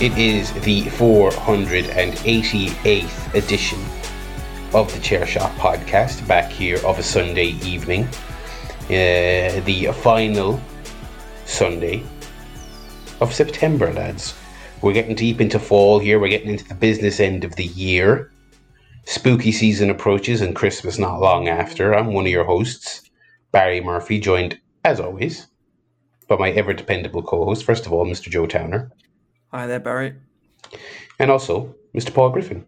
It is the 488th edition of the Chair Shot podcast, back here of a Sunday evening. Uh, the final Sunday of September, lads. We're getting deep into fall here, we're getting into the business end of the year. Spooky season approaches and Christmas not long after. I'm one of your hosts, Barry Murphy, joined, as always, by my ever dependable co host, first of all, Mr. Joe Towner. Hi there, Barry. And also Mr. Paul Griffin.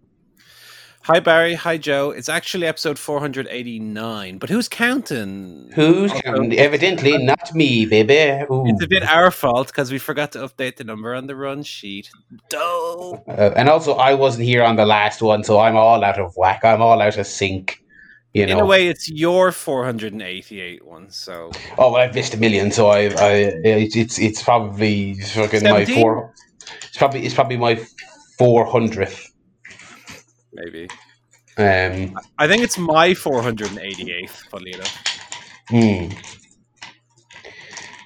Hi, Barry. Hi, Joe. It's actually episode 489, but who's counting? Who's counting? Evidently not me, baby. Ooh. It's a bit our fault because we forgot to update the number on the run sheet. Doe. Uh, and also, I wasn't here on the last one, so I'm all out of whack. I'm all out of sync. You know. In a way, it's your 488 one. So. Oh, well, I've missed a million, so I, I, it's, it's probably fucking 17? my four. It's probably it's probably my four hundredth. Maybe. Um, I think it's my four hundred and eighty eighth. Funny enough. Hmm.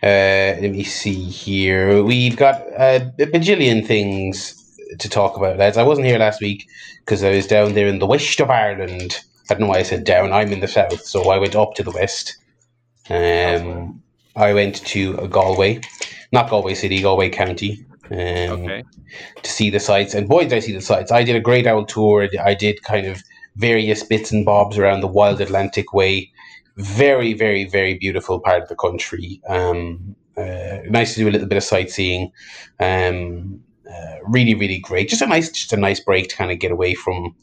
Uh, let me see here. We've got uh, a bajillion things to talk about, lads. I wasn't here last week because I was down there in the west of Ireland. I don't know why I said down. I'm in the south, so I went up to the west. Um, I went to Galway, not Galway City, Galway County, um, Okay. to see the sites. And boy, did I see the sites! I did a great owl tour. I did kind of various bits and bobs around the Wild Atlantic Way. Very, very, very beautiful part of the country. Um, uh, nice to do a little bit of sightseeing. Um, uh, really, really great. Just a nice, just a nice break to kind of get away from,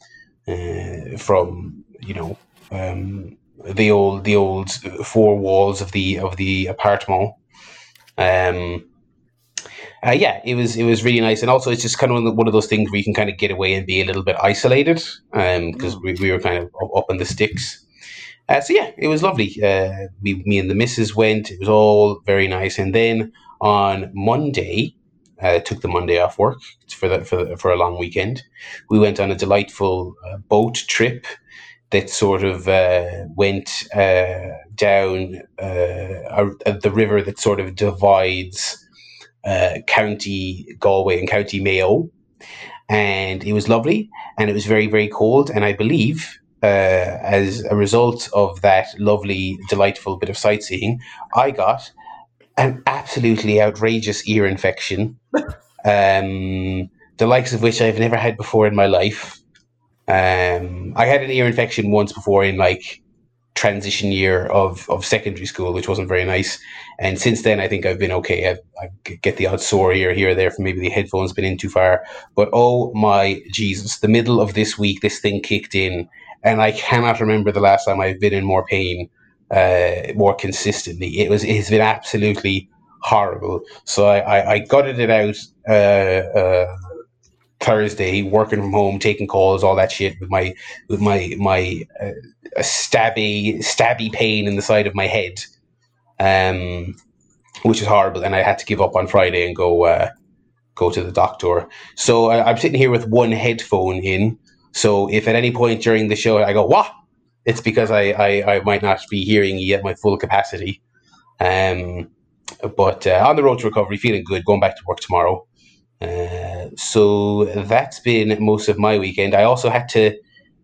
uh, from you know, um, the old, the old four walls of the of the apartment. Um, uh, yeah, it was it was really nice, and also it's just kind of one of, those things where you can kind of get away and be a little bit isolated, because we, we were kind of up, in the sticks. Uh, so yeah, it was lovely. Uh, we, me and the missus went. It was all very nice, and then on Monday, uh, took the Monday off work for the, for the, for a long weekend. We went on a delightful uh, boat trip that sort of uh, went uh, down uh, the river that sort of divides uh, County Galway and County Mayo, and it was lovely, and it was very very cold, and I believe. Uh, as a result of that lovely, delightful bit of sightseeing, I got an absolutely outrageous ear infection, um, the likes of which I've never had before in my life. Um, I had an ear infection once before in like transition year of, of secondary school, which wasn't very nice. And since then, I think I've been okay. I, I get the odd sore here, here, or there from maybe the headphones been in too far. But oh my Jesus, the middle of this week, this thing kicked in, and I cannot remember the last time I've been in more pain, uh, more consistently. It was, it's been absolutely horrible. So I, I, I gutted it out. Uh, uh, Thursday, working from home, taking calls, all that shit with my with my my uh, stabby stabby pain in the side of my head, um, which is horrible. And I had to give up on Friday and go uh, go to the doctor. So I, I'm sitting here with one headphone in. So if at any point during the show I go what, it's because I I, I might not be hearing you at my full capacity. Um, but uh, on the road to recovery, feeling good, going back to work tomorrow. Uh, so that's been most of my weekend. I also had to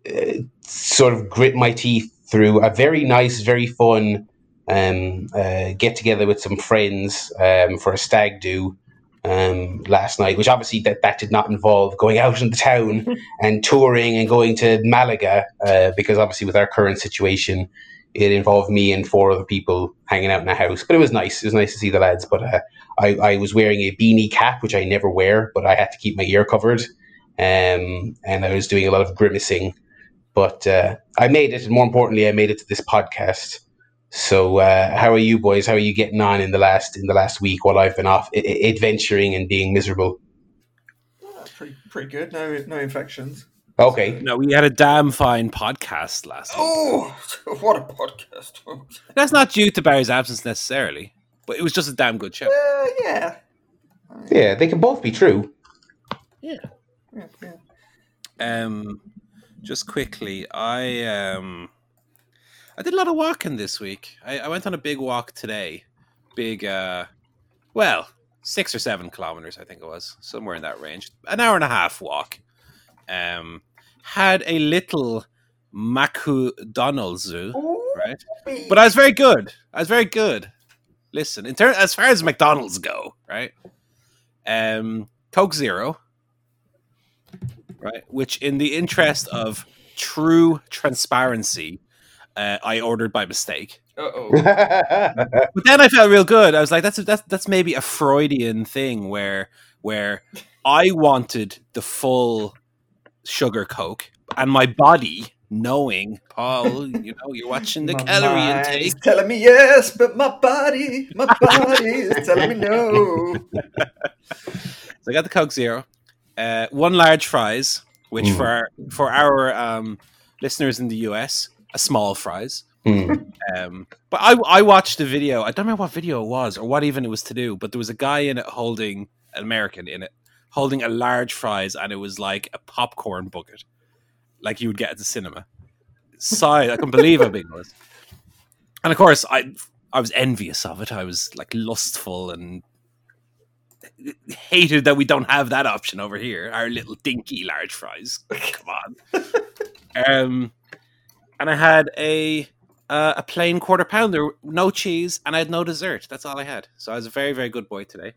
uh, sort of grit my teeth through a very nice, very fun um, uh, get together with some friends um, for a stag do um, last night, which obviously that, that did not involve going out in the town and touring and going to Malaga, uh, because obviously with our current situation, it involved me and four other people hanging out in a house. But it was nice. It was nice to see the lads. But uh, I, I was wearing a beanie cap, which I never wear, but I had to keep my ear covered. Um, and I was doing a lot of grimacing. But uh, I made it, and more importantly, I made it to this podcast. So, uh, how are you boys? How are you getting on in the last in the last week while I've been off I- I- adventuring and being miserable? Yeah, pretty pretty good. No no infections. Okay, No, we had a damn fine podcast last week. Oh, what a podcast! That's not due to Barry's absence necessarily, but it was just a damn good show. Uh, yeah. yeah, they can both be true. yeah, yeah. Um, just quickly, I um, I did a lot of walking this week. I, I went on a big walk today. Big, uh, well, six or seven kilometers, I think it was, somewhere in that range. An hour and a half walk. Um, had a little McDonald's, zoo, right? But I was very good. I was very good. Listen, in ter- as far as McDonald's go, right? Um, Coke Zero, right? Which, in the interest of true transparency, uh, I ordered by mistake. Uh-oh. But then I felt real good. I was like, that's that's that's maybe a Freudian thing where where I wanted the full sugar Coke, and my body knowing, Paul, you know, you're watching the My calorie mind is intake. telling me yes, but my body, my body is telling me no. So I got the Coke Zero, uh, one large fries, which Mm. for our, for our um, listeners in the US, a small fries. Hmm. Um, but I I watched the video. I don't remember what video it was or what even it was to do. But there was a guy in it holding an American in it, holding a large fries, and it was like a popcorn bucket, like you would get at the cinema. Size, I couldn't believe how big it was. And of course, I I was envious of it. I was like lustful and hated that we don't have that option over here. Our little dinky large fries. Come on. um, and I had a uh, a plain quarter pounder, no cheese, and I had no dessert. That's all I had. So I was a very very good boy today.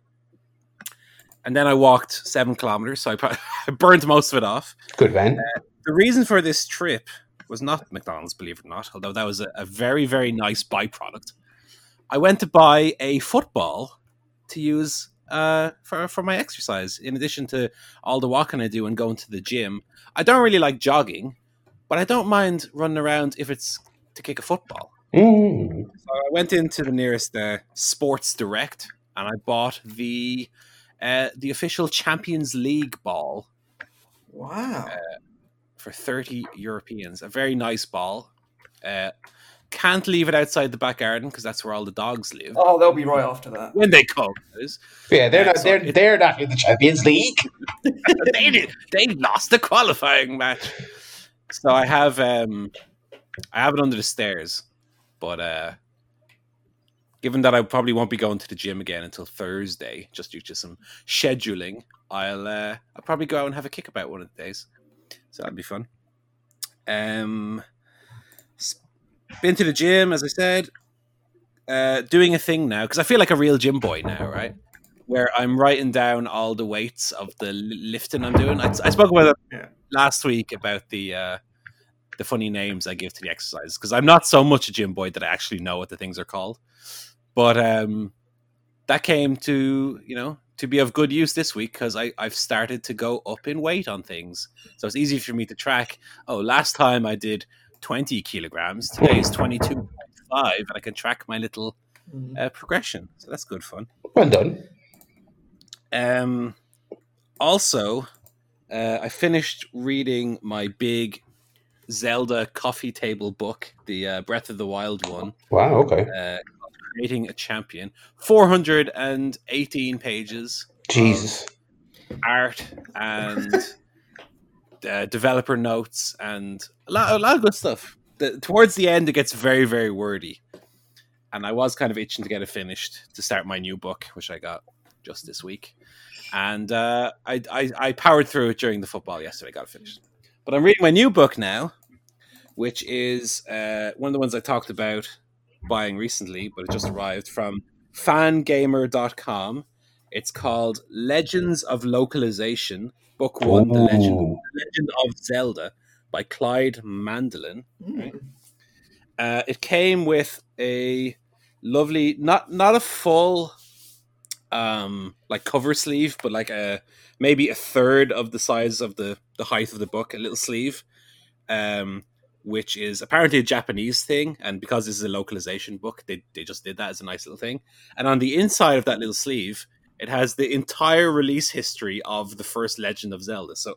And then I walked seven kilometers, so I, probably, I burned most of it off. Good man. The reason for this trip was not McDonald's, believe it or not, although that was a, a very very nice byproduct. I went to buy a football to use uh, for for my exercise. In addition to all the walking I do and going to the gym, I don't really like jogging, but I don't mind running around if it's to kick a football. Mm. So I went into the nearest uh, Sports Direct and I bought the uh, the official Champions League ball Wow. For 30 Europeans. A very nice ball. Uh, can't leave it outside the back garden because that's where all the dogs live. Oh, they'll be right after that. When they come. Yeah, they're Yeah, not. so They're it- they're not in the Champions League. they did, they lost the qualifying match. So I have um I have it under the stairs, but uh given that I probably won't be going to the gym again until Thursday, just due to some scheduling, I'll uh I'll probably go out and have a kickabout one of the days. So that'd be fun. Um been to the gym, as I said. Uh doing a thing now, because I feel like a real gym boy now, right? where I'm writing down all the weights of the lifting I'm doing. I, I spoke about it last week about the uh, the funny names I give to the exercises because I'm not so much a gym boy that I actually know what the things are called. But um, that came to you know to be of good use this week because I I've started to go up in weight on things, so it's easy for me to track. Oh, last time I did 20 kilograms. Today is 22.5, and I can track my little Mm. uh, progression. So that's good fun. Well done. Um, also, uh, I finished reading my big Zelda coffee table book, the uh, Breath of the Wild one, Wow. Okay. Creating a Champion. 418 pages, Jesus. art and uh, developer notes, and a lot, a lot of good stuff. The, towards the end, it gets very, very wordy. And I was kind of itching to get it finished to start my new book, which I got just this week. And uh, I, I, I powered through it during the football yesterday, got it finished. But I'm reading my new book now, which is uh, one of the ones I talked about buying recently, but it just arrived from fangamer.com. It's called Legends of Localization, Book One, The Legend, Ooh. Legend of Zelda by Clyde Mandelin. Mm. Uh, it came with a lovely, not not a full, um, like cover sleeve, but like a maybe a third of the size of the the height of the book, a little sleeve, um, which is apparently a Japanese thing, and because this is a localization book, they they just did that as a nice little thing. And on the inside of that little sleeve, it has the entire release history of the first Legend of Zelda. So,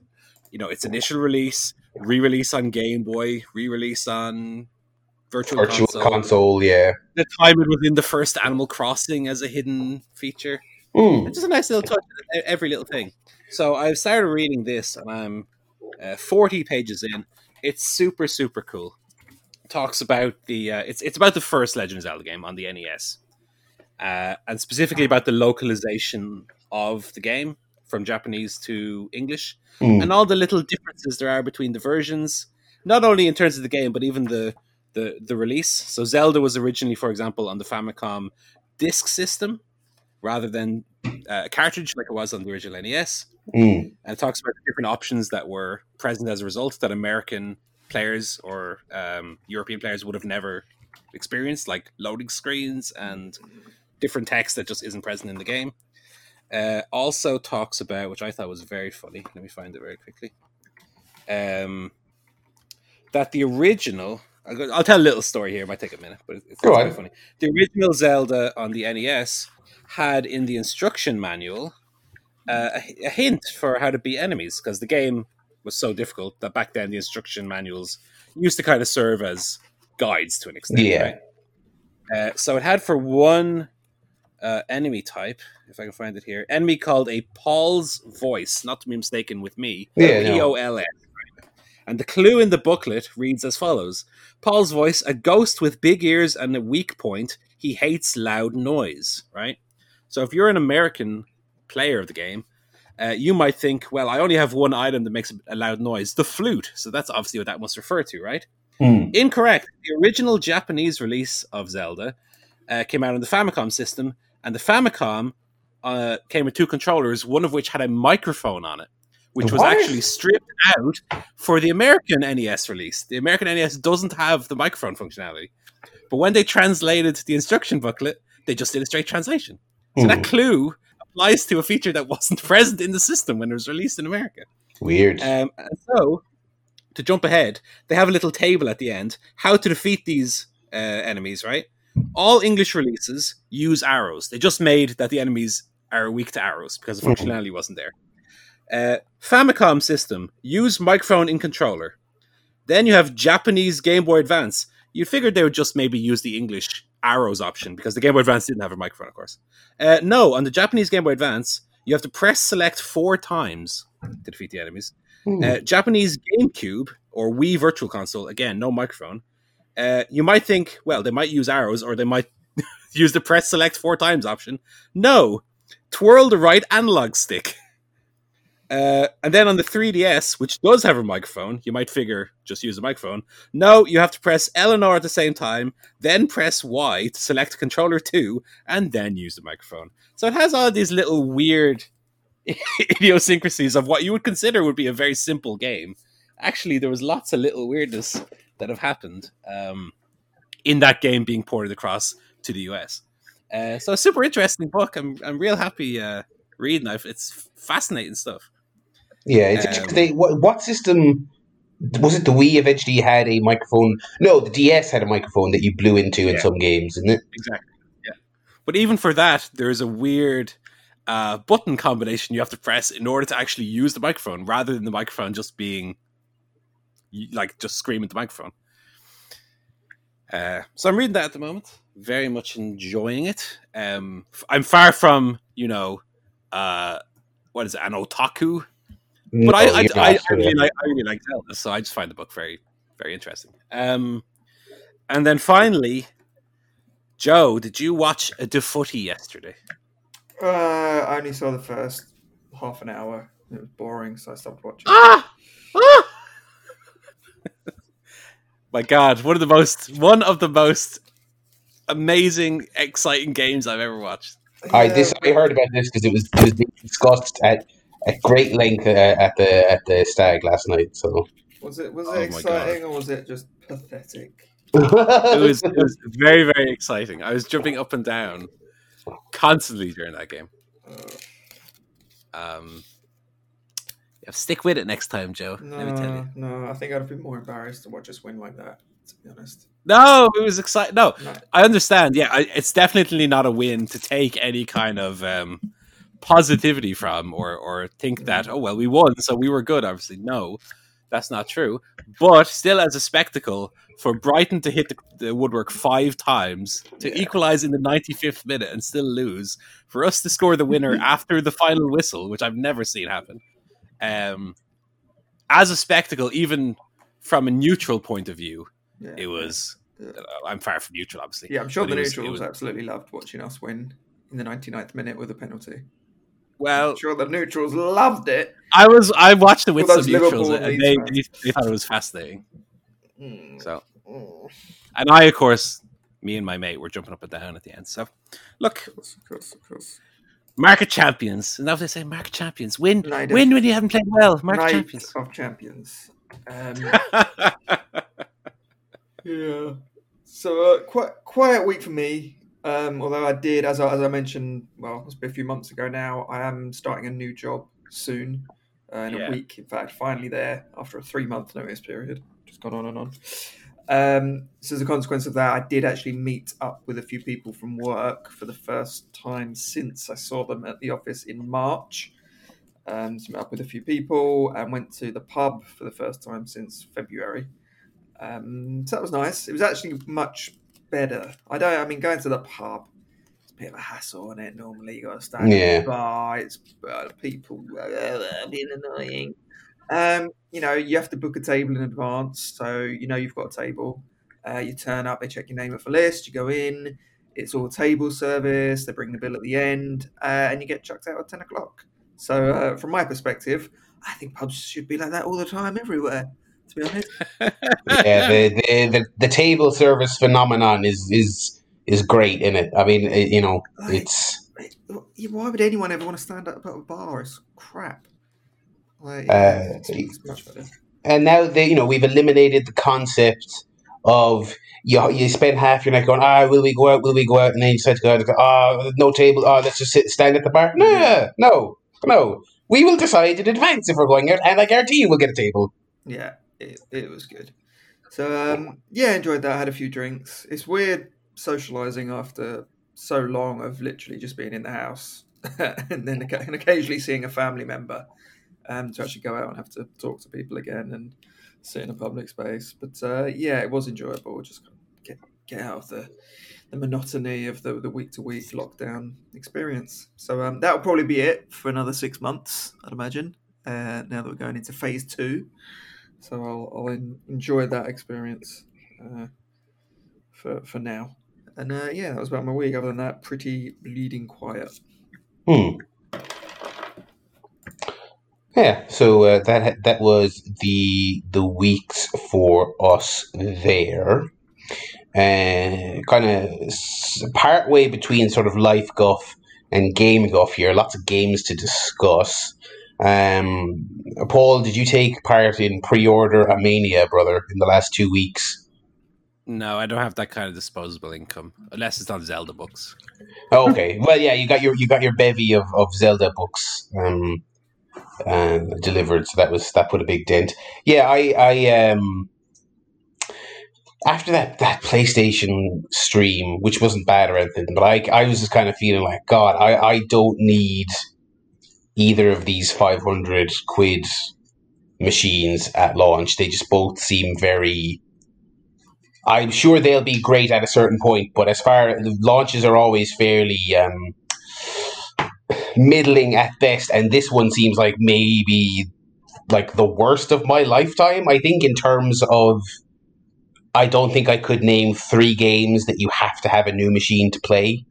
you know, its initial release, re-release on Game Boy, re-release on Virtual, Virtual Console, console. Yeah. the time it was in the first Animal Crossing as a hidden feature. Mm. It's just a nice little touch, every little thing. So I've started reading this, and I'm uh, 40 pages in. It's super, super cool. Talks about the uh, it's it's about the first Legend of Zelda game on the NES, uh, and specifically about the localization of the game from Japanese to English, Mm. and all the little differences there are between the versions, not only in terms of the game, but even the the, the release. So Zelda was originally, for example, on the Famicom disk system rather than uh, a cartridge like it was on the original NES. Mm. And it talks about the different options that were present as a result that American players or um, European players would have never experienced, like loading screens and different text that just isn't present in the game. Uh, also talks about, which I thought was very funny. Let me find it very quickly. Um, that the original, I'll, tell a little story here. It might take a minute, but it's, Go funny. The original Zelda on the NES had in the instruction manual uh, a, a hint for how to beat enemies because the game was so difficult that back then the instruction manuals used to kind of serve as guides to an extent. Yeah. right? Uh, so it had for one uh, enemy type, if I can find it here, enemy called a Pols Voice, not to be mistaken with me. Yeah. P O L S. And the clue in the booklet reads as follows Pols Voice, a ghost with big ears and a weak point. He hates loud noise, right? So if you're an American player of the game, uh, you might think, well, I only have one item that makes a loud noise the flute. So that's obviously what that must refer to, right? Mm. Incorrect. The original Japanese release of Zelda uh, came out on the Famicom system, and the Famicom uh, came with two controllers, one of which had a microphone on it, which was actually stripped out for the American NES release. The American NES doesn't have the microphone functionality, but when they translated the instruction booklet, they just did a straight translation. So that Mm. clue applies to a feature that wasn't present in the system when it was released in America. Weird. Um, and so, to jump ahead, they have a little table at the end how to defeat these uh, enemies, right? All English releases use arrows. They just made that the enemies are weak to arrows because the Mhm. functionality wasn't there. Uh, Famicom system use microphone in controller. Then you have Japanese Game Boy Advance. You figured they would just maybe use the English arrows option because the Game Boy Advance didn't have a microphone, of course. Uh, no, on the Japanese Game Boy Advance, you have to press select four times to defeat the enemies. Mm. Uh, Japanese GameCube or Wii Virtual Console, again, no microphone. Uh, you might think, well, they might use arrows or they might use the press select four times option. No, twirl the right analog stick. Uh, and then on the 3DS, which does have a microphone, you might figure just use the microphone. No, you have to press L and R at the same time, then press Y to select controller 2, and then use the microphone. So it has all these little weird idiosyncrasies of what you would consider would be a very simple game. Actually, there was lots of little weirdness that have happened um, in that game being ported across to the US. Uh, so, a super interesting book. I'm I'm real happy uh, reading it. It's fascinating stuff. Yeah, it's um. What, what system was it? The Wii eventually had a microphone. No, the DS had a microphone that you blew into in some games, isn't it? Exactly. Yeah. But even for that, there's a weird uh, button combination you have to press in order to actually use the microphone, rather than the microphone just being like just screaming at the microphone. Uh, so I'm reading that at the moment. Very much enjoying it. Um, I'm far from you know, uh, what is it, an otaku but I, No, I, you're I, I really like I really like Zelda, so I just find the book very very interesting. Um, and then finally, Joe, did you watch a De Footy yesterday? Uh, I only saw the first half an hour. It was boring, so I stopped watching. Ah, ah! My God, one of the most one of the most amazing, exciting games I've ever watched. I this I heard about this because it was it was being discussed at at great length uh, at the at the stag last night. So Was it was Oh it my exciting or was it just pathetic? It was it was very very exciting. I was jumping up and down constantly during that game. Uh, Um, yeah, stick with it next time, Joe. no, Let me tell you. no, I think I'd be more embarrassed to watch us win like that. To be honest, No, it was exciting. No, no. I understand. Yeah, I, it's definitely not a win to take any kind of um, positivity from or or think that oh well we won so we were good. Obviously, no, that's not true. But still, as a spectacle, for Brighton to hit the, the woodwork five times to Yeah. equalize in the ninety fifth minute and still lose, for us to score the winner after the final whistle, which I've never seen happen, um, as a spectacle, even from a neutral point of view, Yeah. it was I'm far from neutral, obviously. Yeah, I'm sure the was- neutrals was- absolutely loved watching us win in the 99th minute with a penalty. Well, I'm sure the neutrals loved it. I was I watched it with Well, some neutrals, and they, they, they thought it was fascinating. Mm, So, mm, and I, of course, me and my mate were jumping up and down at the end. So, look, of course, of course, of course. market champions. And now they say market champions win, Night of- win when you haven't played well. Market Night champions. of champions. Um, Yeah. So uh, quite quiet week for me. Um, although I did, as I, as I mentioned, well, it's been a few months ago now. I am starting a new job soon, uh, in Yeah. a week. In fact, finally there after a three month notice period. Just gone on and on. Um, so as a consequence of that, I did actually meet up with a few people from work for the first time since I saw them at the office in March. Um, so met up with a few people and went to the pub for the first time since February. Um, so that was nice. It was actually much better. I don't. I mean, going to the pub, it's a bit of a hassle, is it? Normally, you got to stand Yeah. at the bar. It's uh, people uh, being annoying. Um, you know, you have to book a table in advance, so you know you've got a table. Uh, you turn up, they check your name off a list. You go in. It's all table service. They bring the bill at the end, uh, and you get chucked out at ten o'clock. So, uh, from my perspective, I think pubs should be like that all the time, everywhere. To be honest. yeah, the, the the the table service phenomenon is is is great in it. I mean, it, you know, it's It- Why would anyone ever want to stand up at a bar? It's crap. Like, Uh, it's, it's much better. and now they you know we've eliminated the concept of you you spend half your night going ah will we go out will we go out and then you decide to go out ah no table ah let's just sit stand at the bar no no no we will decide in advance if we're going out and I guarantee you we'll get a table Yeah, it, it was good. So um, yeah, enjoyed that. Had a few drinks. It's weird socializing after so long of literally just being in the house and then and occasionally seeing a family member. Um, to actually go out and have to talk to people again and sit in a public space. But uh, yeah, it was enjoyable. Just get get out of the the monotony of the the week to week lockdown experience. So um, that'll probably be it for another six months, I'd imagine. Uh, now that we're going into phase two, so I'll, I'll enjoy that experience uh, for for now. And uh, yeah, that was about my week. Other than that, pretty bleeding quiet. Hmm. Yeah, so uh, that that was the the weeks for us there, and kind of part way between sort of life guff and game guff here. Lots of games to discuss. Um, Paul, did you take part in pre-order Amania, brother, in the last two weeks? no, I don't have that kind of disposable income unless it's on Zelda books. Oh, okay. well, yeah, you got your you got your bevy of, of Zelda books um, um, delivered, so that was that put a big dent. Yeah, I I um after that that PlayStation stream, which wasn't bad or anything, but I I was just kind of feeling like God, I I don't need either of these five hundred quid machines at launch. They just both seem very. I'm sure they'll be great at a certain point, but as far launches are always fairly um, middling at best, and this one seems like maybe like the worst of my lifetime. I think in terms of, I don't think I could name three games that you have to have a new machine to play.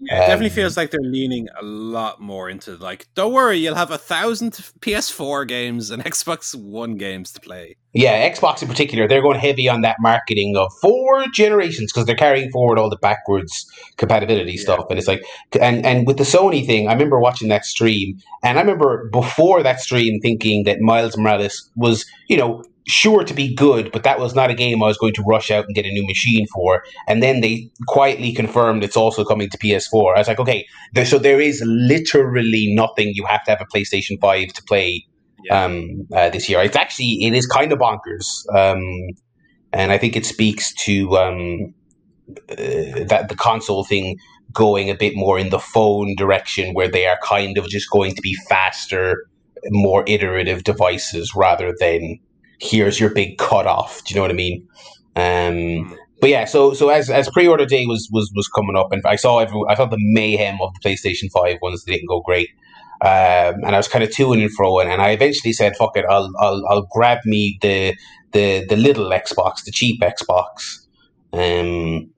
Yeah, it definitely Um, feels like they're leaning a lot more into like, don't worry, you'll have a thousand PS4 games and Xbox One games to play. Yeah, Xbox in particular, they're going heavy on that marketing of four generations because they're carrying forward all the backwards compatibility Yeah. stuff. And it's like, and and with the Sony thing, I remember watching that stream, and I remember before that stream thinking that Miles Morales was, you know, sure to be good, but that was not a game I was going to rush out and get a new machine for. And then they quietly confirmed it's also coming to PS4. I was like, okay, there, so there is literally nothing you have to have a PlayStation Five to play Yeah. um, uh, this year. It's actually it is kind of bonkers, um, and I think it speaks to um, uh, that the console thing going a bit more in the phone direction, where they are kind of just going to be faster, more iterative devices rather than here's your big cutoff. Do you know what I mean? Um, but yeah, so so as as pre order day was was was coming up, and I saw every I thought the mayhem of the PlayStation Five ones didn't go great. Um, and I was kind of to and fro, and I eventually said, "Fuck it, I'll I'll, I'll grab me the the the little Xbox, the cheap Xbox." Um,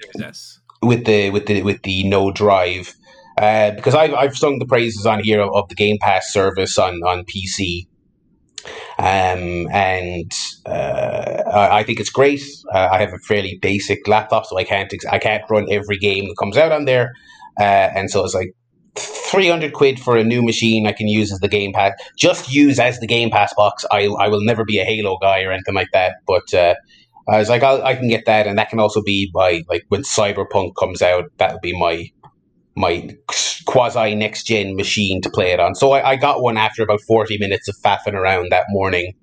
Series S. with the with the with the no drive uh, because I've I've sung the praises on here of, of the Game Pass service on on PC. Um, and uh, I I think it's great. Uh, I have a fairly basic laptop, so I can't ex- I can't run every game that comes out on there. Uh, and so it's like three hundred quid for a new machine I can use as the Game Pass. Just use as the Game Pass box. I I will never be a Halo guy or anything like that. But uh, I was like, I'll, I can get that, and that can also be my like when Cyberpunk comes out. that'll be my my quasi next gen machine to play it on. So I, I got one after about forty minutes of faffing around that morning.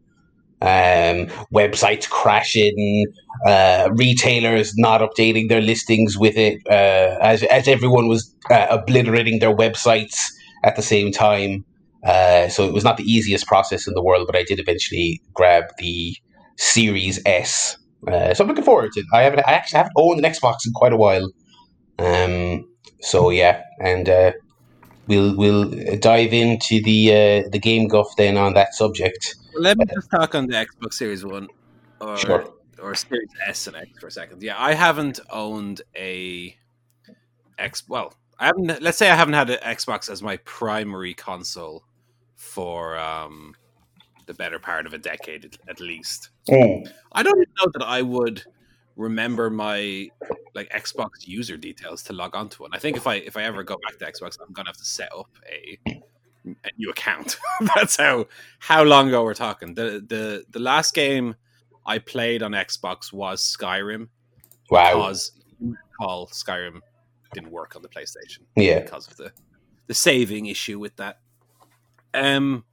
Um, websites crashing, uh, retailers not updating their listings with it, uh, as as everyone was uh, obliterating their websites at the same time. Uh, so it was not the easiest process in the world, but I did eventually grab the Series S. Uh, so I'm looking forward to it. I haven't, I actually haven't owned an Xbox in quite a while. Um, so yeah, and uh, we'll we'll dive into the uh, the game guff then on that subject. Well, let me just talk on the Xbox Series One or Sure. or Series S and X for a second. Yeah, I haven't owned a X. Well, I haven't. Let's say I haven't had an Xbox as my primary console for um, the better part of a decade at, least. least. I don't even know that I would remember my like Xbox user details to log onto one. I think if I if I ever go back to Xbox, I'm gonna have to set up a, a new account. That's how how long ago we're talking. The the the last game I played on Xbox was Skyrim Wow. because you recall Skyrim didn't work on the PlayStation Yeah. because of the the saving issue with that. Um,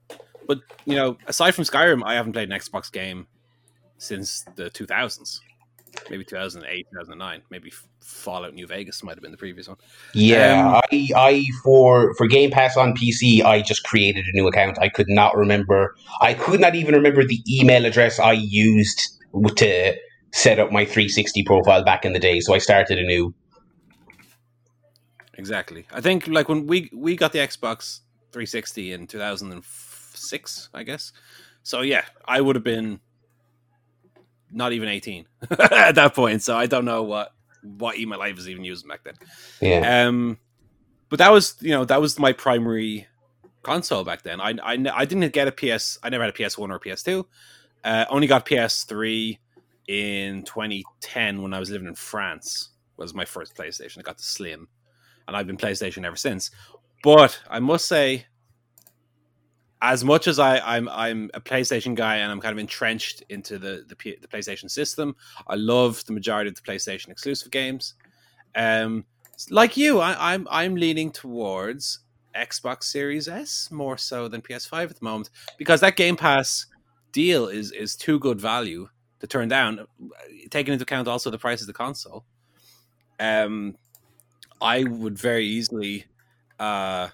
but you know, aside from Skyrim, I haven't played an Xbox game since the 2000s, maybe 2008, 2009, maybe Fallout New Vegas might have been the previous one. Yeah, Um, I, I for for Game Pass on PC, I just created a new account. I could not remember. I could not even remember the email address I used to set up my 360 profile back in the day. So I started a new. Exactly. I think like when we we got the Xbox 360 in 2006, I guess. So yeah, I would have been not even 18 at that point. So I don't know what what email I was even using back then. Yeah, Um, but that was you know that was my primary console back then. I I, I didn't get a PS. I never had a PS One or a PS Two. Uh, only got PS Three in 2010 when I was living in France. Was my first PlayStation. I got the Slim, and I've been PlayStation ever since. But I must say, as much as I, I'm I'm a PlayStation guy and I'm kind of entrenched into the the, P, the PlayStation system, I love the majority of the PlayStation exclusive games. Um, like you, I, I'm I'm leaning towards Xbox Series S more so than PS5 at the moment because that Game Pass deal is is too good value to turn down, taking into account also the price of the console. Um, I would very easily uh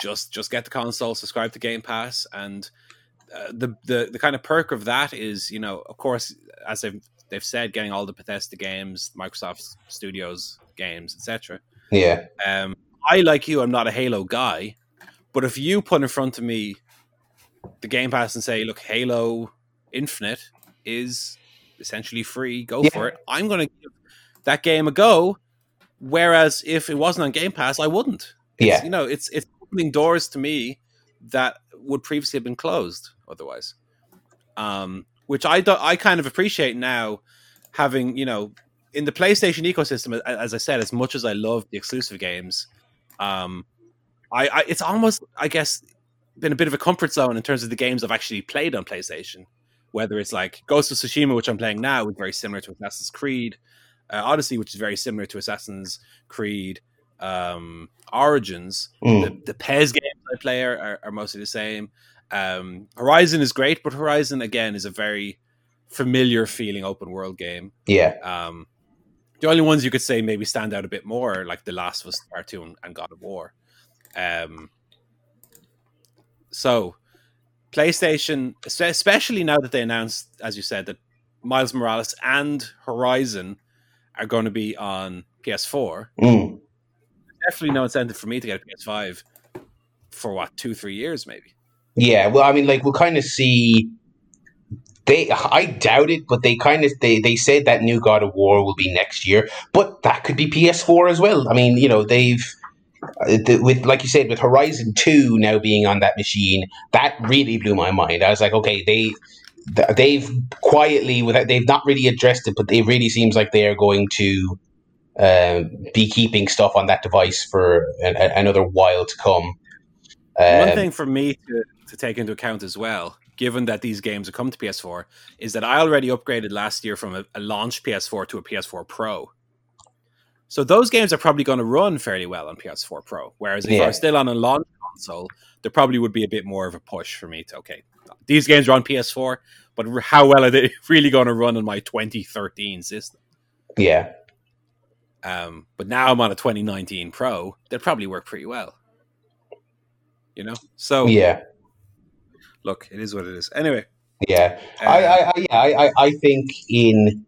just just get the console, subscribe to Game Pass, and uh, the the the kind of perk of that is you know of course as they've they've said getting all the Bethesda games, Microsoft Studios games, etc. yeah, Um, I like you, I'm not a Halo guy, but if you put in front of me the Game Pass and say, look, Halo Infinite is essentially free, go Yeah. for it. I'm going to give that game a go. Whereas if it wasn't on Game Pass, I wouldn't. It's, Yeah. you know, it's it's opening doors to me that would previously have been closed otherwise. Um, which I do, I kind of appreciate now, having you know in the PlayStation ecosystem. As I said, as much as I love the exclusive games, um, I, I it's almost I guess been a bit of a comfort zone in terms of the games I've actually played on PlayStation. Whether it's like Ghost of Tsushima, which I'm playing now, is very similar to Assassin's Creed, uh, Odyssey, which is very similar to Assassin's Creed, um, Origins. Mm. The, the PES games I play are, are, are mostly the same. Um, Horizon is great, but Horizon again is a very familiar feeling open world game. yeah, Um, the only ones you could say maybe stand out a bit more are like The Last of Us Part Two and, and God of War. Um, so PlayStation, especially now that they announced, as you said, that Miles Morales and Horizon are going to be on PS4. Mm. Definitely no incentive for me to get a PS5 for what two, three years maybe. yeah. Well, I mean, like we'll kind of see they I doubt it, but they kind of they they said that new God of War will be next year, but that could be PS4 as well. I mean, you know, they've uh, with like you said with Horizon Two now being on that machine, that really blew my mind. I was like, okay, they they've quietly without they've not really addressed it, but it really seems like they are going to uh, be keeping stuff on that device for an, a, another while to come. One Um, thing for me to, to take into account as well, given that these games have come to PS4, is that I already upgraded last year from a, a launch PS4 to a PS4 Pro. So those games are probably going to run fairly well on PS4 Pro. Whereas if I Yeah. was still on a launch console, there probably would be a bit more of a push for me to okay, these games are on PS4, but how well are they really going to run on my 2013 system? yeah, Um, but now I'm on a 2019 Pro, they'll probably work pretty well. You know, so yeah. look, it is what it is. Anyway, Yeah, uh, I, I, I, I- I think in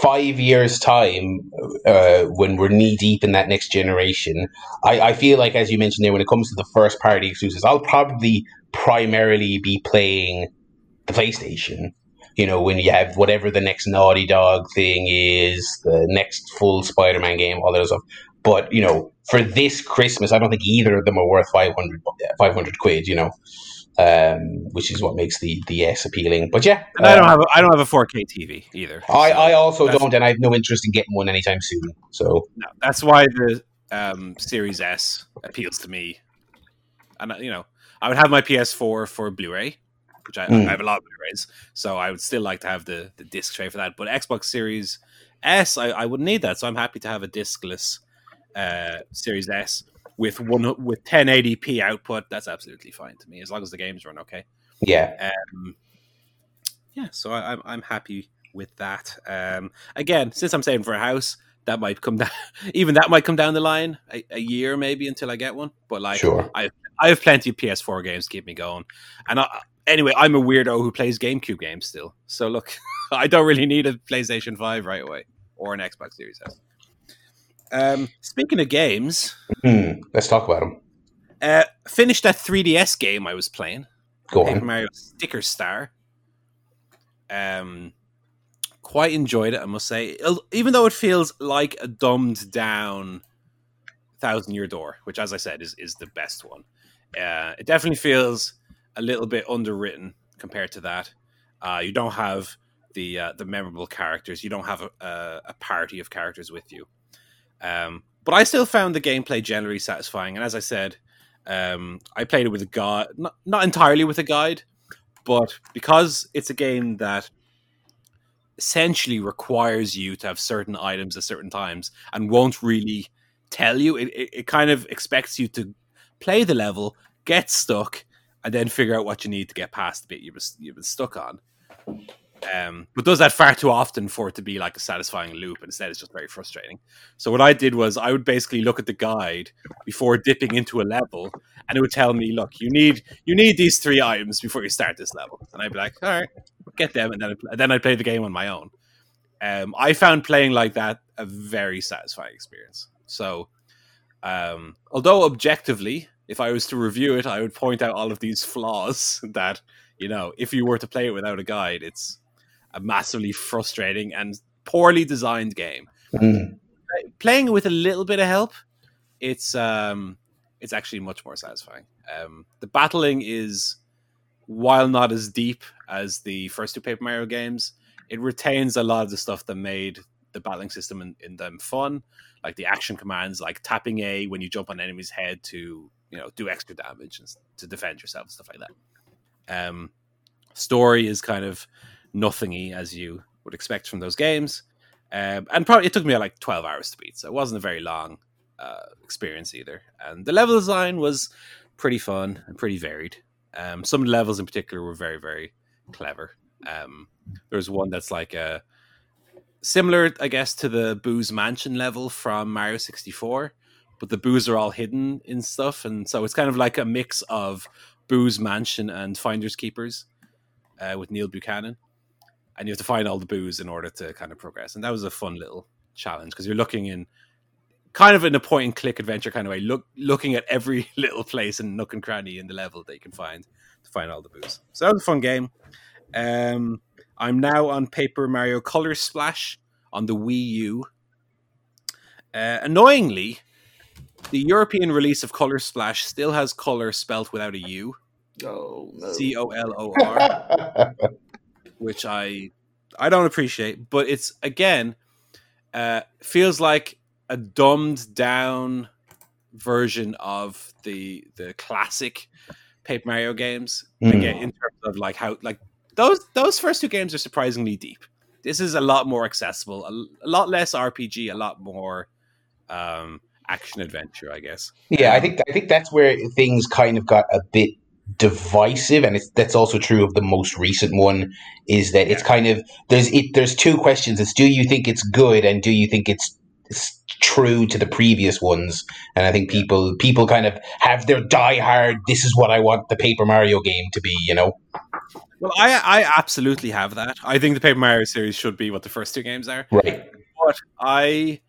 five years' time, uh, when we're knee deep in that next generation, I, I feel like, as you mentioned there, when it comes to the first party exclusives, I'll probably primarily be playing the PlayStation. You know, when you have whatever the next Naughty Dog thing is, the next full Spider Man game, all that stuff. But, you know, for this Christmas, I don't think either of them are worth 500, 500 quid, you know, um, which is what makes the, the S appealing. But yeah. and I don't um, have a, I don't have a 4K TV either. I, So I also don't, and I have no interest in getting one anytime soon. So no, that's why the um, Series S appeals to me. And uh, you know, I would have my PS4 for Blu-ray, which I, Mm. I have a lot of Blu-rays, so I would still like to have the the disc tray for that. But Xbox Series S, I, I wouldn't need that, so I'm happy to have a discless uh, Series S with one with 1080p output. That's absolutely fine to me as long as the games run okay. yeah, Um, yeah, so I, I'm I'm happy with that. Um, again, since I'm saving for a house, that might come down. Even that might come down the line a, a year maybe until I get one. But like, sure. I I have plenty of PS4 games to keep me going. And I, anyway, I'm a weirdo who plays GameCube games still. So look, I don't really need a PlayStation Five right away or an Xbox Series S. Um, speaking of games, Hmm, let's talk about them. uh, finished that 3DS game I was playing. Go Paper on. Mario Sticker Star. Um, quite enjoyed it, I must say. Even though it feels like a dumbed down Thousand Year Door, which, as I said, is is the best one. Uh, it definitely feels a little bit underwritten compared to that. Uh, you don't have the uh, the memorable characters. You don't have a, a, party of characters with you. Um, but I still found the gameplay generally satisfying. And as I said, um, I played it with a guide, not, not entirely with a guide, but because it's a game that essentially requires you to have certain items at certain times and won't really tell you, it, it, it kind of expects you to play the level, get stuck, and then figure out what you need to get past the bit you've, you've been stuck on. Um, but does that far too often for it to be like a satisfying loop. Instead, it's just very frustrating. So what I did was I would basically look at the guide before dipping into a level, and it would tell me, "Look, you need you need these three items before you start this level." And I'd be like, "All right, get them," and then I'd, and then I'd play the game on my own. Um, I found playing like that a very satisfying experience. So, um, although objectively, if I was to review it, I would point out all of these flaws that you know, if you were to play it without a guide, it's a massively frustrating and poorly designed game. Hmm. Playing with a little bit of help, it's um, it's actually much more satisfying. Um, the battling is, while not as deep as the first two Paper Mario games, it retains a lot of the stuff that made the battling system in, in them fun, like the action commands, like tapping A when you jump on enemy's head to you know do extra damage and to defend yourself, stuff like that. Um, story is kind of nothingy as you would expect from those games, um, and probably it took me like twelve hours to beat, so it wasn't a very long uh, experience either. And the level design was pretty fun and pretty varied. Um, some levels in particular were very very clever. Um, there's one that's like a similar, I guess, to the Boo's Mansion level from Mario 64, but the Boos are all hidden in stuff, and so it's kind of like a mix of Boo's Mansion and Finders Keepers uh, with Neil Buchanan, and you have to find all the Boos in order to kind of progress. And that was a fun little challenge because you're looking in kind of in a point and click adventure kind of way, look looking at every little place and nook and cranny in the level that you can find to find all the Boos. So that was a fun game. Um, I'm now on Paper Mario Color Splash on the Wii U. Uh, annoyingly, the European release of Color Splash still has color spelt without a U. Oh no. C O L O R, which I I don't appreciate, but it's again uh, feels like a dumbed down version of the the classic Paper Mario games. Mm. Again, in terms of like how like those those first two games are surprisingly deep. This is a lot more accessible, a, a lot less RPG, a lot more um, action adventure, I guess. Yeah, I um, think I think that's where things kind of got a bit divisive, and it's that's also true of the most recent one. Is that it's kind of there's it there's two questions. It's do you think it's good, and do you think it's, it's true to the previous ones? And I think people people kind of have their diehard. This is what I want the Paper Mario game to be. You know, Well, I I absolutely have that. I think the Paper Mario series should be what the first two games are. right? But I,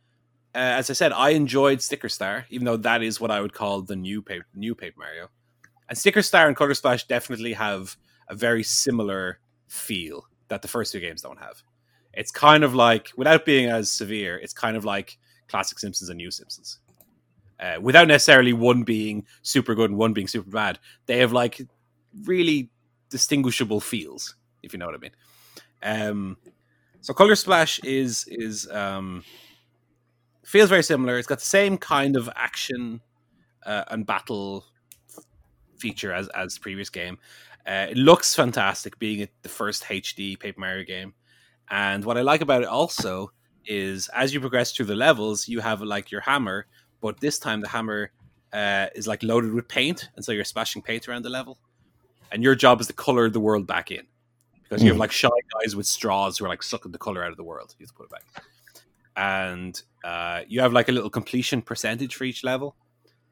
uh, as I said, I enjoyed Sticker Star, even though that is what I would call the new paper, new Paper Mario. And Sticker Star and Color Splash definitely have a very similar feel that the first two games don't have. It's kind of like, without being as severe, it's kind of like classic Simpsons and new Simpsons. Uh, without necessarily one being super good and one being super bad, they have like really distinguishable feels, if you know what I mean. Um, so Color Splash is is um, feels very similar. It's got the same kind of action uh, and battle feature as as the previous game. Uh, it looks fantastic, being the first HD Paper Mario game. And what I like about it also is as you progress through the levels, you have like your hammer, but this time the hammer uh, is like loaded with paint, and so you're splashing paint around the level. And your job is to color the world back in because you have Hmm. like shy guys with straws who are like sucking the color out of the world. You have to put it back, and uh, you have like a little completion percentage for each level.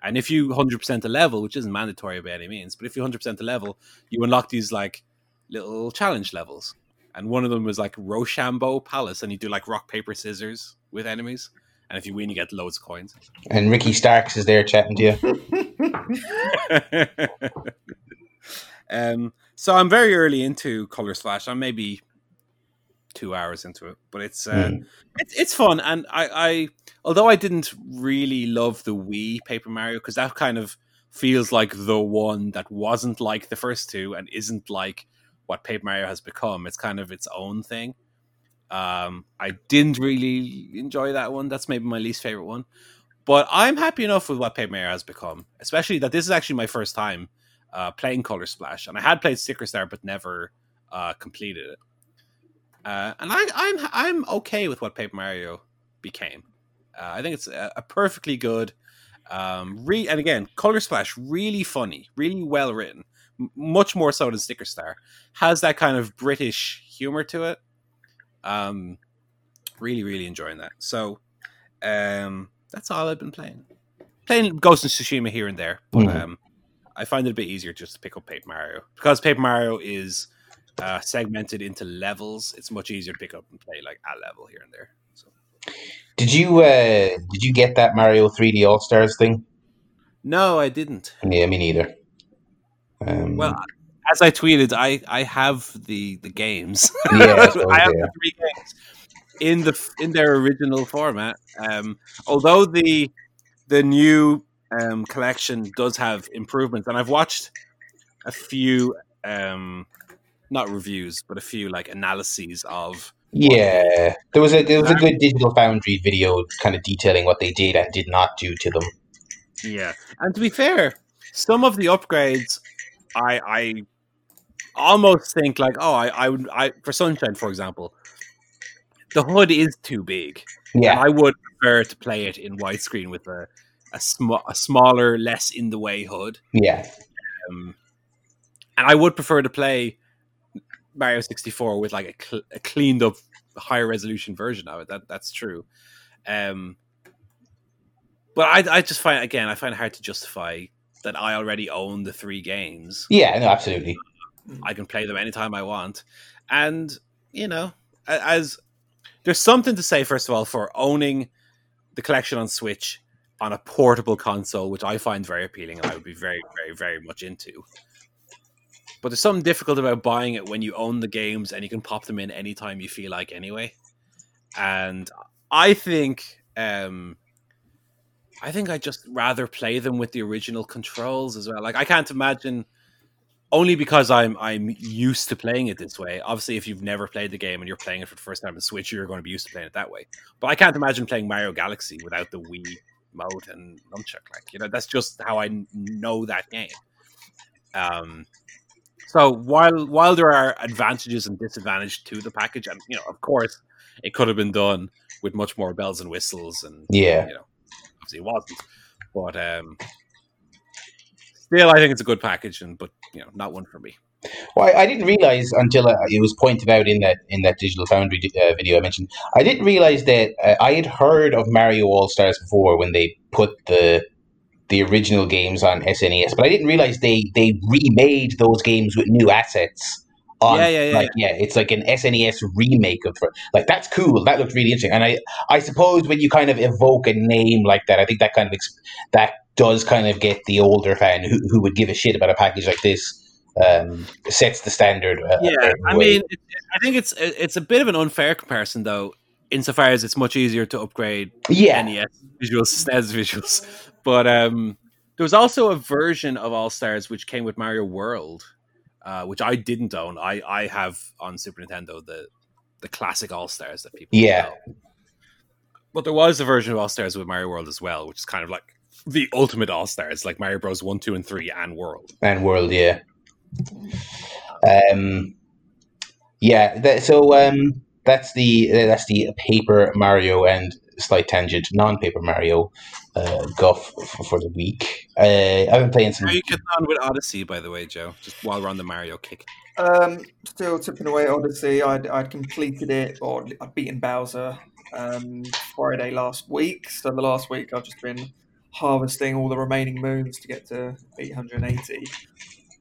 And if you hundred percent a level, which isn't mandatory by any means, but if you hundred percent a level, you unlock these like little challenge levels. And one of them was like Rochambeau Palace, and you do like rock paper scissors with enemies. And if you win, you get loads of coins. And Ricky Starks is there chatting to you. um, so I'm very early into Color Splash. I'm maybe two hours into it, but it's uh, Mm. it's it's fun. And I, I although I didn't really love the Wii Paper Mario because that kind of feels like the one that wasn't like the first two and isn't like what Paper Mario has become. It's kind of its own thing. Um, I didn't really enjoy that one. That's maybe my least favorite one. But I'm happy enough with what Paper Mario has become, especially that this is actually my first time uh, playing Color Splash, and I had played Sticker Star but never uh, completed it. Uh, and I, I'm I'm okay with what Paper Mario became. Uh, I think it's a, a perfectly good, um, re- and again, Color Splash really funny, really well written, m- much more so than Sticker Star. Has that kind of British humor to it. Um, really, really enjoying that. So, um, that's all I've been playing. Playing Ghost of Tsushima here and there, but Mhm. um, I find it a bit easier just to pick up Paper Mario because Paper Mario is uh, segmented into levels. It's much easier to pick up and play like a level here and there. So, Did you uh, did you get that Mario 3D All Stars thing? no, I didn't. Yeah, me neither. Um, Well, as I tweeted, I I have the the games. Yeah, I I have yeah. the three games in the in their original format. Um, although the the new um, collection does have improvements, and I've watched a few um, not reviews, but a few like analyses of yeah, there was a there was a good Digital Foundry video kind of detailing what they did and did not do to them. Yeah, and to be fair, some of the upgrades, I I almost think like, oh, I I would I for Sunshine, for example, the hood is too big. Yeah, I would prefer to play it in widescreen with a a, sm- a smaller, less in the way hood. yeah, Um, and I would prefer to play Mario 64 with like a, cl- a cleaned up, higher resolution version of it. That that's true. Um, but I I just find again I find it hard to justify that I already own the three games. yeah. No, absolutely. I can play them anytime I want. And, you know, as there's something to say, first of all, for owning the collection on Switch on a portable console, which I find very appealing and I would be very, very, very much into. But there's something difficult about buying it when you own the games and you can pop them in anytime you feel like anyway. And I think um I think I just rather play them with the original controls as well. Like I can't imagine only because I'm I'm used to playing it this way. Obviously, if you've never played the game and you're playing it for the first time on Switch, you're going to be used to playing it that way. But I can't imagine playing Mario Galaxy without the Wii mode and nunchuck. Like you know, that's just how I know that game. Um, so while while there are advantages and disadvantages to the package, and you know, of course, it could have been done with much more bells and whistles, and yeah, you know, obviously it wasn't. But um, still, I think it's a good package, and but you know, not one for me. Well, I, I didn't realize until uh, it was pointed out in that in that Digital Foundry uh, video I mentioned. I didn't realize that uh, I had heard of Mario All Stars before when they put the the original games on SNES, but I didn't realize they they remade those games with new assets. On, yeah, yeah, yeah, like, yeah. It's like an SNES remake of like that's cool. That looks really interesting. And I I suppose when you kind of evoke a name like that, I think that kind of that does kind of get the older fan who, who would give a shit about a package like this um, sets the standard. Uh, yeah, I mean, it, I think it's it's a bit of an unfair comparison though, insofar as it's much easier to upgrade yeah. NES visuals, SNES visuals. But um, there was also a version of All Stars which came with Mario World, uh, which I didn't own. I I have on Super Nintendo the the classic All Stars that people yeah. Know. But there was a version of All Stars with Mario World as well, which is kind of like the ultimate All Stars, like Mario Bros. One, Two, and Three, and World. And World, yeah. Um, yeah. That, so um, that's the that's the Paper Mario and slight tangent non-Paper Mario uh, guff for, for the week. Uh, I've been playing some. How are you getting on with Odyssey, by the way, Joe? Just while we're on the Mario kick. Um, still tipping away Odyssey. I'd, I'd completed it, or I'd beaten Bowser um, Friday last week. So the last week I've just been harvesting all the remaining moons to get to 880.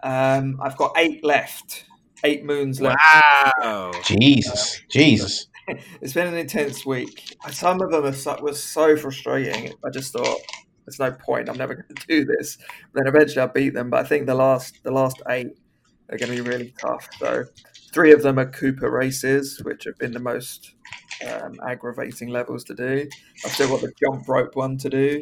Um, I've got eight left, eight moons left. Wow! Jesus, uh, Jesus! it's been an intense week. Some of them so, was so frustrating. I just thought there's no point. I'm never going to do this. Then eventually I beat them, but I think the last the last eight are going to be really tough. So three of them are Cooper races, which have been the most um, aggravating levels to do. I've still got the jump rope one to do.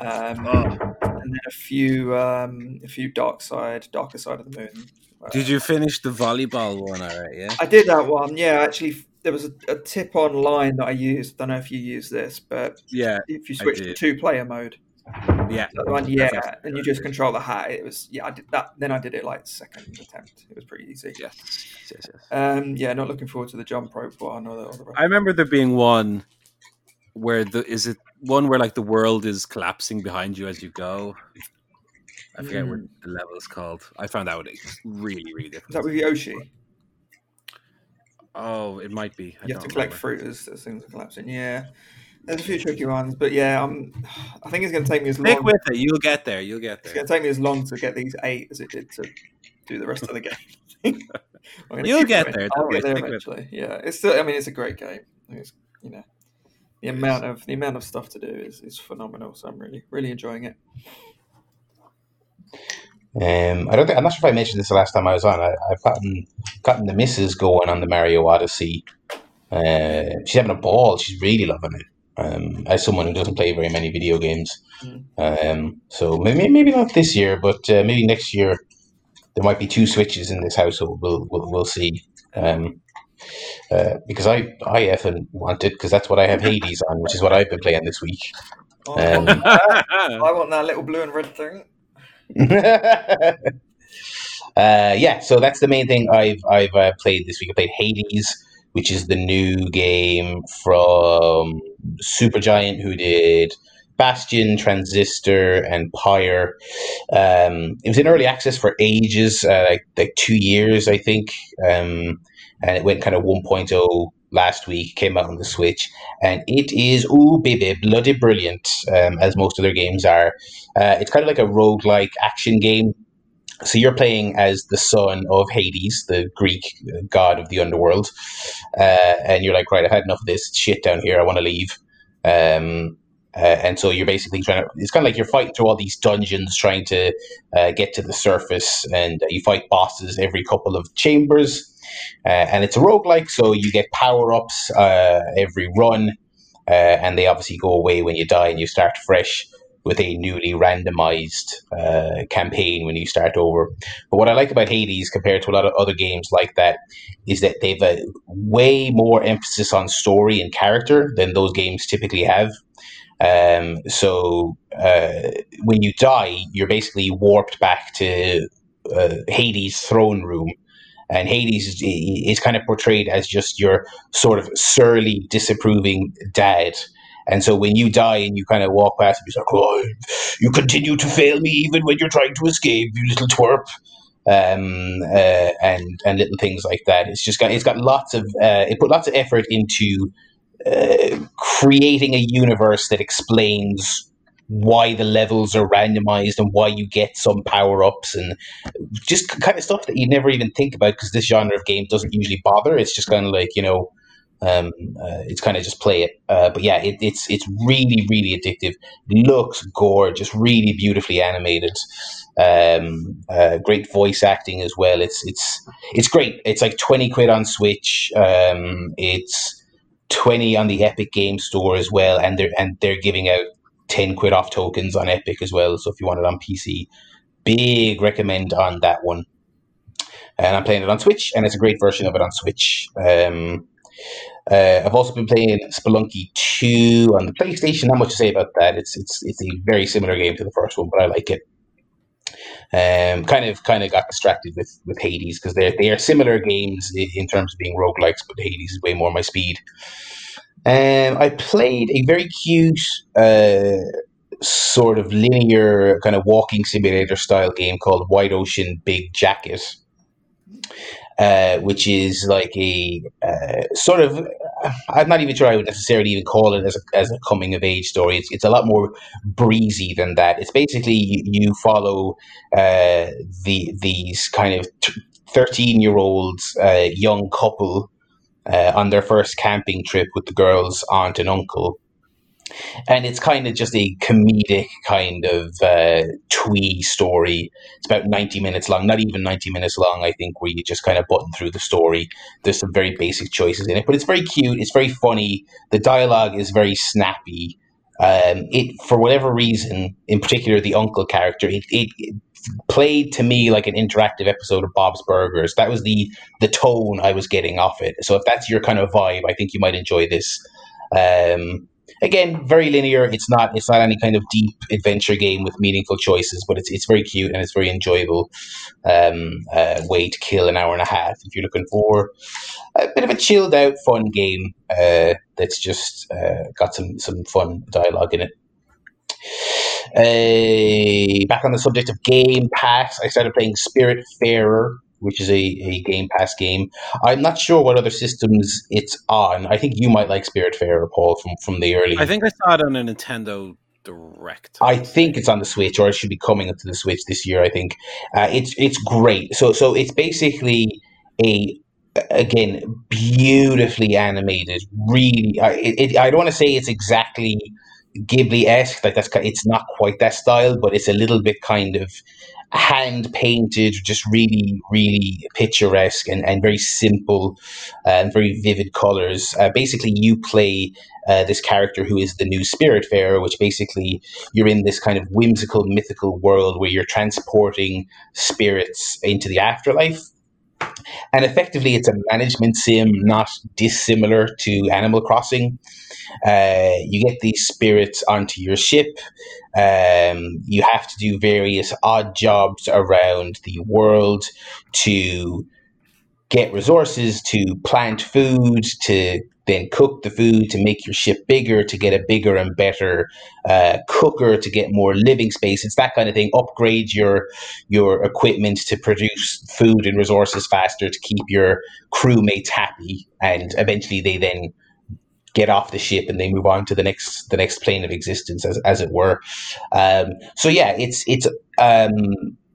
Um, oh. and then a few um, a few dark side, darker side of the moon. Did you finish the volleyball one? All right, yeah. I did that one. Yeah, actually, there was a, a, tip online that I used. I don't know if you use this, but yeah, if you switch to two player mode, yeah, one, yeah, and you just control the hat. It was yeah, I did that. Then I did it like second attempt. It was pretty easy. Yeah, yes, yes. Um, yeah, not looking forward to the jump rope one or the. Or the I remember there being one where the is it one where like the world is collapsing behind you as you go. I forget mm. what the level is called. I found out it's really, really difficult. Is that with Yoshi? Oh, it might be. I you have to collect remember. fruit as, as things are collapsing. Yeah, there's a few tricky ones, but yeah, I'm. I think it's going to take me as long. Stick with it. You'll get there. You'll get there. It's going to take me as long to get these eight as it did to do the rest of the game. You'll get there. I'll get there eventually. Yeah, it's still. I mean, it's a great game. It's you know the amount of the amount of stuff to do is, is phenomenal. So I'm really really enjoying it. Um, I don't think I'm not sure if I mentioned this the last time I was on. I, have gotten gotten the missus going on the Mario Odyssey. Uh, she's having a ball. She's really loving it. Um, as someone who doesn't play very many video games, mm. um, so maybe maybe not this year, but uh, maybe next year there might be two switches in this household. We'll we'll, we'll see. Um, uh, because I I effing want it because that's what I have Hades on, which is what I've been playing this week. Oh, um, I want that little blue and red thing. uh, yeah, so that's the main thing I've I've uh, played this week. I played Hades, which is the new game from Supergiant, who did Bastion, Transistor, and Pyre. Um, it was in early access for ages, uh, like like two years, I think. Um, and it went kind of 1.0 last week, came out on the Switch, and it is, ooh, baby, bloody brilliant, um, as most of their games are. Uh, it's kind of like a rogue-like action game. So you're playing as the son of Hades, the Greek god of the underworld, uh, and you're like, right, I've had enough of this shit down here. I want to leave. Um, Uh, and so you're basically trying to, it's kind of like you're fighting through all these dungeons trying to uh, get to the surface, and uh, you fight bosses every couple of chambers. Uh, and it's a roguelike, so you get power ups uh, every run, uh, and they obviously go away when you die and you start fresh with a newly randomized uh, campaign when you start over. But what I like about Hades compared to a lot of other games like that is that they've a way more emphasis on story and character than those games typically have. Um, so uh, when you die, you're basically warped back to uh, Hades' throne room. And Hades is, kind of portrayed as just your sort of surly, disapproving dad and so when you die and you kind of walk past him, he's like, oh, you continue to fail me even when you're trying to escape, you little twerp. Um, uh, and and little things like that. It's just got it's got lots of uh, it put lots of effort into uh, creating a universe that explains why the levels are randomized and why you get some power ups and just kind of stuff that you never even think about because this genre of game doesn't usually bother. It's just kind of like you know um, uh, it's kind of just play it. Uh, but yeah, it, it's it's really really addictive. Looks gorgeous, really beautifully animated. Um, uh, great voice acting as well. It's it's it's great. It's like twenty quid on Switch. Um, it's twenty on the Epic Game Store as well, and they're and they're giving out ten quid off tokens on Epic as well. So if you want it on PC, big recommend on that one. And I'm playing it on Switch, and it's a great version of it on Switch. Um, uh, I've also been playing Spelunky 2 on the PlayStation. Not much to say about that. It's it's it's a very similar game to the first one, but I like it. Um, kind of kind of got distracted with with Hades because they're they are similar games in terms of being roguelikes, but Hades is way more my speed. Um, I played a very cute uh, sort of linear kind of walking simulator style game called Wide Ocean Big Jacket. Uh, which is like a uh, sort of I'm not even sure I would necessarily even call it as a, as a coming of age story. It's, it's a lot more breezy than that. It's basically you, you follow uh, the these kind of thirteen year old uh, young couple uh, on their first camping trip with the girl's aunt and uncle and it's kind of just a comedic kind of uh, twee story. It's about ninety minutes long, not even ninety minutes long, I think, where you just kind of button through the story. There's some very basic choices in it, but it's very cute. It's very funny. The dialogue is very snappy. Um, it for whatever reason, in particular, the uncle character, it, it played to me like an interactive episode of Bob's Burgers. That was the the tone I was getting off it. So if that's your kind of vibe, I think you might enjoy this. Um, again, very linear. It's not it's not any kind of deep adventure game with meaningful choices, but it's it's very cute and it's very enjoyable um, uh, way to kill an hour and a half if you're looking for a bit of a chilled out, fun game uh, that's just uh, got some some fun dialogue in it. Uh, back on the subject of Game Pass, I started playing Spirit Spiritfarer which is a, a Game Pass game. I'm not sure what other systems it's on. I think you might like Spirit Spiritfarer, Paul, from, from the early. I think I saw it on a Nintendo Direct. I think it's on the Switch, or it should be coming to the Switch this year. I think uh, it's it's great. So so it's basically a again beautifully animated. Really, it, it, I don't want to say it's exactly Ghibli esque. Like that's it's not quite that style, but it's a little bit kind of hand painted, just really, really picturesque and, and very simple uh, and very vivid colors. Uh, basically, you play uh, this character who is the new Spiritfarer, which basically you're in this kind of whimsical, mythical world where you're transporting spirits into the afterlife. And effectively, it's a management sim not dissimilar to Animal Crossing. Uh, you get these spirits onto your ship. Um, you have to do various odd jobs around the world to get resources to plant food, to then cook the food to make your ship bigger, to get a bigger and better uh, cooker, to get more living space. It's that kind of thing. Upgrade your your equipment to produce food and resources faster to keep your crewmates happy, and eventually they then get off the ship and they move on to the next the next plane of existence as, as it were um, so yeah it's it's um,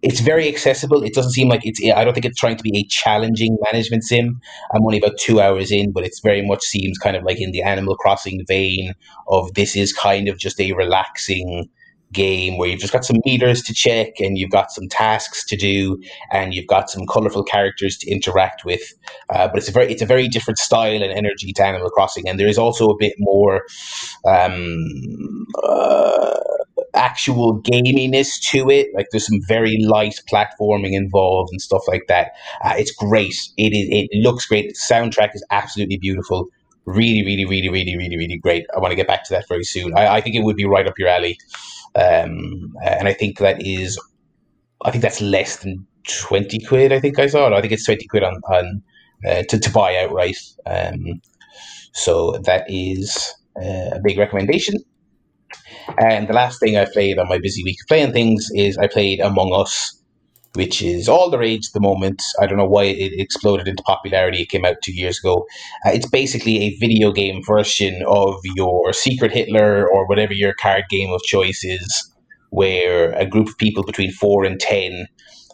it's very accessible. It doesn't seem like it's. I don't think it's trying to be a challenging management sim. I'm only about two hours in, but it's very much seems kind of like in the Animal Crossing vein of this is kind of just a relaxing game where you've just got some meters to check and you've got some tasks to do and you've got some colorful characters to interact with. Uh, but it's a very it's a very different style and energy to Animal Crossing, and there is also a bit more um, uh, actual gaminess to it. Like there's some very light platforming involved and stuff like that. Uh, it's great. It is. It looks great. The soundtrack is absolutely beautiful. Really, really, really, really, really, really great. I want to get back to that very soon. I, I think it would be right up your alley. Um, and I think that is, I think that's less than 20 quid. I think I saw it. I think it's 20 quid on, on uh, to, to buy outright. Um, so that is uh, a big recommendation. And the last thing I played on my busy week of playing things is I played Among Us, which is all the rage at the moment. I don't know why it exploded into popularity. It came out two years ago. Uh, it's basically a video game version of your Secret Hitler or whatever your card game of choice is, where a group of people between four and ten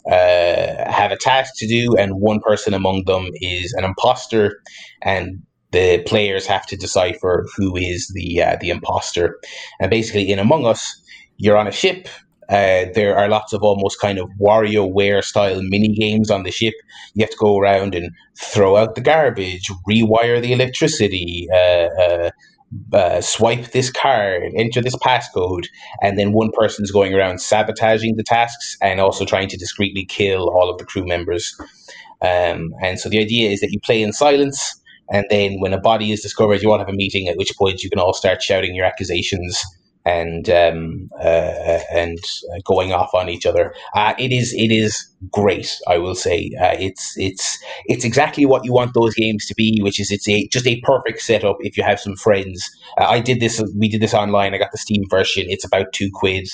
uh, have a task to do, and one person among them is an imposter, and the players have to decipher who is the uh, the imposter. And basically, in Among Us, you're on a ship. Uh, there are lots of almost kind of WarioWare style mini games on the ship. You have to go around and throw out the garbage, rewire the electricity, uh, uh, uh swipe this card, enter this passcode, and then one person's going around sabotaging the tasks and also trying to discreetly kill all of the crew members. Um, and so the idea is that you play in silence and then when a body is discovered, you all have a meeting at which point you can all start shouting your accusations and um, uh, and going off on each other. Uh, it is it is great. I will say uh, it's it's it's exactly what you want those games to be, which is it's a just a perfect setup if you have some friends. Uh, I did this. We did this online. I got the Steam version. It's about two quid.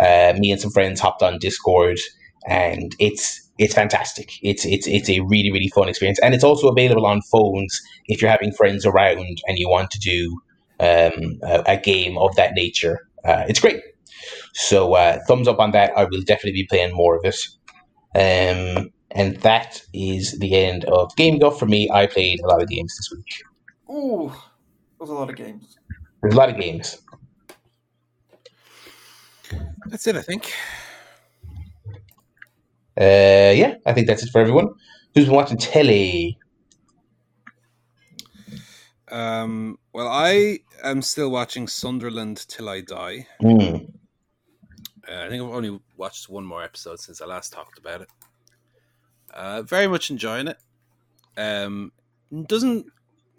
Uh, me and some friends hopped on Discord, and it's it's fantastic. It's it's it's a really really fun experience, and it's also available on phones if you're having friends around and you want to do um, a, a, game of that nature. Uh, it's great. So uh, thumbs up on that. I will definitely be playing more of it. Um, and that is the end of GameGuff for me. I played a lot of games this week. Ooh, there's a lot of games. There's a lot of games. That's it, I think. Uh, yeah, I think that's it for everyone. Who's been watching telly? Um, well, I am still watching Sunderland till I die. Mm. Uh, I think I've only watched one more episode since I last talked about it. Uh, very much enjoying it. Um, doesn't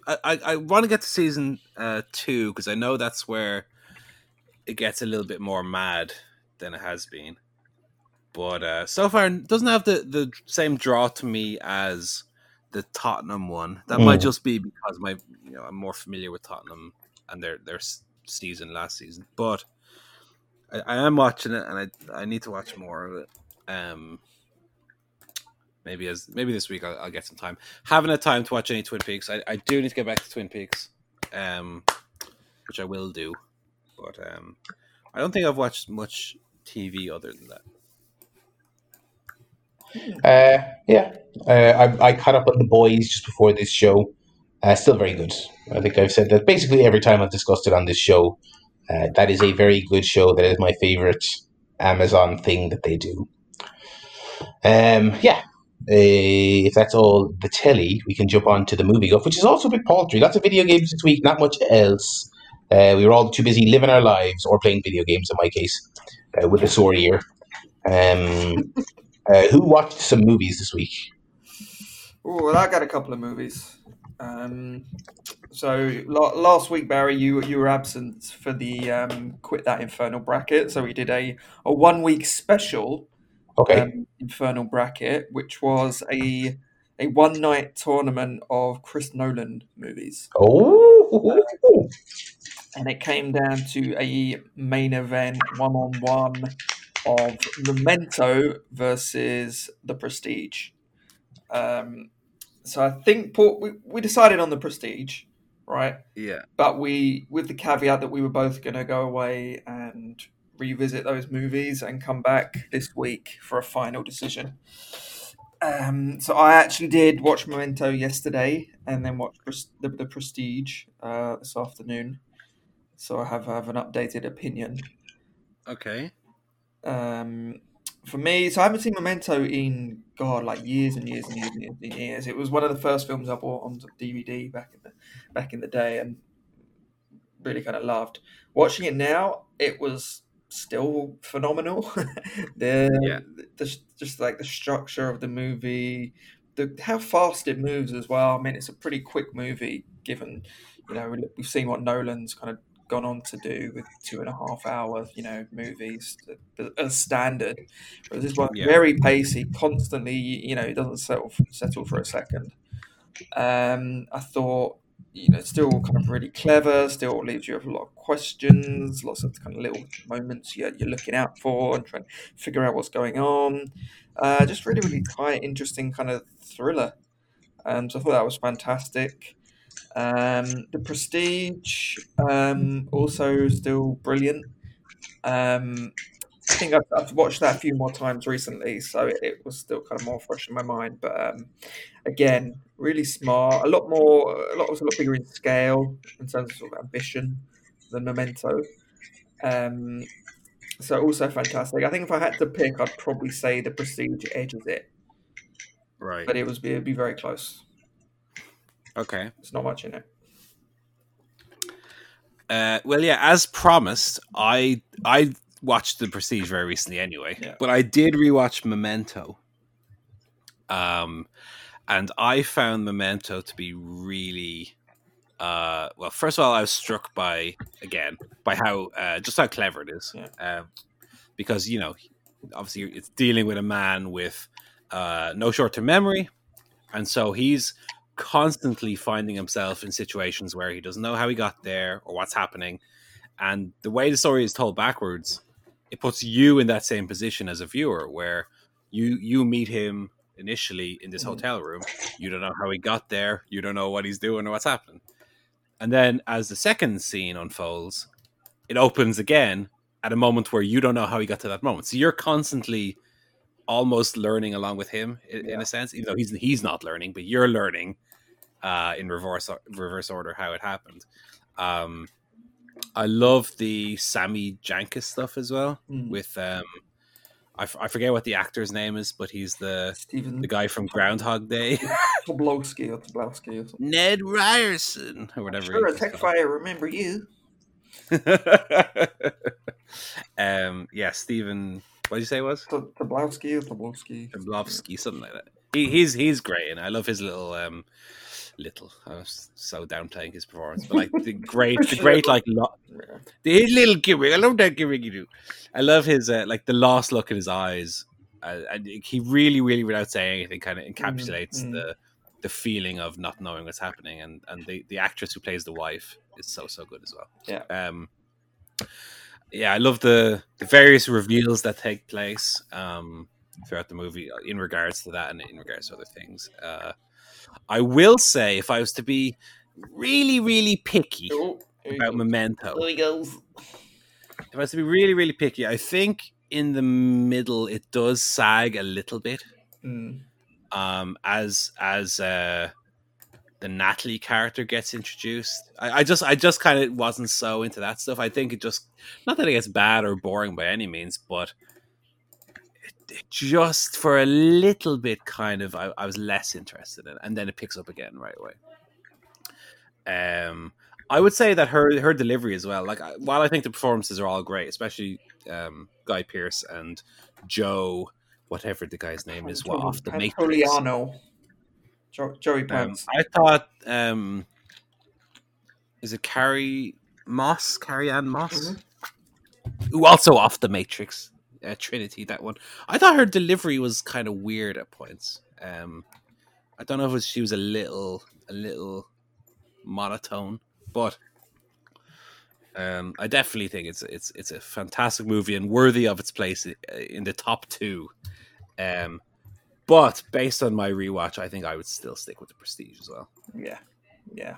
I? I, I want to get to season uh, two because I know that's where it gets a little bit more mad than it has been. But uh, so far, doesn't have the, the same draw to me as the Tottenham one. That mm. might just be because my you know I'm more familiar with Tottenham and their their season last season. But I, I am watching it, and I I need to watch more of it. Um, maybe as maybe this week I'll, I'll, get some time. Haven't had time to watch any Twin Peaks. I, I do need to get back to Twin Peaks, um, which I will do. But um, I don't think I've watched much TV other than that. Uh, yeah, uh, I, I caught up with the boys just before this show. Uh, still very good. I think I've said that basically every time I've discussed it on this show. Uh, that is a very good show. That is my favorite Amazon thing that they do. Um, yeah, uh, if that's all the telly, we can jump on to the movie guff, which is also a bit paltry. Lots of video games this week, not much else. Uh, we were all too busy living our lives or playing video games, in my case, uh, with a sore ear. Um, uh, who watched some movies this week? Oh, well, I got a couple of movies. Um, so last week, Barry, you you were absent for the um, quit that infernal bracket. So we did a a one week special, okay, um, infernal bracket, which was a a one night tournament of Chris Nolan movies. Oh, and it came down to a main event one on one of Memento versus The Prestige. Um, so I think Paul, we, we decided on The Prestige, right? Yeah. But we, with the caveat that we were both going to go away and revisit those movies and come back this week for a final decision. Um, so I actually did watch Memento yesterday, and then watch the, the Prestige uh, this afternoon. So I have, I have an updated opinion. Okay. Um, for me, so I haven't seen Memento in God like years and years and years and years and years. It was one of the first films I bought on DVD back in the back in the day, and really kind of loved watching it. Now it was still phenomenal. the, Yeah. the just like the structure of the movie, the how fast it moves as well. I mean, it's a pretty quick movie given you know we've seen what Nolan's kind of gone on to do with two and a half hour you know movies as standard. Whereas this one Yeah. very pacey, constantly you know it doesn't settle settle for a second. Um, I thought you know still kind of really clever, still leaves you with a lot of questions, lots of kind of little moments you're, you're looking out for and trying to figure out what's going on. Uh, just really really quite interesting kind of thriller. Um, so I thought that was fantastic. Um, the Prestige um, also still brilliant. Um, I think I've, I've watched that a few more times recently, so it, it was still kind of more fresh in my mind. But um, again, really smart. A lot more. A lot was a lot bigger in scale in terms of, sort of ambition than Memento. Um, so also fantastic. I think if I had to pick, I'd probably say the Prestige edges it, Right. but it was it'd be very close. Okay. There's not much in it. Uh, well, yeah, as promised, I I watched The Prestige very recently anyway, Yeah. but I did rewatch Memento. Um, and I found Memento to be really, uh, well. First of all, I was struck by again by how uh, just how clever it is, Yeah. um, because you know, obviously, it's dealing with a man with uh, no short-term memory, and so he's constantly finding himself in situations where he doesn't know how he got there or what's happening. And the way the story is told backwards, it puts you in that same position as a viewer where you you meet him initially in this Mhm. hotel room. You don't know how he got there, you don't know what he's doing or what's happening. And then as the second scene unfolds, it opens again at a moment where you don't know how he got to that moment. So you're constantly almost learning along with him in, in Yeah. a sense, even though he's he's not learning, but you're learning uh, in reverse reverse order how it happened. Um, I love the Sammy Jankis stuff as well. Mm. With um, I, f- I forget what the actor's name is, but he's the Stephen the guy from Groundhog Day, Toblowski or Toblowski or something. Ned Ryerson or whatever. Sure, a tech fire, remember you. um, yeah, Stephen. What did you say it was? To- Toblowski or Toblowski. Blovsky, something like that. He, he's he's great, and I love his little um, little. I was so downplaying his performance, but like the great, the great like lo- the little gimmick. I love that gimmick you do. I love his uh, like the lost look in his eyes, uh, and he really, really, without saying anything, kind of encapsulates mm. the the feeling of not knowing what's happening. And and the the actress who plays the wife is so so good as well. Yeah. Um. Yeah, I love the the various reveals that take place um throughout the movie uh, in regards to that and in regards to other things. Uh, I will say, if I was to be really, really picky Oh, about. Memento, There he goes. if I was to be really, really picky, I think in the middle it does sag a little bit. Mm. Um, as as uh, the Natalie character gets introduced, I, I just I just kind of wasn't so into that stuff. I think it just not that it gets bad or boring by any means, but just for a little bit kind of I, I was less interested in, it, and then it picks up again right away. Um, I would say that her her delivery as well. Like I- while I think the performances are all great, especially um, Guy Pearce and Joe, whatever the guy's name is, what off the Matrix. Jo- Joey Um, Pants. I thought, um, is it Carrie Moss? Carrie Ann Moss, who also off the Matrix, uh, Trinity. That one. I thought her delivery was kind of weird at points. Um, I don't know if was, she was a little, a little monotone, but um, I definitely think it's it's it's a fantastic movie and worthy of its place in the top two. Um, but based on my rewatch, I think I would still stick with the Prestige as well. Yeah, yeah.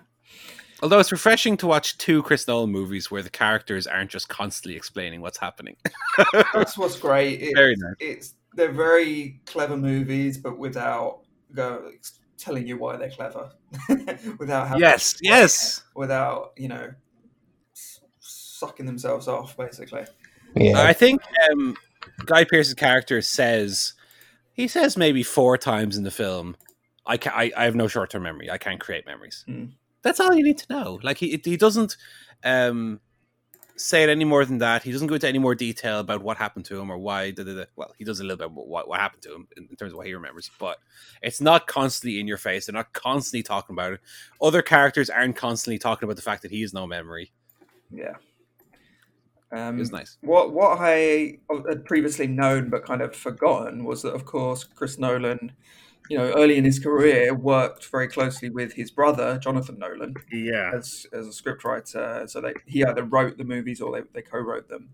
Although it's refreshing to watch two Chris Nolan movies where the characters aren't just constantly explaining what's happening. That's what's great. It's, Very nice. It's they're very clever movies, but without go telling you why they're clever. without having yes, yes. without you know sucking themselves off, basically. Yeah. I think um, Guy Pearce's character says he says maybe four times in the film. I can I, I have no short term memory. I can't create memories. Hmm. That's all you need to know. Like he he doesn't um, say it any more than that. He doesn't go into any more detail about what happened to him or why. Da, da, da. Well, he does a little bit about what, what happened to him in, in terms of what he remembers, but it's not constantly in your face. They're not constantly talking about it. Other characters aren't constantly talking about the fact that he has no memory. Yeah. Um, It's nice. What what I had previously known but kind of forgotten was that, of course, Chris Nolan, you know, early in his career, worked very closely with his brother Jonathan Nolan Yeah. as as a scriptwriter. So they, he either wrote the movies or they, they co-wrote them.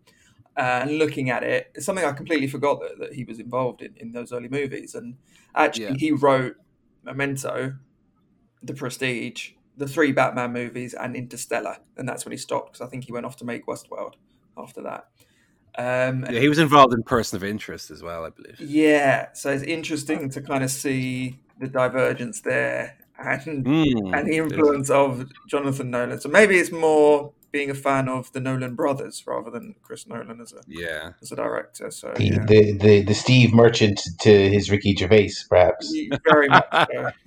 And looking at it, it's something I completely forgot that, that he was involved in in those early movies. And actually, Yeah. he wrote Memento, The Prestige, the three Batman movies, and Interstellar. And that's when he stopped because I think he went off to make Westworld after that. Um, Yeah, he was involved in Person of Interest as well, I believe. yeah, so it's interesting to kind of see the divergence there and Mm, and the influence of Jonathan Nolan. So maybe it's more being a fan of the Nolan brothers rather than Chris Nolan as a Yeah. as a director. So the, yeah, the, the the Steve Merchant to his Ricky Gervais, perhaps. Very much. So.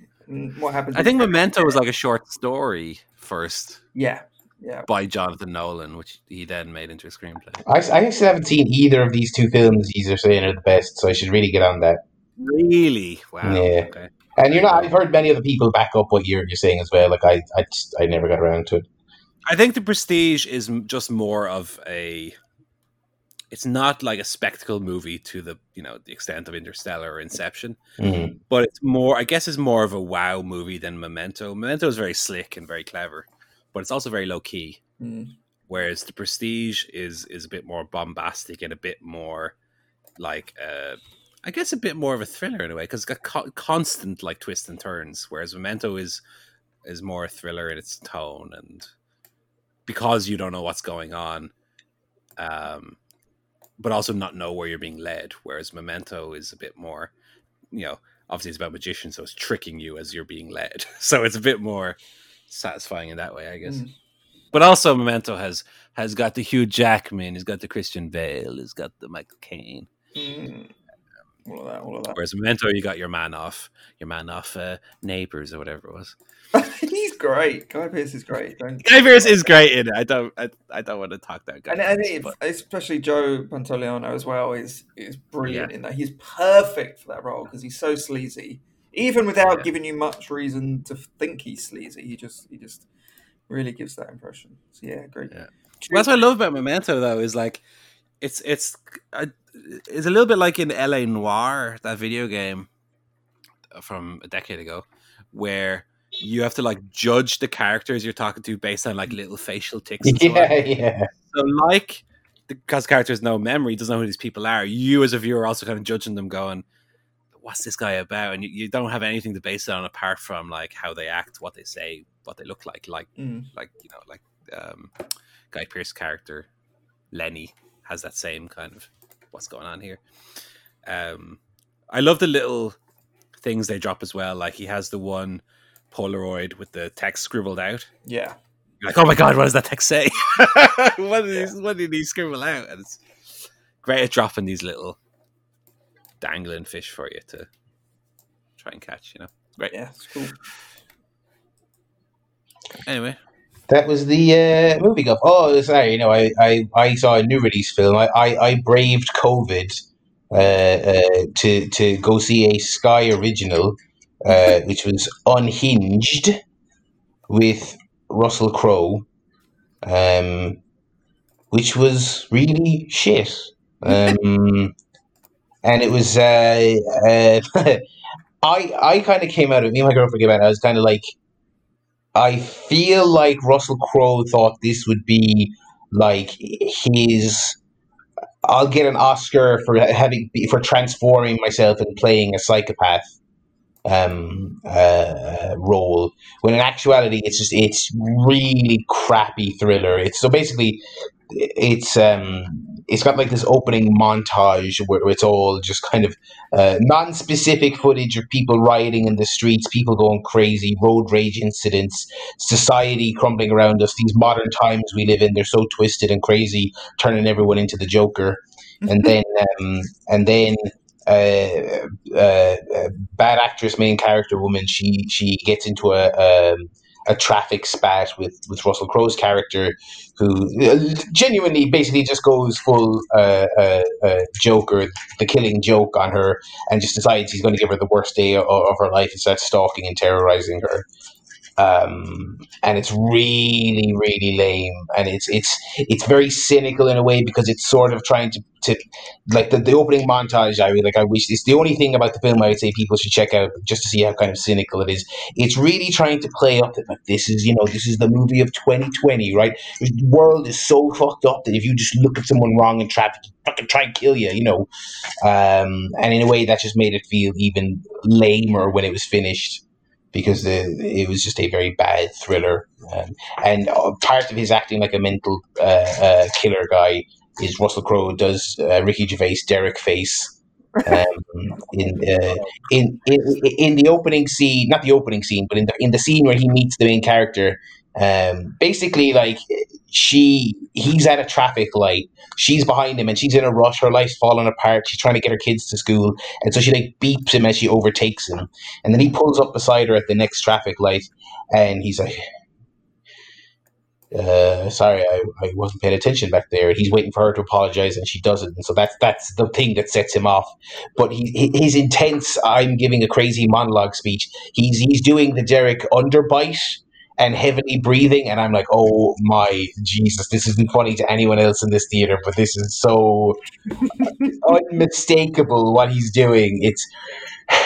What happens? I think Memento was like a short story first yeah, yeah. by Jonathan Nolan, which he then made into a screenplay. I, I actually haven't seen either of these two films. These are saying are the best, so I should really get on that. Really? Wow. Yeah. Okay. And you know, I've heard many other people back up what you're you're saying as well. Like I, I, just, I never got around to it. I think the Prestige is just more of a. It's not like a spectacle movie to the you know the extent of Interstellar or Inception, Mhm. but it's more. I guess it's more of a wow movie than Memento. Memento is very slick and very clever, but it's also very low key. Mm. whereas the prestige is is a bit more bombastic and a bit more like uh i guess a bit more of a thriller in a way because it's got co- constant like twists and turns whereas memento is is more a thriller in its tone and because you don't know what's going on um but also not know where you're being led whereas memento is a bit more you know obviously it's about magicians so it's tricking you as you're being led so it's a bit more satisfying in that way i guess Mm. but also Memento has has got the Hugh Jackman, he's got the Christian Bale, he's got the Michael Caine. Mm. All of that, all of that. Whereas Memento, you got your man off, your man off uh, Neighbors or whatever it was. He's great. Guy Pearce is great. Don't Guy Pearce is great in it. I don't, I, I don't want to talk that guy. and, and Pearce, it, but- especially Joe Pantoliano as well is is brilliant in that. He's perfect for that role because he's so sleazy, even without Yeah. giving you much reason to think he's sleazy. He just he just really gives that impression. So yeah, great. Yeah. Well, that's what I love about Memento, though, is like it's it's uh, it's a little bit like in L.A. Noire, that video game from a decade ago, where you have to like judge the characters you're talking to based on like little facial ticks. So. Yeah, yeah. So, like, because character has no memory, doesn't know who these people are. You, as a viewer, are also kind of judging them, going, "What's this guy about?" And you, you don't have anything to base it on apart from like how they act, what they say, what they look like. Like, Mm. like you know, like um, Guy Pearce character Lenny has that same kind of what's going on here. Um, I love the little things they drop as well. Like he has the one Polaroid with the text scribbled out. Yeah, You're like, oh my god, what does that text say? what, did he, what did he scribble out? And it's great at dropping these little dangling fish for you to try and catch, you know. Great. yeah, it's cool. Anyway, That was the uh, movie guff. Oh, sorry. You know, I, I, I saw a new release film. I, I, I braved COVID uh, uh, to to go see a Sky original, uh, which was Unhinged with Russell Crowe, um, which was really shit. Um, and it was uh, uh, I I kind of came out of me and my girlfriend came out. I was kind of like. I feel like Russell Crowe thought this would be like his. I'll get an Oscar for having for transforming myself and playing a psychopath, um, uh, role. When in actuality, it's just it's really crappy thriller. It's so basically it's um it's got like this opening montage where it's all just kind of uh, non-specific footage of people rioting in the streets, people going crazy, road rage incidents, society crumbling around us. These modern times we live in, they're so twisted and crazy, turning everyone into the Joker. And then, um, and then uh, uh, uh, bad actress, main character woman, she she gets into a. Um, a traffic spat with, with Russell Crowe's character, who uh, genuinely basically just goes full uh, uh, uh, Joker, the killing joke on her, and just decides he's going to give her the worst day of, of her life and starts stalking and terrorizing her. Um, and it's really, really lame, and it's it's it's very cynical in a way because it's sort of trying to, to like the, the opening montage. I like. I wish it's the only thing about the film I would say people should check out just to see how kind of cynical it is. It's really trying to play up that like this is you know this is the movie of 2020, right? The world is so fucked up that if you just look at someone wrong in traffic, fucking try and kill you, you know. Um, and in a way that just made it feel even lamer when it was finished because the, it was just a very bad thriller. Um, and uh, part of his acting like a mental uh, uh, killer guy is Russell Crowe does uh, Ricky Gervais Derek face. Um, in, uh, in in in the opening scene, not the opening scene, but in the in the scene where he meets the main character, um, basically, like she, he's at a traffic light. She's behind him, and she's in a rush. Her life's falling apart. She's trying to get her kids to school, and so she like beeps him as she overtakes him. And then he pulls up beside her at the next traffic light, and he's like, uh, "Sorry, I, I wasn't paying attention back there." and He's waiting for her to apologize, and she doesn't. And so that's that's the thing that sets him off. But he his intense, I'm giving a crazy monologue speech. He's he's doing the Derek underbite and heavily breathing. And I'm like, oh my Jesus, this isn't funny to anyone else in this theater, but this is so unmistakable what he's doing. It's uh,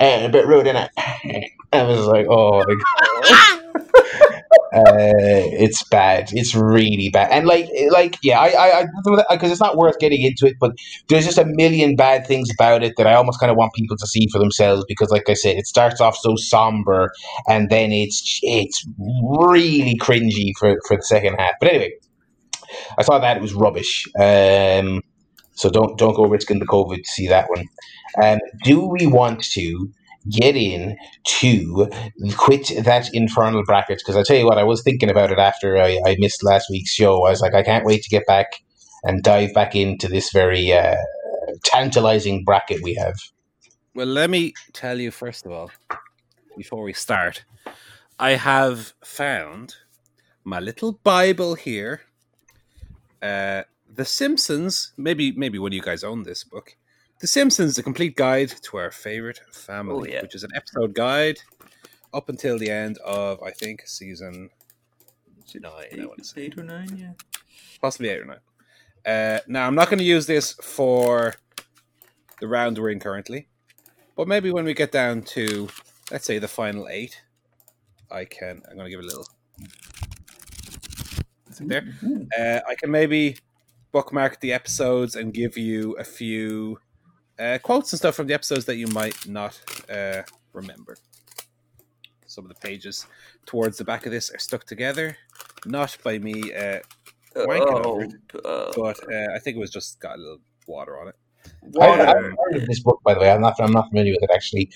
a bit rude, isn't it? I was like, oh it's bad. It's really bad. And like, like, yeah, I, I, because it's not worth getting into it, but there's just a million bad things about it that I almost kind of want people to see for themselves. Because, like I said, it starts off so somber, and then it's it's really cringy for for the second half. But anyway, I saw that it was rubbish. Um, so don't don't go risking the COVID to see that one. Um, do we want to get in to quit that infernal bracket because I tell you what, I was thinking about it after I, I, missed last week's show. I was like, I can't wait to get back and dive back into this very uh, tantalizing bracket we have. Well, let me tell you first of all, before we start, I have found my little Bible here. Uh, the Simpsons. Maybe, maybe one of you guys own this book. The Simpsons: A Complete Guide to Our Favorite Family, oh, yeah. which is an episode guide up until the end of I think season nine. Eight, eight or nine, yeah, possibly eight or nine. Uh, now I'm not going to use this for the round we're in currently, but maybe when we get down to let's say the final eight, I can. I'm going to give it a little there. Uh, I can maybe bookmark the episodes and give you a few uh, quotes and stuff from the episodes that you might not uh, remember. Some of the pages towards the back of this are stuck together, not by me uh, wanking oh, over it, uh, but uh, I think it was just got a little water on it. Water. I, have heard of this book, by the way. I'm not. I'm not familiar with it actually.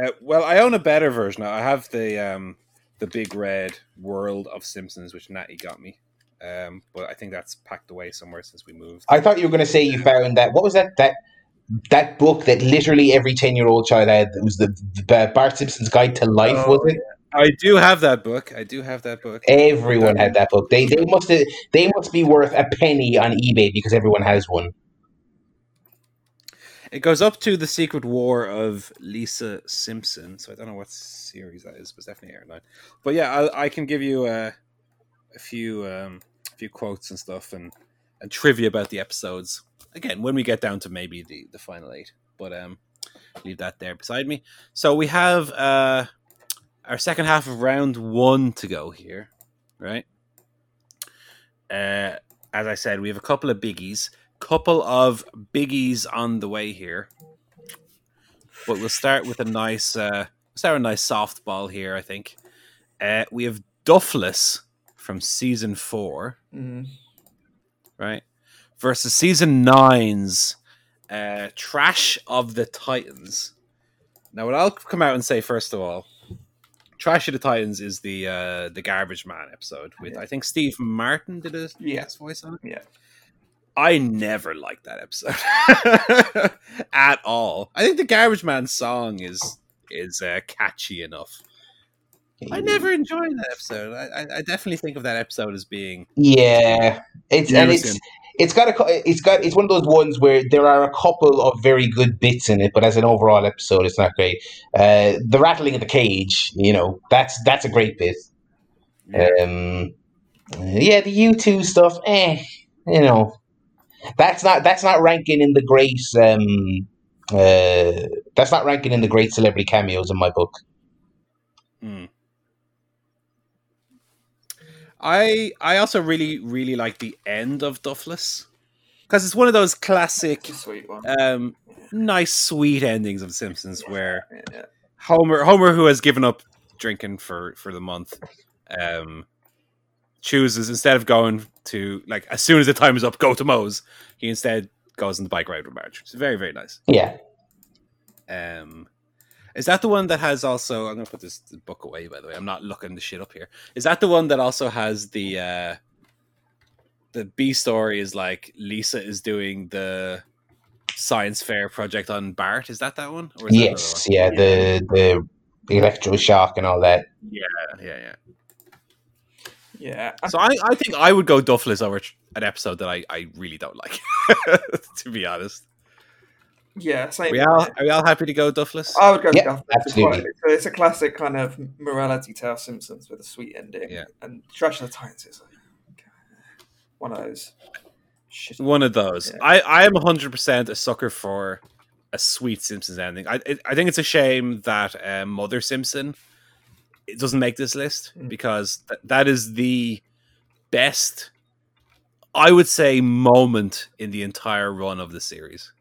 Uh, well, I own a better version. I have the um, the big red World of Simpsons, which Natty got me. Um, but I think that's packed away somewhere since we moved. I thought you were going to say you found that. What was that? That that book that literally every 10 year old child had was the, the Bart Simpson's Guide to Life, oh, was it? I do have that book. I do have that book. Everyone had that book. They they must they must be worth a penny on eBay because everyone has one. It goes up to the Secret War of Lisa Simpson. So I don't know what series that is, but it's definitely air nine. But yeah, I, I can give you a, a few um, a few quotes and stuff and and trivia about the episodes again when we get down to maybe the the final eight. But um, leave that there beside me. So we have uh our second half of round one to go here, right? Uh, as I said, we have a couple of biggies, couple of biggies on the way here. but we'll start with a nice, uh, start with a nice softball here. I think uh, we have Duffless from season four, Mm. right, versus season nine's uh, Trash of the Titans. Now, what I'll come out and say first of all, Trash of the Titans is the uh, the Garbage Man episode with I think Steve Martin did a Yeah. guest voice on it. Yeah. I never liked that episode at all. I think the Garbage Man song is is uh, catchy enough. I never enjoyed that episode. I, I, definitely think of that episode as being Yeah, it's and it's. It's got a it's got it's one of those ones where there are a couple of very good bits in it, but as an overall episode, it's not great. Uh, the rattling of the cage, you know, that's that's a great bit. Um, yeah, the U two stuff, eh, you know, that's not that's not ranking in the great. Um, uh, that's not ranking in the great celebrity cameos in my book. Hmm. I I also really really like the end of Duffless because it's one of those classic, sweet one. um, nice sweet endings of The Simpsons where Yeah, yeah. Homer Homer who has given up drinking for for the month um chooses instead of going to like as soon as the time is up go to Moe's. He instead goes on the bike ride with Marge. It's very very nice. Yeah, um is that the one that has also I'm gonna put this book away by the way I'm not looking the shit up here is that the one that also has the uh the B story is like Lisa is doing the science fair project on Bart is that that one or is that yes, one? yeah, the the electroshock and all that. yeah yeah yeah Yeah. So I, I think I would go Duffless over an episode that I, I really don't like. to be honest, Yeah, same. we all are we all happy to go Duffless? I would go Yeah, Duff. It's, absolutely. it's a- it's a classic kind of morality tale Simpsons with a sweet ending. Yeah. And Trash of the Titans is like one of those. Shit. One of those. Yeah. I I am hundred percent a sucker for a sweet Simpsons ending. I it, I think it's a shame that um, Mother Simpson it doesn't make this list Mm. because th- that is the best. I would say moment in the entire run of the series.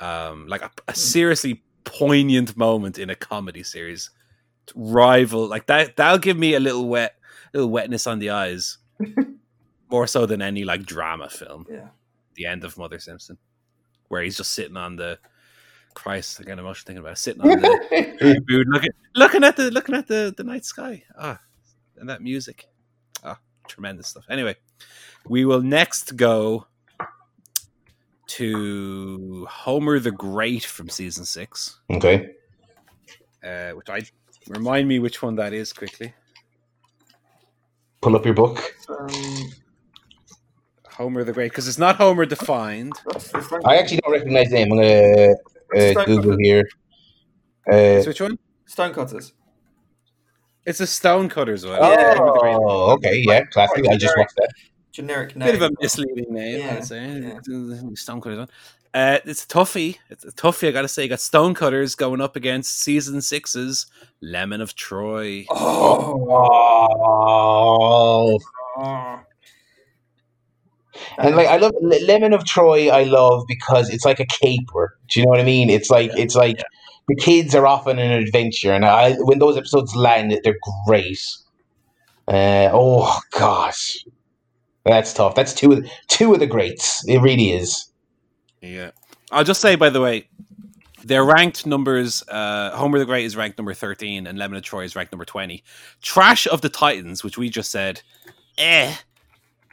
Um, like a, a seriously poignant moment in a comedy series, rival like that. That'll give me a little wet, little wetness on the eyes, more so than any like drama film. Yeah. The end of Mother Simpson, where he's just sitting on the. Christ, again I get emotional thinking about it. Sitting on the dude, looking looking at the looking at the the night sky. Ah, and that music. Ah, tremendous stuff. Anyway, we will next go to Homer the Great from season six. okay. Uh, which I remind me which one that is quickly. Pull up your book. Um, Homer the Great, because it's not Homer defined. that's, that's not- I actually don't recognize the name. I'm gonna uh, Google Cutters. here. Uh, which one? Stonecutters. It's a Stonecutters one. Yeah. Homer the oh, okay, yeah, classic. I just watched that. Generic name. Bit of a misleading name, Yeah, I'd say. yeah. Stonecutters one. Uh, it's a toughie. It's a toughie. I gotta say, you got Stonecutters going up against season six's Lemon of Troy. Oh. Oh, oh. and like I love Lemon of Troy. I love because it's like a caper. Do you know what I mean? It's like it's like the kids are off on an adventure, and I when those episodes land, they're great. Uh, oh gosh, that's tough. That's two of the, two of the greats. It really is. Yeah. I'll just say, by the way, they're ranked numbers. Uh, Homer the Great is ranked number 13, and Lemon of Troy is ranked number 20. Trash of the Titans, which we just said, eh,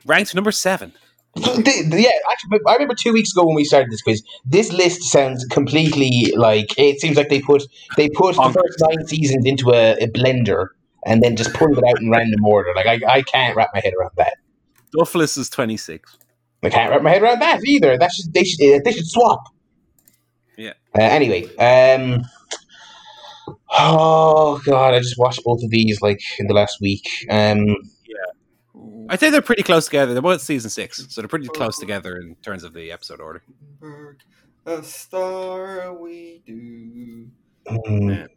ranked number 7. The- the- yeah, actually, I remember two weeks ago when we started this quiz. This list sounds completely like it seems like they put they put the first nine seasons into a, a blender and then just pulled it out in random order. Like I, I can't wrap my head around that. Duffless is 26. I can't wrap my head around that either. That should they should uh, they should swap. Yeah. Uh, anyway, um, oh god, I just watched both of these like in the last week. Um, yeah, I'd say they're pretty close together. They're both season 6, so they're pretty close together in terms of the episode order. A star we do. mm,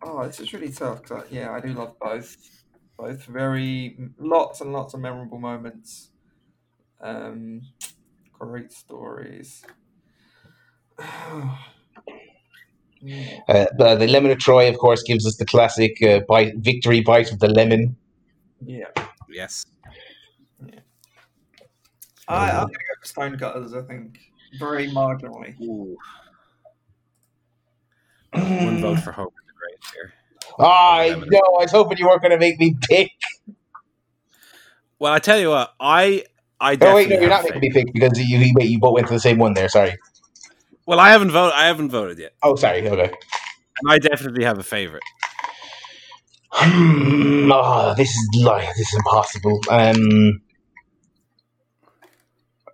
Oh, this is really tough. 'cause I, yeah, I do love both. Both very lots and lots of memorable moments. Um, great stories. Mm. Uh, the, the lemon of Troy, of course, gives us the classic uh, bite, victory bite of the lemon. Yeah. Yes. I, I'm going to go for Stonecutters, I think. Very marginally. Ooh. One vote for Homer the Great here. I know. I was hoping you weren't going to make me pick. Well, I tell you what, I I Oh wait, no, you're not making me pick because you you, you both went to the same one there. Sorry. Well, I haven't voted. I haven't voted yet, Oh, sorry. Okay. and I definitely have a favorite. Hmm, oh, this is like this is impossible. Um,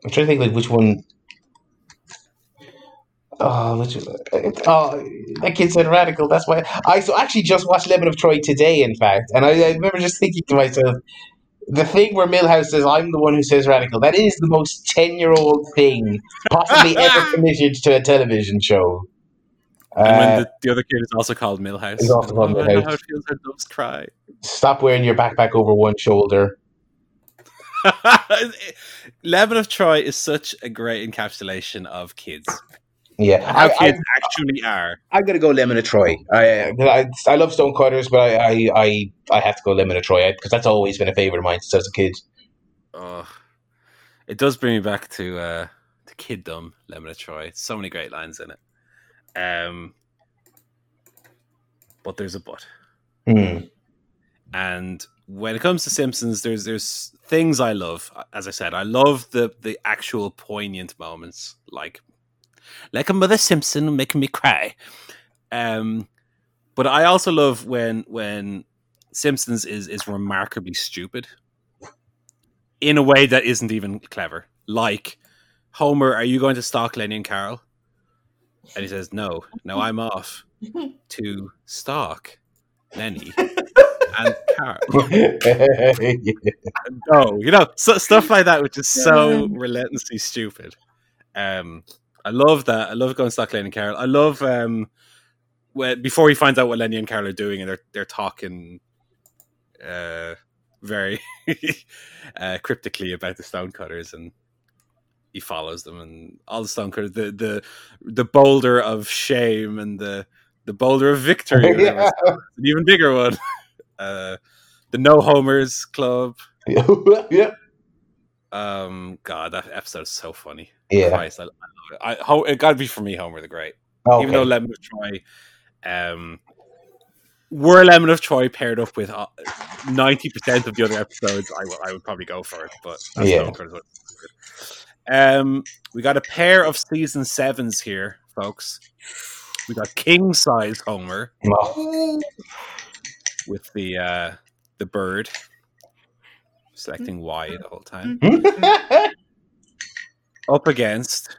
I'm trying to think like which one. Oh, which, oh, that kid said radical. That's why I so actually just watched Lemon of Troy today. In fact, and I, I remember just thinking to myself, the thing where Milhouse says I'm the one who says radical. That is the most ten year old thing possibly ever committed to a television show. And Uh, when the, the other kid is also called Milhouse. He's also called Oh, I know Milhouse. how it feels when doves cry. stop wearing your backpack over one shoulder. Lemon of Troy is such a great encapsulation of kids. Yeah, How I, I, actually are. I'm gonna go Lemon of Troy. I, I I love Stonecutters, but I I, I, I have to go Lemon of Troy because that's always been a favorite of mine since I was a kid. Oh, it does bring me back to uh, to kiddom. Lemon of Troy. So many great lines in it. Um, but there's a but. Hmm. And when it comes to Simpsons, there's there's things I love. As I said, I love the the actual poignant moments, like like a Mother Simpson making me cry. Um, but I also love when when Simpsons is is remarkably stupid in a way that isn't even clever. Like Homer, are you going to stalk Lenny and Carol? And he says, "No, no, I'm off to stalk Lenny and Carol." no, you know, so, stuff like that, which is so relentlessly stupid. Um, I love that. I love going stalk Lenny and Carol. I love um, when before he finds out what Lenny and Carol are doing, and they're they're talking, uh, very uh, cryptically about the stonecutters, and he follows them, and all the stonecutters, the the the boulder of shame and the the boulder of victory, yeah. an even bigger one. Uh, the No Homers Club. yeah. Um, God, that episode is so funny. Yeah. Christ, I, I love it. I, Ho- it got to be for me, Homer the Great. Okay. Even though Lemon of Troy, um, were Lemon of Troy paired up with uh, ninety percent of the other episodes, I would I would probably go for it. But that's Yeah. Um, we got a pair of season sevens here, folks. We got king size Homer Oh. with the uh, the bird selecting Y the whole time. Up against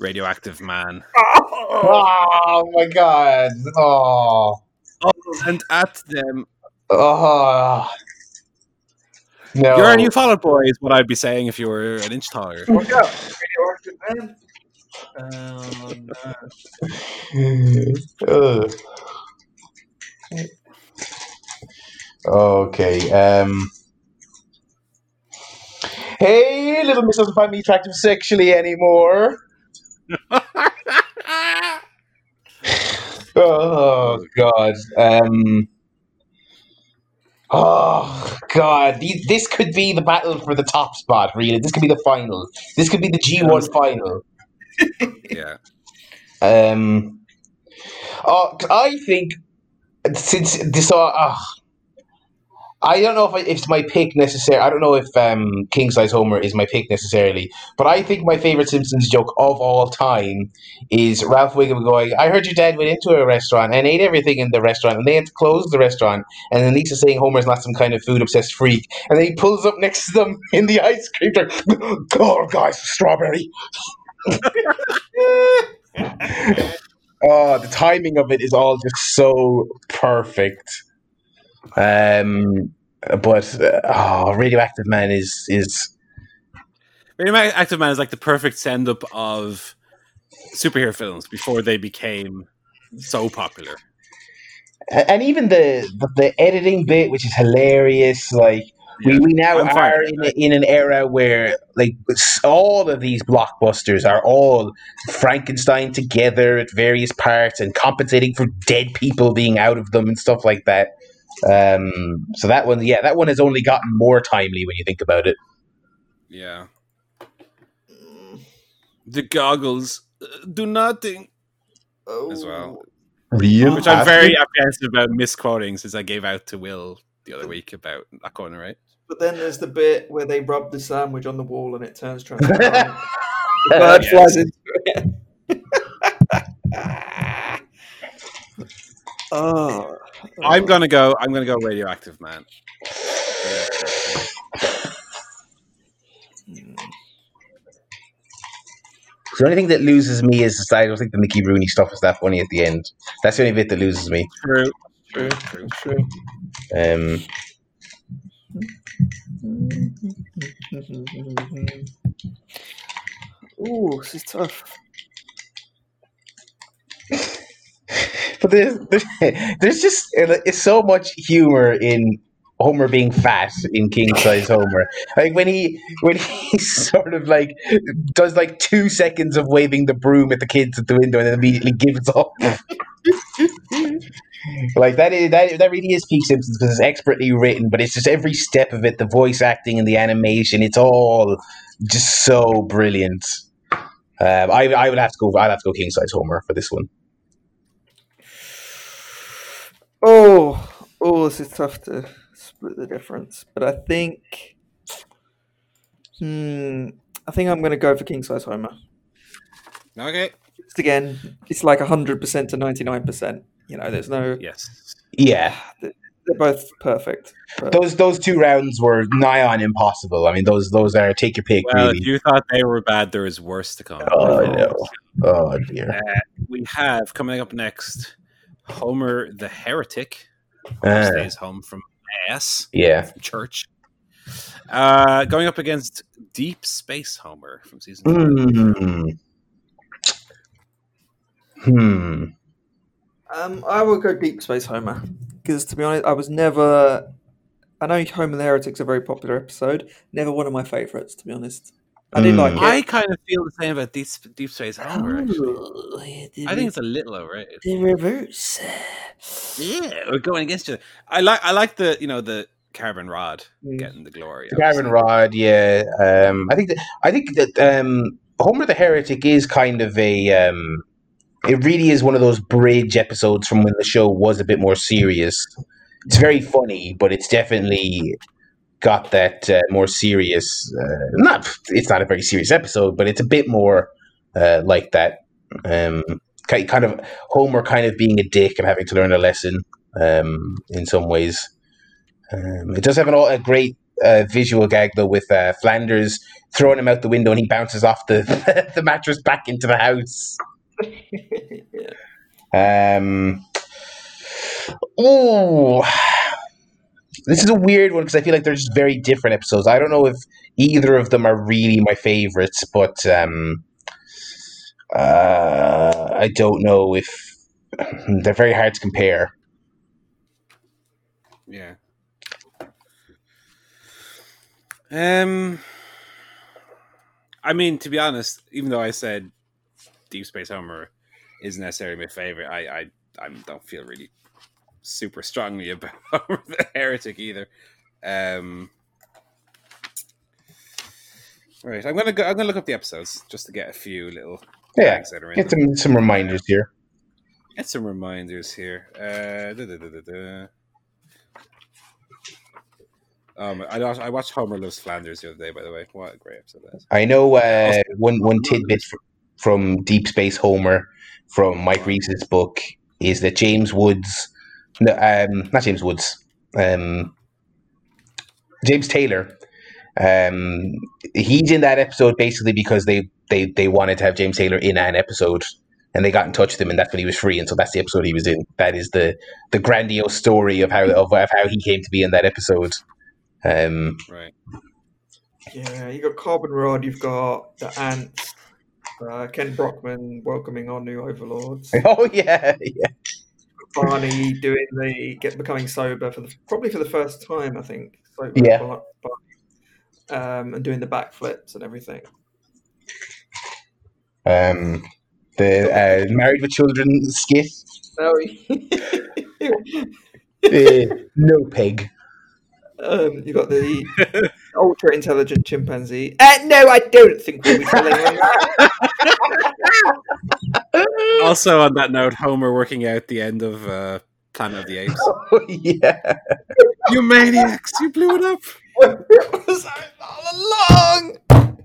radioactive man. oh my god. Oh. Oh, and at them, Oh. No. you're a new Fallout Boy is what I'd be saying if you were an inch taller. Watch out, radioactive man. Um, uh, okay. Um. Hey, little miss doesn't find me attractive sexually anymore. Oh God. Um. Oh God. This could be the battle for the top spot. Really, this could be the final. This could be the G one final. yeah. Um, oh, I think since this, uh, uh, I don't know if, I, it's my pick necessarily. I don't know if um, King Size Homer is my pick necessarily, but I think my favorite Simpsons joke of all time is Ralph Wiggum going, "I heard your dad went into a restaurant and ate everything in the restaurant, and they had to close the restaurant." And then Lisa saying Homer's not some kind of food obsessed freak, and then he pulls up next to them in the ice cream truck. Oh, guys, strawberry. oh, the timing of it is all just so perfect. Um, but uh, oh, Radioactive Man is is Radioactive Man is like the perfect send up of superhero films before they became so popular. and even the, the the editing bit, which is hilarious. Like We, we now I'm are in, a, in an era where like all of these blockbusters are all Frankenstein together at various parts and compensating for dead people being out of them and stuff like that. Um, so that one, yeah, that one has only gotten more timely when you think about it. Yeah. The goggles uh, do nothing. Oh. As well. Real Which I'm very apprehensive about misquoting since I gave out to Will the other week about that corner, right? But then there's the bit where they rub the sandwich on the wall and it turns transparent. the bird flies into it. oh, I'm gonna go. I'm gonna go radioactive man. The only thing that loses me is I don't think the Mickey Rooney stuff is that funny at the end. That's the only bit that loses me. True. True. True. True. Um, Ooh, this is tough. But there's, there's, just it's so much humor in Homer being fat in King Size Homer. Like when he when he sort of like does like two seconds of waving the broom at the kids at the window and then immediately gives up. like that is that that really is peak Simpsons because it's expertly written, but it's just every step of it, the voice acting and the animation, it's all just so brilliant. Um, I I would have to go. I'd have to go King Size Homer for this one. Oh, oh, this is tough to split the difference, but I think, hmm, I think I'm going to go for king size Homer. Okay. Just again, it's like hundred percent to ninety nine percent. You know, there's no, Yes. Yeah, they're both perfect. But those those two rounds were nigh on impossible. I mean, those those are take your pick. Well, really. if you thought they were bad, there is worse to come. oh no! Oh dear. We have coming up next Homer the Heretic. Uh, stays home from mass yeah. from church. Uh, going up against Deep Space Homer from season two. Hmm. Hmm. um, I will go Deep Space Homer because, to be honest, I was never. I know Homer the Heretic's a very popular episode. Never one of my favorites, to be honest. I did Mm. like it. I kind of feel the same about Deep, Deep Space Homer. Oh, the I think it's a little overrated. the reverse. Yeah, we're going against you. I like I like the you know the carbon rod Mm. getting the glory. The Gavin Rod. Yeah. Um. I think that I think that um Homer the Heretic is kind of a um. It really is one of those bridge episodes from when the show was a bit more serious. It's very funny, but it's definitely got that uh, more serious. Uh, not, it's not a very serious episode, but it's a bit more uh, like that. Um, kind of Homer kind of being a dick and having to learn a lesson um, in some ways. Um, it does have an, a great uh, visual gag though with uh, Flanders throwing him out the window and he bounces off the the mattress back into the house. Um, oh, this is a weird one because I feel like they're just very different episodes. I don't know if either of them are really my favorites, but um, uh, I don't know if they're very hard to compare. Yeah. Um, I mean, to be honest, even though I said Deep Space Homer isn't necessarily my favorite, I I, I don't feel really super strongly about the Heretic either. Um, right, I'm gonna go. I'm gonna look up the episodes just to get a few little Yeah, tags that are in get them. some some reminders here. Get some reminders here. Uh, da, da, da. Um, I, watched- I watched Homer Loves Flanders the other day. By the way, what a great episode that is. I know uh, one one tidbit fr- from Deep Space Homer from Mike Reiss's book is that James Woods, no, um, not James Woods, um, James Taylor, um, he's in that episode basically because they, they they wanted to have James Taylor in an episode. And they got in touch with him, and that's when he was free, and so that's the episode he was in. That is the the grandiose story of how of, of how he came to be in that episode. Um, Right. Yeah, you got Carbon Rod, you've got the Ants, uh, Kent Brockman welcoming our new overlords, oh yeah, yeah. Barney doing the get becoming sober for the probably for the first time, I think. Sober Yeah. Bar- um, and doing the backflips and everything. Um, the uh, Married with Children skit. Oh, Uh, no pig. um, you got the ultra intelligent chimpanzee. Uh, no, I don't think we'll be telling on that. Also, on that note, Homer working out the end of uh, Planet of the Apes. Oh, yeah. you maniacs! You blew it up. it was all along.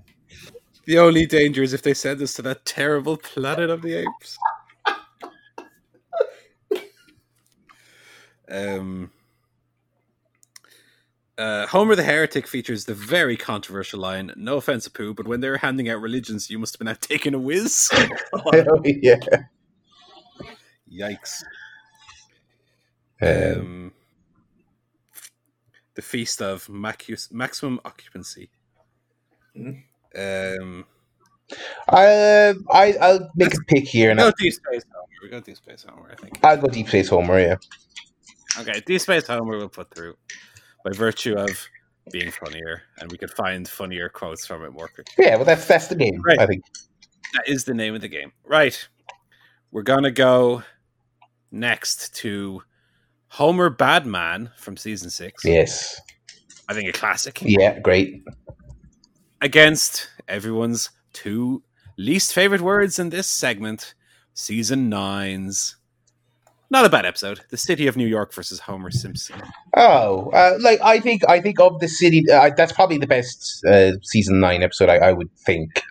The only danger is if they send us to that terrible Planet of the Apes. Um, uh, Homer the Heretic features the very controversial line, no offense, Pooh, but when they're handing out religions, you must have been out taking a whiz. Oh, yeah. Yikes. Um, Um, the Feast of Macus- Maximum Occupancy. Hmm. Um, I, I, I'll make a pick here, and go I'll, Deep Space Homer. We go Deep Space Homer, I think. I'll go Deep Space Homer, yeah. Okay, Deep Space Homer we'll put through by virtue of being funnier, and we could find funnier quotes from it more quickly. Yeah, well, that's that's the game, Right. I think. That is the name of the game. Right. We're going to go next to Homer Badman from season six. Yes. I think a classic. Yeah, great. Against everyone's two least favorite words in this segment, season nine's. Not a bad episode. The City of New York versus Homer Simpson. Oh, uh, like I think I think of the city. Uh, that's probably the best uh, season nine episode. I, I would think.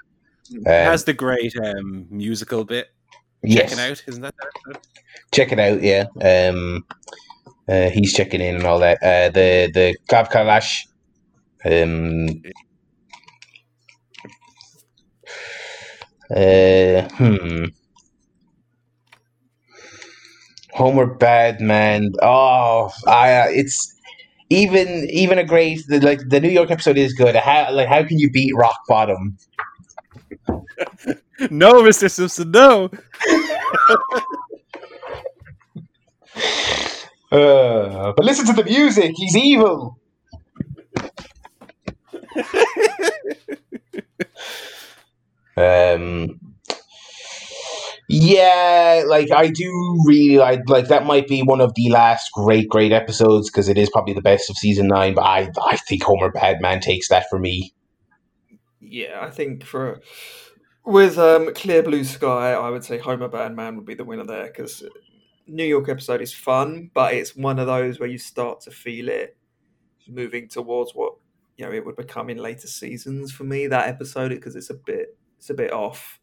Um, has the great um, musical bit. yes, Checking out, isn't that the episode? check it out. Yeah, um, uh, he's checking in and all that. Uh, the the Khlav Kalash. Um, uh, hmm. Homer Badman. Oh, I. Uh, it's even even a great the, like the New York episode is good. How like how can you beat Rock Bottom? No, Mr. Simpson, no. Uh, but listen to the music. He's evil. um. Yeah, like I do really like like that might be one of the last great great episodes because it is probably the best of season nine. But I I think Homer Badman takes that for me. Yeah, I think for with um, Clear Blue Sky, I would say Homer Badman would be the winner there because New York episode is fun, but it's one of those where you start to feel it moving towards what you know it would become in later seasons for me. That episode because it's a bit it's a bit off,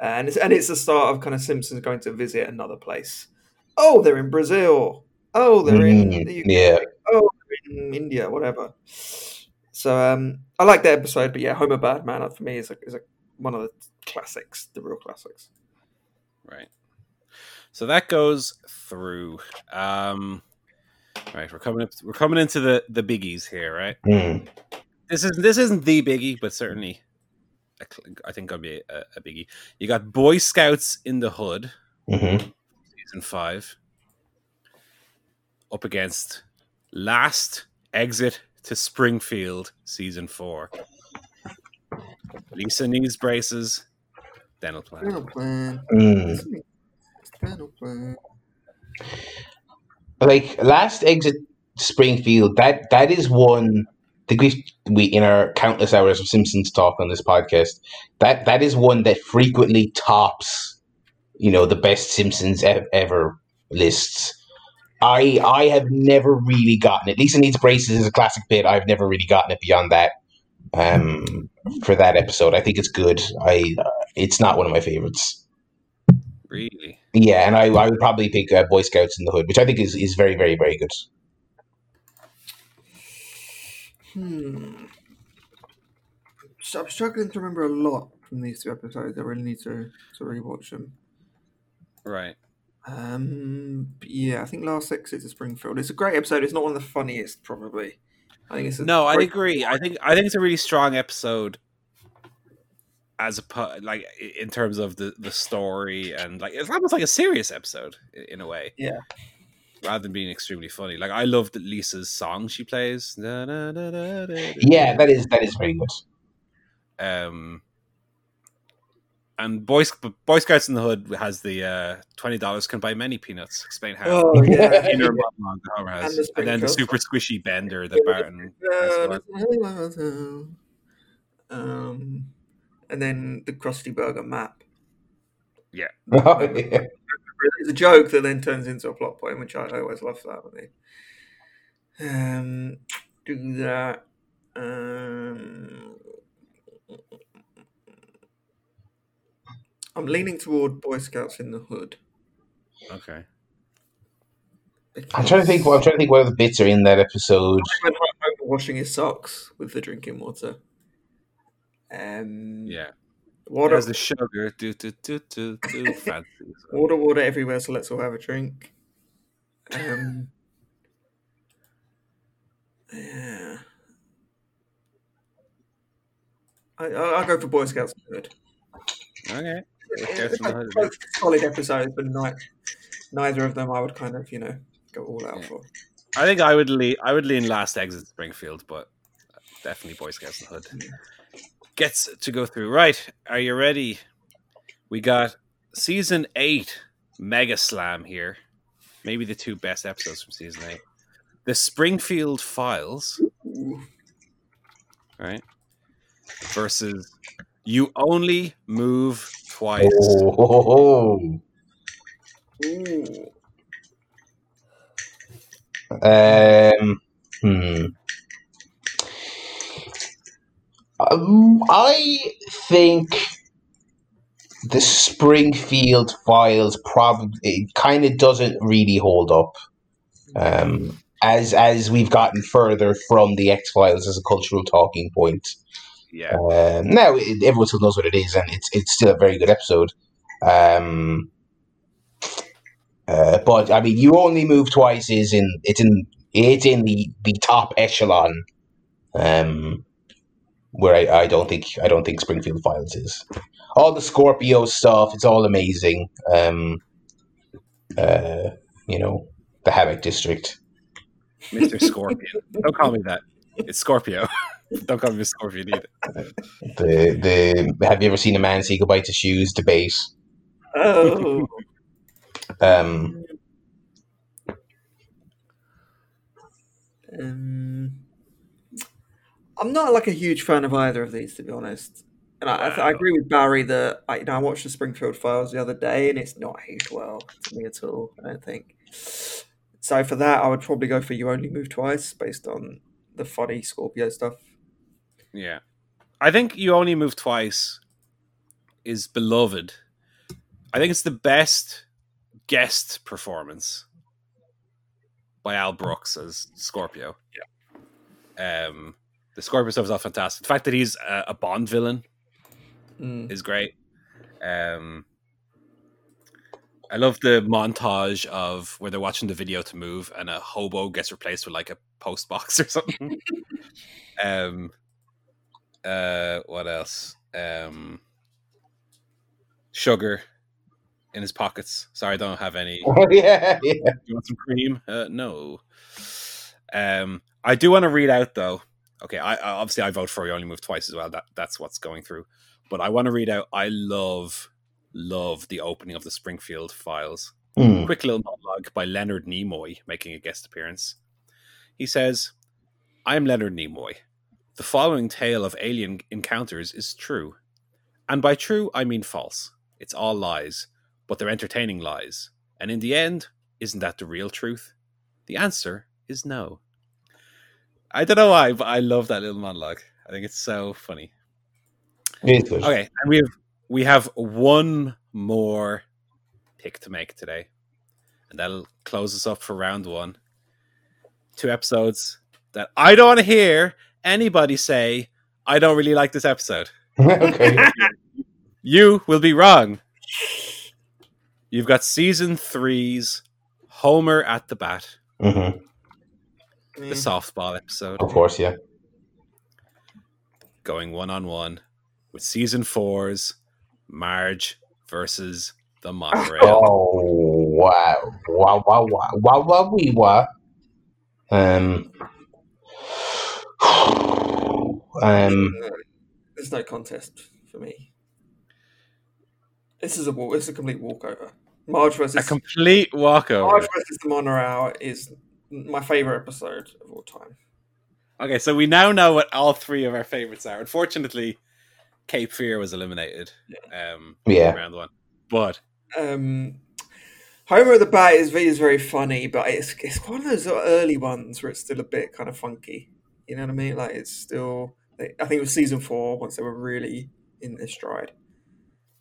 and it's and it's the start of kind of Simpsons going to visit another place. Oh, they're in Brazil. Oh, they're in Mm, the UK. yeah. Oh, they're in India. Whatever. So um, I like that episode, but yeah, Homer Badman for me is a, is a, one of the classics, the real classics. Right. So that goes through. Um, right, we're coming up. We're coming into the the biggies here, right? Mm. This is this isn't the biggie, but certainly, a cl- I think gonna be a, a biggie. You got Boy Scouts in the Hood, hmm season five, up against Last Exit to Springfield, season four. Lisa needs braces. Dental plan. Dental plan. Mm. Dental plan. like last exit Springfield, that that is one. I think we we in our countless hours of Simpsons talk on this podcast. That that is one that frequently tops, you know, the best Simpsons ever lists. I I have never really gotten it. Lisa needs braces is a classic bit. I've never really gotten it beyond that. Um, for that episode, I think it's good. I uh, it's not one of my favorites. Really? Yeah, and I, I would probably pick uh, Boy Scouts in the Hood, which I think is, is very, very, very good. Hmm. So I'm struggling to remember a lot from these two episodes. I really need to to rewatch them. Right. Um, yeah, I think Last Exit to Springfield. It's a great episode. It's not one of the funniest, probably. I think it's a No, I agree. I think I think it's a really strong episode as a like in terms of the the story and like it's almost like a serious episode in a way. Yeah. Rather than being extremely funny. Like I loved Lisa's song she plays. Yeah, that is that is very good. Um, and Boy, Boy Scouts in the Hood has the uh, twenty dollars can buy many peanuts. Explain how. Oh yeah. Inner monologue Homer has. And the And, then the Super Squishee bender that Barton. has um, and then the Krusty Burger map. Yeah. Oh, yeah. It's a joke that then turns into a plot point, which I, I always love that. When they um, do that. Um, I'm leaning toward Boy Scouts in the Hood. Okay. I'm trying to think. I'm trying to think what other bits are in that episode. Washing his socks with the drinking water. Um, Yeah. Water, There's the sugar. Do do do do do. Fancy. water, water everywhere. So let's all have a drink. Um, yeah. I, I, I'll go for Boy Scouts. Hood. Okay. Yeah, in the both- solid episodes, but ni- neither of them I would kind of, you know, go all out Yeah. for. I think I would lean. I would lean last exit Springfield, but definitely Boy Scouts the Hood. Gets to go through. Right. Are you ready? We got season eight Mega Slam here. Maybe the two best episodes from season eight. The Springfield Files, right? Versus You Only Move Twice. Oh, um, hmm. Um, I think the Springfield Files probably kind of doesn't really hold up. Um, as as we've gotten further from the X Files as a cultural talking point. Yeah. Um, now it, everyone still knows what it is, and it's it's still a very good episode. Um, uh, but I mean, you only move twice is in it's in it's in the, the top echelon. Um, where I, I don't think I don't think Springfield Files is. All the Scorpio stuff, it's all amazing. Um, uh, you know, the Hammock District. Mr. Scorpion. Don't call me that. It's Scorpio. Don't call me Mr. Scorpion either. The the have you ever seen a man say goodbye to shoes debate? Oh. Um, um, I'm not like a huge fan of either of these, to be honest. And I, I, I agree with Barry that I, you know, I watched the Springfield Files the other day, and it's not aged well to me at all. I don't think. So for that, I would probably go for "You Only Move Twice" based on the funny Scorpio stuff. Yeah. I think You Only Move Twice is beloved. I think it's the best guest performance by Al Brooks as Scorpio. Yeah. Um, the Scorpio stuff is all fantastic. The fact that he's a, a Bond villain Mm. is great. Um, I love the montage of where they're watching the video to move and a hobo gets replaced with like a post box or something. um, uh, what else? Um, sugar in his pockets. Sorry, I don't have any. yeah, yeah. You want some cream? Uh, no. Um, I do want to read out though. Okay, I, I obviously I vote for you only move twice as well. That that's what's going through. But I want to read out. I love love the opening of the Springfield Files. Hmm. Quick little monologue by Leonard Nimoy making a guest appearance. He says, "I am Leonard Nimoy. The following tale of alien encounters is true, and by true I mean false. It's all lies, but they're entertaining lies. And in the end, isn't that the real truth? The answer is no. I don't know why, but I love that little monologue. I think it's so funny. Okay, and we have we have one more pick to make today, and that'll close us up for round one. Two episodes that I don't want to hear anybody say I don't really like this episode. okay. You will be wrong. You've got season three's Homer at the bat, hmm the Mm. softball episode, Of course, yeah. going one on one with season four's Marge versus the monorail. Oh wow! Wow! Wow! Wow! Wow! Wow! Wee wow! Um. Um. There's no contest for me. This is a walk. This is a complete walkover. Marge versus A complete walkover. Marge versus the monorail is my favorite episode of all time. Okay, so we now know what all three of our favorites are. Unfortunately, Cape Fear was eliminated. Um, Yeah. in round one, but Um, Homer the Bat is, is very funny, but it's it's one of those early ones where it's still a bit kind of funky. You know what I mean? Like it's still. I think it was season four once they were really in their stride.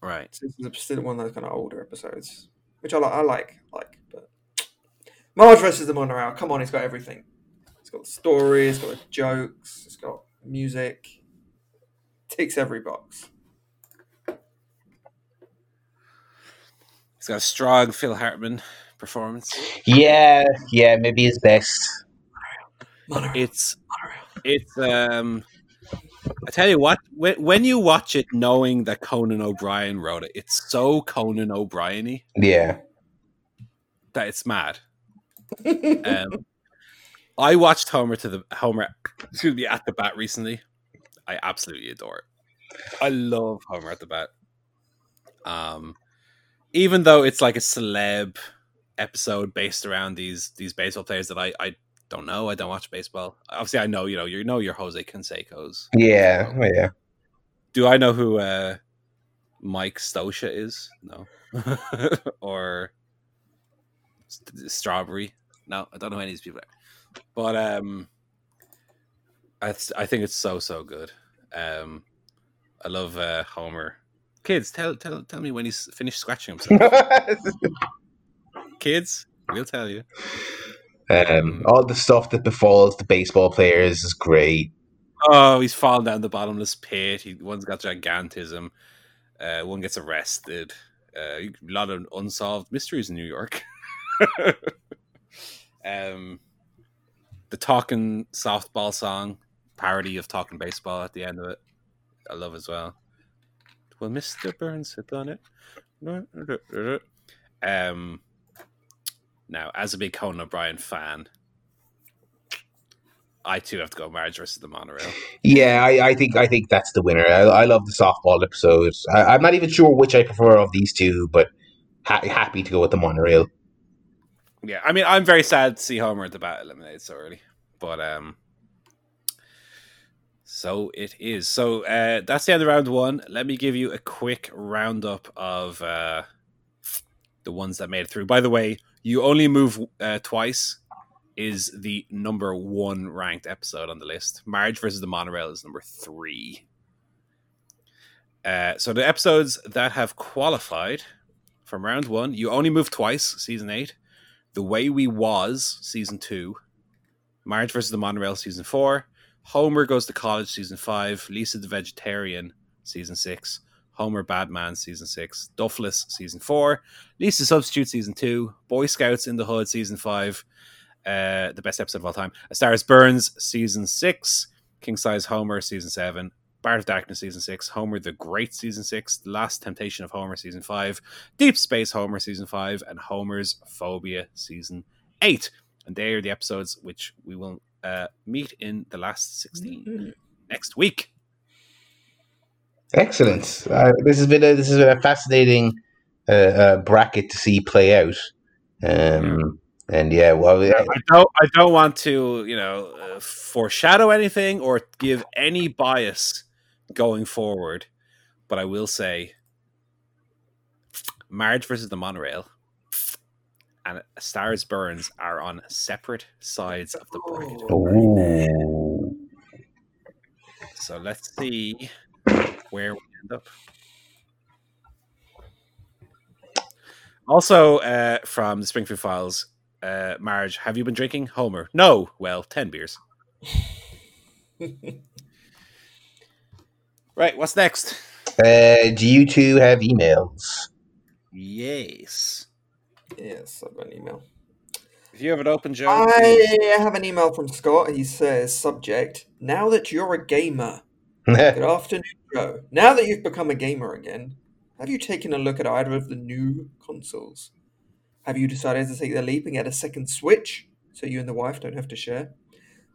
right. So this is still one of those kind of older episodes, which I like. I like, like, but Marge versus the Monorail. Come on, it's got everything. It's got the story. It's got the jokes. It's got music. Ticks every box. He's got a strong Phil Hartman performance. Yeah. Yeah. Maybe his best. Monorail. It's Monorail. it's um. I tell you what, when, when you watch it knowing that Conan O'Brien wrote it, it's so Conan O'Brien-y Yeah. that it's mad. Um, I watched Homer to the Homer, excuse me, at the bat recently. I absolutely adore it. I love Homer at the bat. Um, even though it's like a celeb episode based around these these baseball players that I I don't know. I don't watch baseball. Obviously, I know you know you know your Jose Canseco's. Yeah. Oh, yeah. Do I know who uh, Mike Scioscia is? No. or Strawberry? No, I don't know any of these people. Are. But um, I I think it's so so good. Um, I love uh, Homer. Kids, tell tell tell me when he's finished scratching himself. Kids, we'll tell you. um, all the stuff that befalls the baseball players is great. Oh, he's fallen down the bottomless pit. He one's got gigantism. Uh, one gets arrested. Uh, a lot of unsolved mysteries in New York. um, the talking softball song parody of talking baseball at the end of it. I love as well. Will Mister Burns have done it? Um, now, as a big Conan O'Brien fan, I too have to go Marge versus the monorail. Yeah, I, I think I think that's the winner. I, I love the softball episode. I, I'm not even sure which I prefer of these two, but ha- happy to go with the monorail. Yeah, I mean, I'm very sad to see Homer at the bat eliminated so early, but um, so it is. So uh, that's the end of round one. Let me give you a quick roundup of uh, the ones that made it through. By the way, you only move uh, twice is the number one ranked episode on the list. Marge versus the monorail is number three. Uh, so the episodes that have qualified from round one, you only move twice. Season eight. The Way We Was, season two, Marge versus the Monorail, season four, Homer Goes to College, season five, Lisa the Vegetarian, season six, Homer Badman, season six, Duffless, season four, Lisa Substitute, season two, Boy Scouts in the Hood, season five, uh, the best episode of all time, A Star Burns, season six, King Size Homer, season seven, Bart of Darkness, season six, Homer the Great, season six, The Last Temptation of Homer, season five, Deep Space Homer season five, and Homer's Phobia season eight. And they are the episodes which we will uh, meet in the last 16 next week. Excellent. Uh, this has been a, this has been a fascinating uh, uh, bracket to see play out. Um, and yeah, well, yeah, I don't, I don't want to, you know, uh, foreshadow anything or give any bias going forward, but I will say, Marge versus the monorail and Stars Burns are on separate sides of the bracket. Ooh. So let's see where we end up. Also, uh, from the Springfield Files, uh, Marge, have you been drinking? Homer, no. Well, ten beers. Right, what's next? Uh, do you two have emails? Yes. yes, I've got an email. If you have it open, Joe. I have an email from Scott. He says, subject, now that you're a gamer, good afternoon, Joe. Now that you've become a gamer again, Have you taken a look at either of the new consoles? Have you decided to take the leap and get a second Switch so you and the wife don't have to share?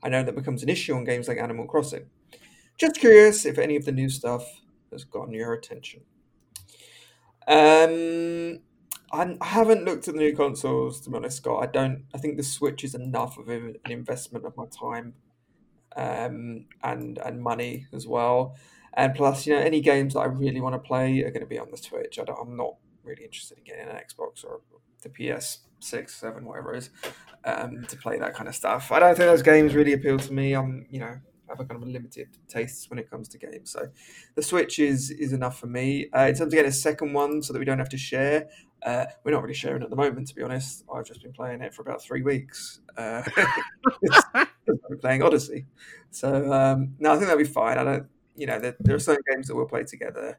I know that becomes an issue on games like Animal Crossing. Just curious if any of the new stuff has gotten your attention. Um, I haven't looked at the new consoles to be honest, Scott. I don't. I think the Switch is enough of an investment of my time, um, and and money as well. And plus, you know, any games that I really want to play are going to be on the Switch. I am not really interested in getting an Xbox or the PS six, seven, whatever it is, um, to play that kind of stuff. I don't think those games really appeal to me. I'm, you know, have a kind of a limited tastes when it comes to games. So the Switch is is enough for me. Uh, in terms of getting a second one, so that we don't have to share. Uh, we're not really sharing at the moment, to be honest. I've just been playing it for about three weeks. Uh, playing Odyssey, so um, no, I think that'll be fine. I don't, you know, there, there, are certain games that we'll play together,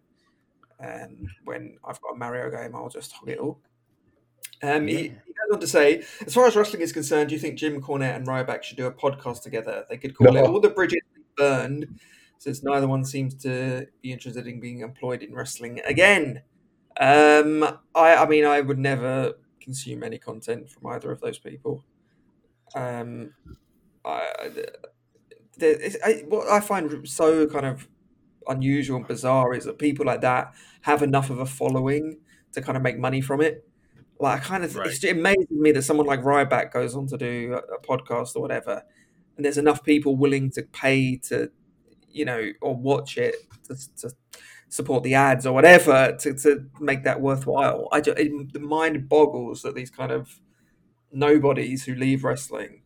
and when I've got a Mario game, I'll just hog it all. Um, yeah. he, he, goes on to say, as far as wrestling is concerned, do you think Jim Cornette and Ryback should do a podcast together? They could call no. it All the Bridges Burned, since neither one seems to be interested in being employed in wrestling again. Um, I, I mean, I would never consume any content from either of those people. Um, I, I, what I find so kind of unusual and bizarre is that people like that have enough of a following to kind of make money from it. Like, I kind of, right. it amazes me that someone like Ryback goes on to do a, a, podcast or whatever, and there's enough people willing to pay to, you know, or watch it to, to support the ads or whatever to, to make that worthwhile. I just, it, the mind boggles that these kind of nobodies who leave wrestling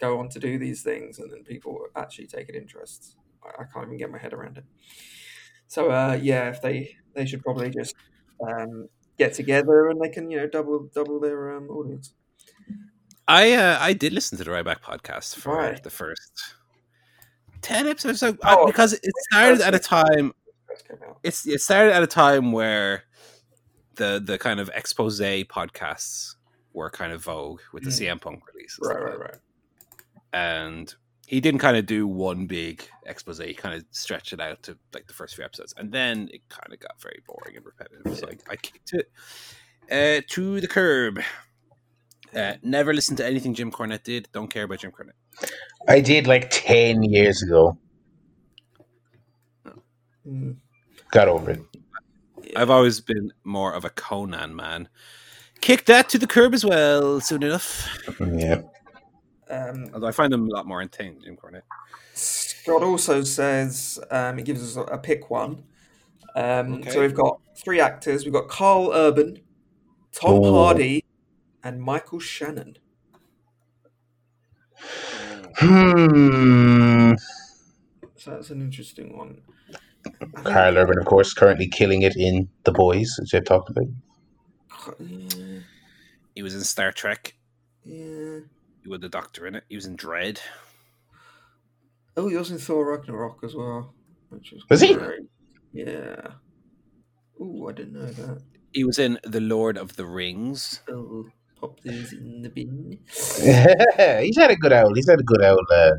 go on to do these things, and then people actually take an interest. I, I can't even get my head around it. So, uh, yeah, if they they should probably just um, get together and they can you know double double their um, audience. I uh, I did listen to the Ryback podcast for right. the first ten episodes so, uh, oh, because it started at a time. It's it started at a time where the the kind of expose podcasts were kind of vogue with the mm. CM Punk release. Right, right, right. And he didn't kind of do one big expose. He kind of stretched it out to like the first few episodes, and then it kind of got very boring and repetitive. So I, I kicked it uh, to the curb. Uh, never listened to anything Jim Cornette did. Don't care about Jim Cornette. I did like ten years ago. Mm. Got over it. I've always been more of a Conan man. Kick that to the curb as well. Soon enough. Yeah. Um, Although I find them a lot more intense, Jim Cornette. Scott also says um, he gives us a, a pick one. Um, okay. So we've got three actors. We've got Karl Urban, Tom oh. Hardy, and Michael Shannon. Hmm. So that's an interesting one. Karl Urban, of course, currently killing it in The Boys, as you've talked about. He was in Star Trek. Yeah with the Doctor in it. He was in Dredd. Oh, he was in Thor Ragnarok as well. Which was, was he? Yeah. Oh, I didn't know that. He was in The Lord of the Rings. Oh, pop these in the bin. he's had a good old. He's had a good old uh,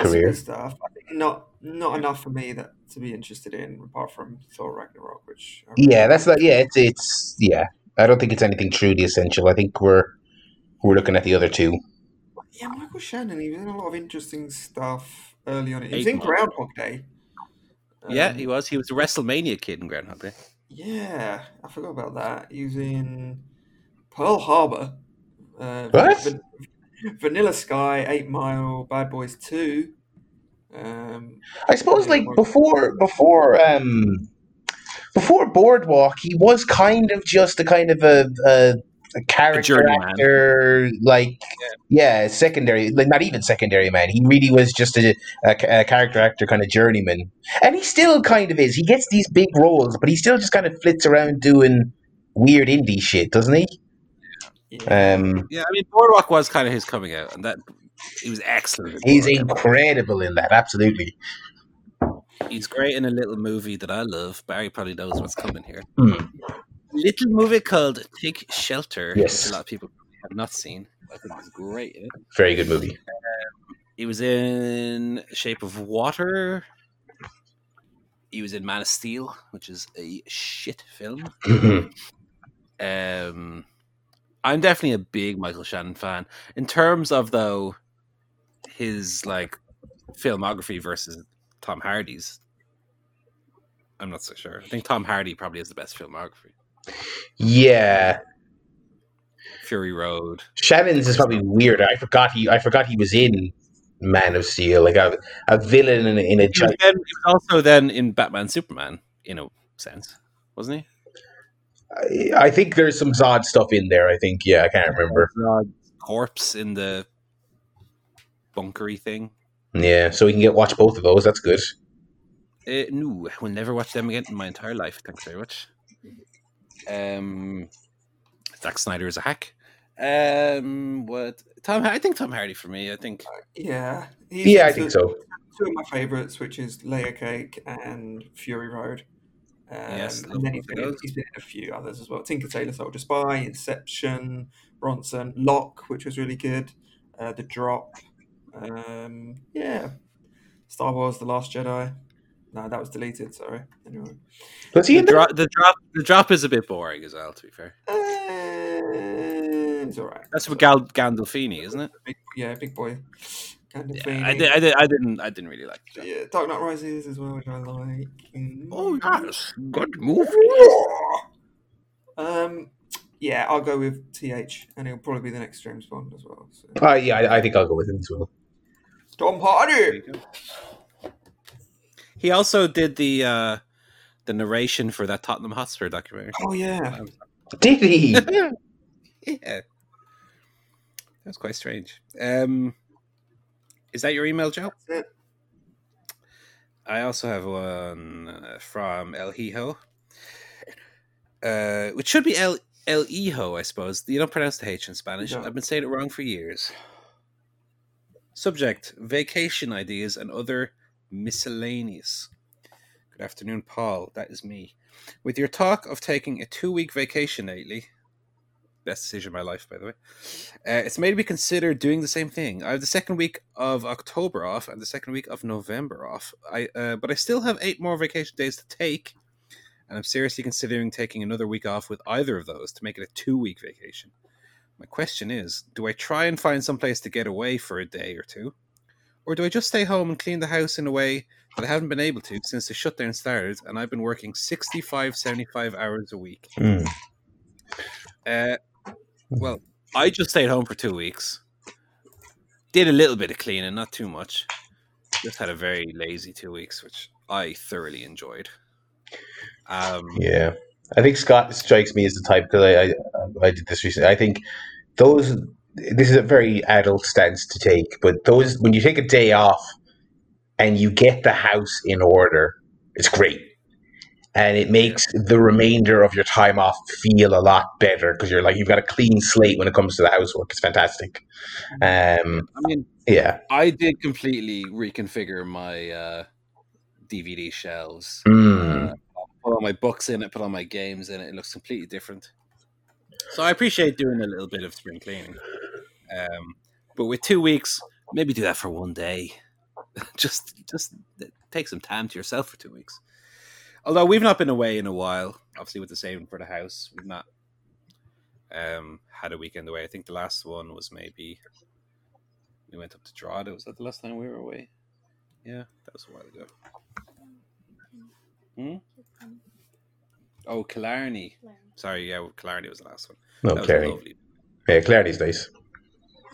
career. stuff. I think not not enough for me that to be interested in, apart from Thor Ragnarok, which really yeah, that's like yeah, it's it's yeah. I don't think it's anything truly essential. I think we're we're looking at the other two. Yeah, Michael Shannon. He was in a lot of interesting stuff early on. He was in Groundhog Day. Um, yeah, he was. He was a WrestleMania kid in Groundhog Day. Yeah, I forgot about that. He was in Pearl Harbor. Uh, what? Van- Vanilla Sky, Eight Mile, Bad Boys Two. Um, I suppose, like before, before, um, before Boardwalk, he was kind of just a kind of a, a a character a actor, like yeah. yeah. secondary, like not even secondary man. He really was just a, a, a, character actor, kind of journeyman, and he still kind of is. He gets these big roles, but he still just kind of flits around doing weird indie shit, doesn't he? Yeah. Um, yeah, I mean, Boardwalk was kind of his coming out, and that he was excellent. He's incredible in that, absolutely. He's great in a little movie that I love. Barry probably knows what's coming here. Mm little movie called Take Shelter, yes. which a lot of people have not seen. It's great. Very good movie. Um, he was in Shape of Water. he was in Man of Steel, which is a shit film. Um, I'm definitely a big Michael Shannon fan. In terms of though his like filmography versus Tom Hardy's, I'm not so sure. I think Tom Hardy probably has the best filmography. Yeah, Fury Road. Shannon's is probably weird. I forgot he. I forgot he was in Man of Steel, like a, a villain in a, in a He was, giant. then, he was also then in Batman Superman, in a sense, wasn't he? I, I think there's some Zod stuff in there. I think. Yeah, I can't remember. Zod Corpse in the bunkery thing. Yeah, so we can get watch both of those. That's good. Uh, no, I will never watch them again in my entire life. Thanks very much. Um, Zack Snyder is a hack. Um, what Tom? I think Tom Hardy for me. I think Yeah. Yeah, I think so. Two of my favourites, which is Layer Cake and Fury Road. Um, Yes, and then he's both of been, in, he's been in a few others as well. Tinker Tailor Soldier Spy, Inception, Bronson, Locke, which was really good. Uh, the Drop. Um, yeah. Star Wars: The Last Jedi. No, that was deleted. Sorry. Anyway. Was he the, in there? dro- the drop. The drop is a bit boring as well. To be fair, Uh, it's all right. that's with Gal- Gandolfini, isn't it? Big, yeah, big boy. Yeah, Gandolfini. I, did, I, did, I didn't. I didn't really like. The. Yeah, Dark Knight Rises as well, which I like. Oh yes, good movie. Um, yeah, I'll go with TH, and it'll probably be the next James Bond as well. So. Uh, yeah, I, I think I'll go with him as well. Tom Hardy. He also did the uh, the narration for that Tottenham Hotspur documentary. Oh yeah, Did he? yeah, that's quite strange. Um, is that your email, Joe? That's it. I also have one uh, from El Hijo, uh, which should be El El Hijo, I suppose. You don't pronounce the H in Spanish. No. I've been saying it wrong for years. Subject: Vacation ideas and other miscellaneous. Good afternoon, Paul. That is me. With your talk of taking a two-week vacation lately, best decision of my life, by the way. Uh, it's made me consider doing the same thing. I have the second week of October off and the second week of November off. I uh, but I still have eight more vacation days to take, and I'm seriously considering taking another week off with either of those to make it a two-week vacation. My question is: Do I try and find some place to get away for a day or two, or do I just stay home and clean the house in a way that I haven't been able to since the shutdown started, and I've been working 65, 75 hours a week? Hmm. Uh, well, I just stayed home for two weeks. Did a little bit of cleaning, not too much. Just had a very lazy two weeks, which I thoroughly enjoyed. Um, Yeah, I think Scott strikes me as the type because I, I I did this recently. I think those this is a very adult stance to take, but those when you take a day off and you get the house in order, it's great. And it makes the remainder of your time off feel a lot better because you're like you've got a clean slate when it comes to the housework. It's fantastic. Um, I mean, yeah. I did completely reconfigure my uh, DVD shelves. Mm. Uh, put all my books in it, put all my games in it. It looks completely different. So I appreciate doing a little bit of spring cleaning. Um, but with two weeks, maybe do that for one day. just, just take some time to yourself for two weeks. Although we've not been away in a while, obviously with the saving for the house, we've not um, had a weekend away. I think the last one was maybe we went up to Drogheda. Was that the last time we were away? Yeah, that was a while ago. Hmm? Oh, Killarney. Sorry, yeah, Killarney was the last one. No, That was Clary. lovely. Yeah, Clary's nice.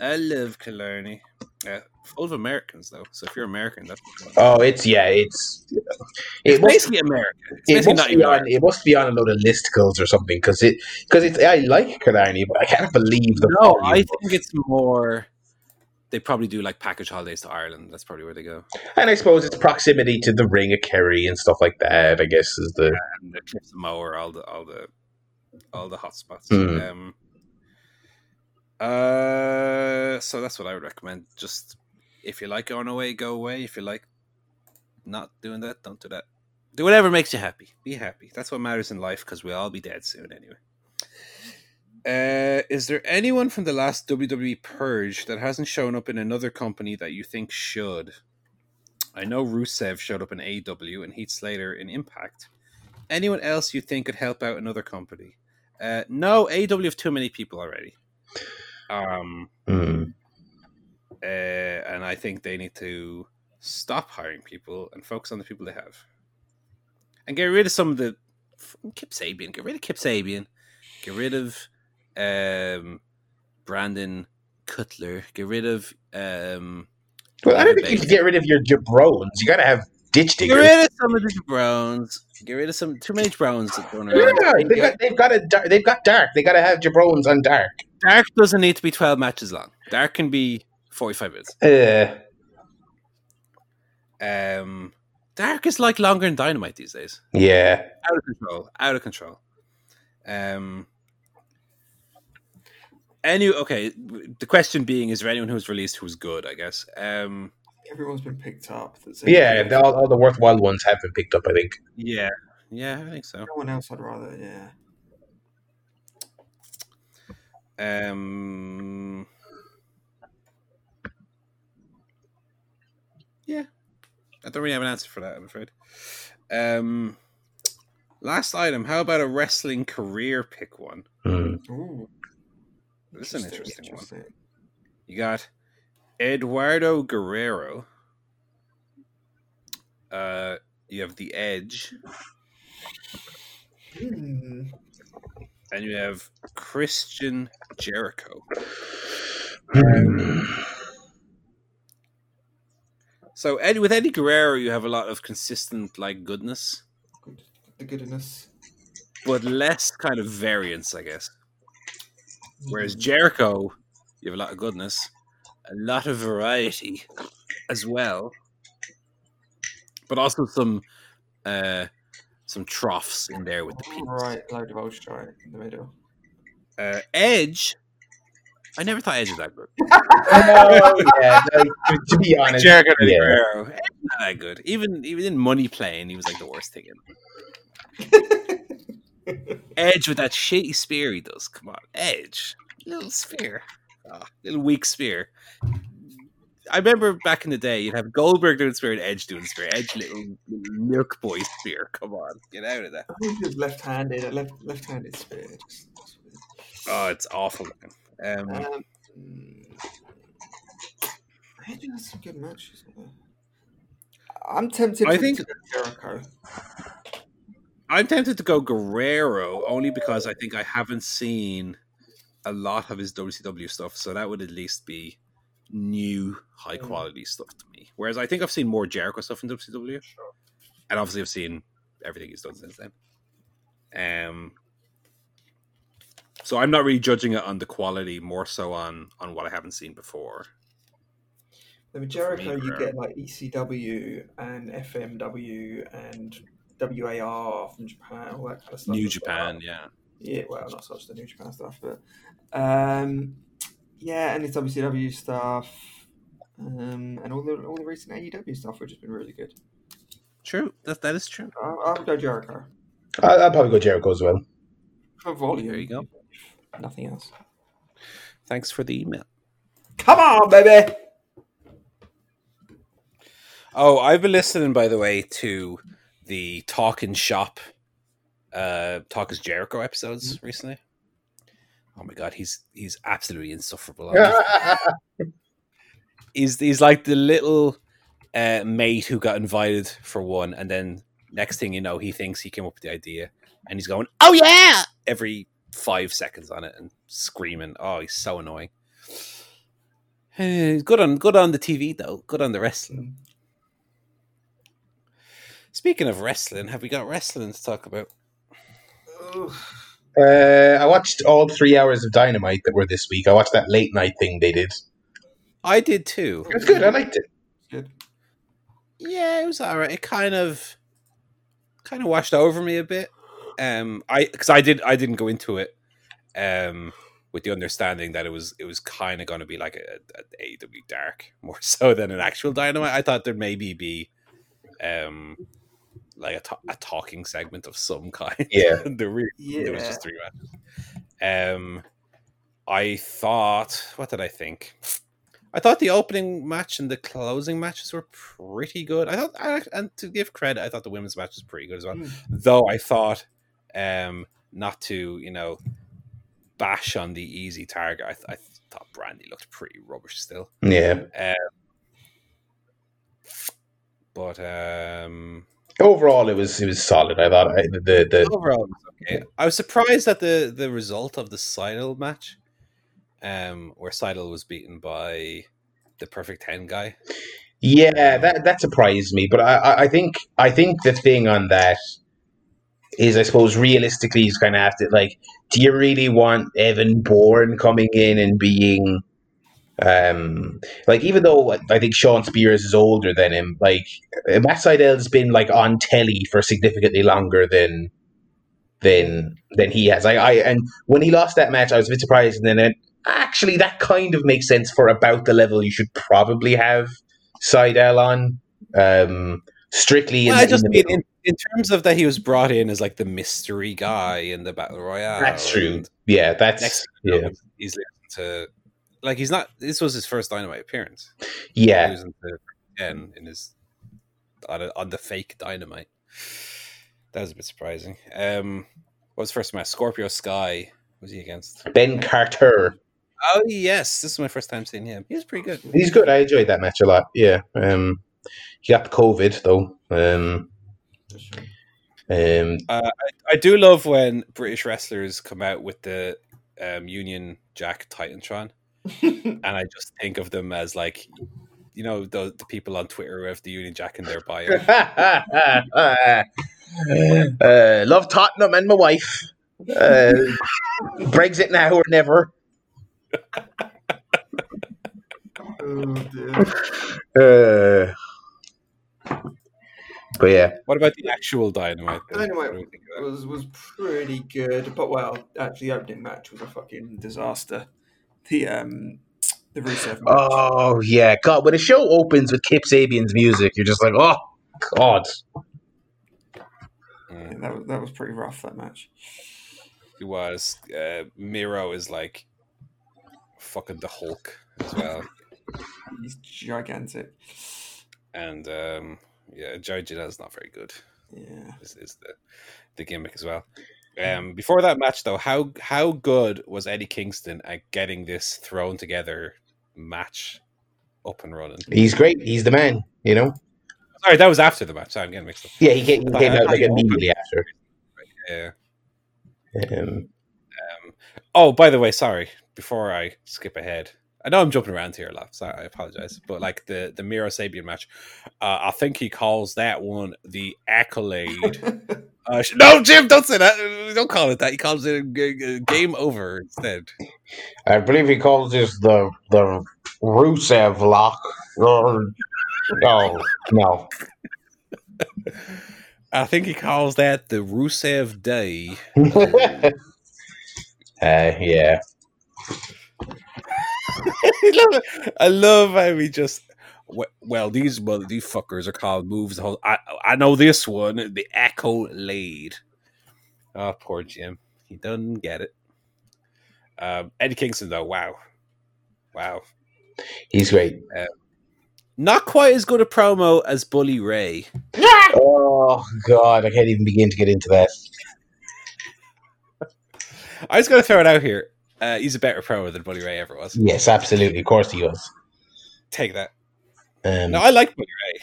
I love Killarney. Yeah, full of Americans though. So if you're American, that's Oh, it's yeah, it's it's it must, basically American. It's it basically must not be even on it must be on a load of listicles or something because it because it's I like Killarney, but I can't believe the No, volume I think it's more. They probably do like package holidays to Ireland. That's probably where they go. and I suppose it's proximity to the Ring of Kerry and stuff like that. I guess is the And the Cliffs of Moher, all the all the all the hot spots. Hmm. Um, uh, so that's what I would recommend. Just if you like going away, go away. If you like not doing that, don't do that. Do whatever makes you happy. Be happy. That's what matters in life because we'll all be dead soon anyway. Uh, is there anyone from the last WWE purge that hasn't shown up in another company that you think should? I know Rusev showed up in AEW and Heath Slater in Impact. Anyone else you think could help out another company? Uh, no, AEW have too many people already. Um, Hmm. uh, and I think they need to stop hiring people and focus on the people they have, and get rid of some of the Kip Sabian. Get rid of Kip Sabian. Get rid of um, Brandon Cutler. Get rid of um, Well, I don't think you can get rid of your jabrones. You got to have ditch diggers. get rid of some of the Browns. Get rid of some too many going around. Yeah, they've got, they've got a they've got dark. They got to have jabrones on dark. Dark doesn't need to be twelve matches long. Dark can be forty-five minutes. Uh, Um, Dark is like longer than Dynamite these days. yeah. out of control out of control um any okay the question being is there anyone who's released who's good i guess um Everyone's been picked up. Yeah, all, all the worthwhile ones have been picked up, I think. yeah yeah i think so No one else I'd rather. Yeah. um yeah i don't really have an answer for that i'm afraid um last item how about a wrestling career pick one Hmm. This is an interesting one. You got Eduardo Guerrero. Uh, you have The Edge, Hmm. and you have Christian Jericho. Hmm. So Ed, with Eddie Guerrero, you have a lot of consistent like goodness, The goodness. but less kind of variance, I guess. Whereas Mm. Jericho, you have a lot of goodness, a lot of variety as well, but also some uh, some troughs in there with the peaks. Right, load of old strike in the middle. Uh, Edge, I never thought Edge was that good. Oh, yeah, no, to, to be honest, Jericho and yeah. Guerrero, Edge not that good. Even even in money playing, he was like the worst thing in. Edge with that shitty spear he does. Come on, Edge, little spear, Ah, little weak spear. I remember back in the day, you'd have Goldberg doing spear and Edge doing spear. Edge, little, little milk boy spear. Come on, get out of that. I think it's left-handed. A left left-handed spear. Oh, it's awful. Um, um, Edge has some good matches. I'm tempted. I to- think- Jericho. I'm tempted to go Guerrero only because I think I haven't seen a lot of his WCW stuff, so that would at least be new high quality stuff to me. Whereas I think I've seen more Jericho stuff in WCW, and obviously I've seen everything he's done since then. Um, so I'm not really judging it on the quality, more so on on what I haven't seen before. I mean, Jericho, me, you get like ECW and FMW and WAR from Japan, all that kind of stuff. New Japan, well. yeah. Yeah, well, not so much the New Japan stuff, but um, yeah, and it's WCW stuff, um, and all the all the recent AEW stuff, which has been really good. True, that that is true. I'll, I'll go Jericho I'll, I'll probably go Jericho as well. for volume. There you go. Nothing else. Thanks for the email. Come on, baby. Oh, I've been listening, by the way, to the Talking Shop, uh, Talk is Jericho episodes recently. Oh my god, he's he's absolutely insufferable. he's he's like the little uh, mate who got invited for one, and then next thing you know, he thinks he came up with the idea, and he's going, "Oh yeah!" every five seconds on it and screaming. Oh, he's so annoying. Good on good on the TV though. Good on the wrestling. Speaking of wrestling, have we got wrestling to talk about? Uh, I watched all three hours of Dynamite that were this week. I watched that late night thing they did. I did too. It was good. I liked it. Good. Yeah, it was alright. It kind of kind of washed over me a bit. Um I cuz I did I didn't go into it um with the understanding that it was it was kind of going to be like a, a AEW dark more so than an actual dynamite. I thought there'd maybe be um like a, ta- a talking segment of some kind. Yeah. the re- Yeah. It was just three matches. Um, I thought, what did I think? I thought the opening match and the closing matches were pretty good. I thought, I, and to give credit, I thought the women's match was pretty good as well. Mm. Though I thought, um, not to you know, bash on the easy target. I, th- I thought Brandy looked pretty rubbish still. Yeah. Um, but um, Overall, it was it was solid. I thought I, the the overall, was okay. I was surprised at the the result of the Sydal match, um, where Sydal was beaten by the Perfect Ten guy. Yeah, that that surprised me, but I, I, think I think the thing on that is, I suppose, realistically, he's kind of have to like, do you really want Evan Bourne coming in and being, um, like, even though I think Shawn Spears is older than him, like Matt Sydal's been like on telly for significantly longer than than than he has. I, I and when he lost that match, I was a bit surprised, and then it, actually that kind of makes sense for about the level you should probably have Sydal on. Um, strictly, Well, in, I just in mean in, in terms of that he was brought in as like the mystery guy in the battle royale. that's true. Yeah, that's Next, thing you yeah, listening to like he's not. This was his first Dynamite appearance. yeah. losing to again in his on, a, on the fake Dynamite. That was a bit surprising. Um, what was the first match? Scorpio Sky was he against? Ben Carter. Oh yes, this is my first time seeing him. He was pretty good. He's good. I enjoyed that match a lot. Yeah. Um, he got the COVID though. Um, um, Uh, I, I do love when British wrestlers come out with the um, Union Jack Titantron, and I just think of them as like, you know, the, the people on Twitter who have the Union Jack in their bio. uh, love Tottenham and my wife. Uh, Brexit now or never. oh dear. Uh, but yeah, what about the actual Dynamite? then? Dynamite What do we think of that? was was pretty good, but well, actually, the opening match was a fucking disaster. The um, the Rusev match. Oh yeah, God! When a show opens with Kip Sabian's music, you're just like, oh God. Mm. Yeah, that was that was pretty rough. That match. It was. Uh, Miro is like fucking the Hulk as well, He's gigantic. and um, yeah, Joe Janela's not very good. Yeah. Is, is the the gimmick as well. Um, before that match, though, how how good was Eddie Kingston at getting this thrown together match up and running? He's great. He's the man. You know. Sorry, that was after the match. Sorry, I'm getting mixed up. Yeah, he came, he came out like immediately after. Yeah. Um, Um, oh, by the way, sorry. Before I skip ahead, I know I'm jumping around here a lot. so I apologize. But like the the Miro Sabian match, uh, I think he calls that one the accolade. uh, no, Jim, don't say that. Don't call it that. He calls it a, g- g- game over instead. I believe he calls this the the Rusev lock. Or, no, no. I think he calls that the Rusev Day. uh, yeah. I love it. I love how he just. Well, these well, these fuckers are called moves. I I know this one, the Echo Lade. Oh, poor Jim. He doesn't get it. Um, Eddie Kingston, though, wow, wow, He's great. not quite as good a promo as Bully Ray. Oh God, I can't even begin to get into that. I was going to throw it out here. Uh, he's a better pro than Bully Ray ever was. Yes, absolutely. Of course he was. Take that. Um, No, I like Bully Ray.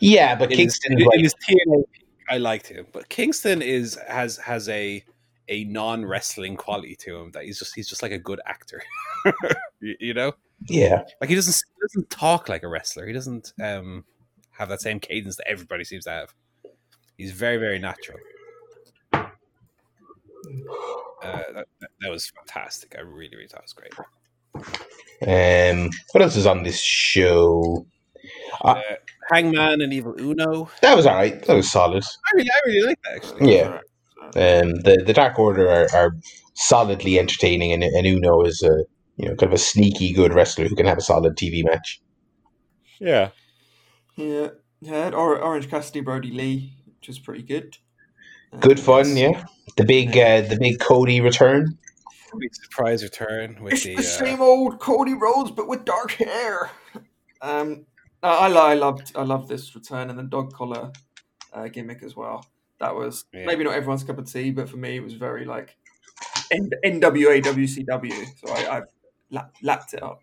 yeah, but in Kingston, his, like, his TNA I liked him, but Kingston is has has a a non wrestling quality to him that he's just he's just like a good actor. you, you know, yeah, like he doesn't he doesn't talk like a wrestler. He doesn't um have that same cadence that everybody seems to have. He's very very natural. Uh, that, that- that was fantastic. I really really thought it was great. Um, what else is on this show? Uh, Hangman and Evil Uno. That was all right. That was solid. I really I really like that actually. Yeah. Um, the the Dark Order are, are solidly entertaining, and, and Uno is a you know kind of a sneaky good wrestler who can have a solid TV match. Yeah. Yeah. Yeah. Or- Orange Cassidy, Brodie Lee, which was pretty good. Good fun, yeah. The big uh, the big Cody return. Big surprise return with It's the, the uh, same old Cody Rhodes, but with dark hair. Um, I, I, I loved, I loved this return and the dog collar uh, gimmick as well. That was Yeah. maybe not everyone's cup of tea, but for me, it was very like N- NWA WCW. So I, I've lap, lapped it up.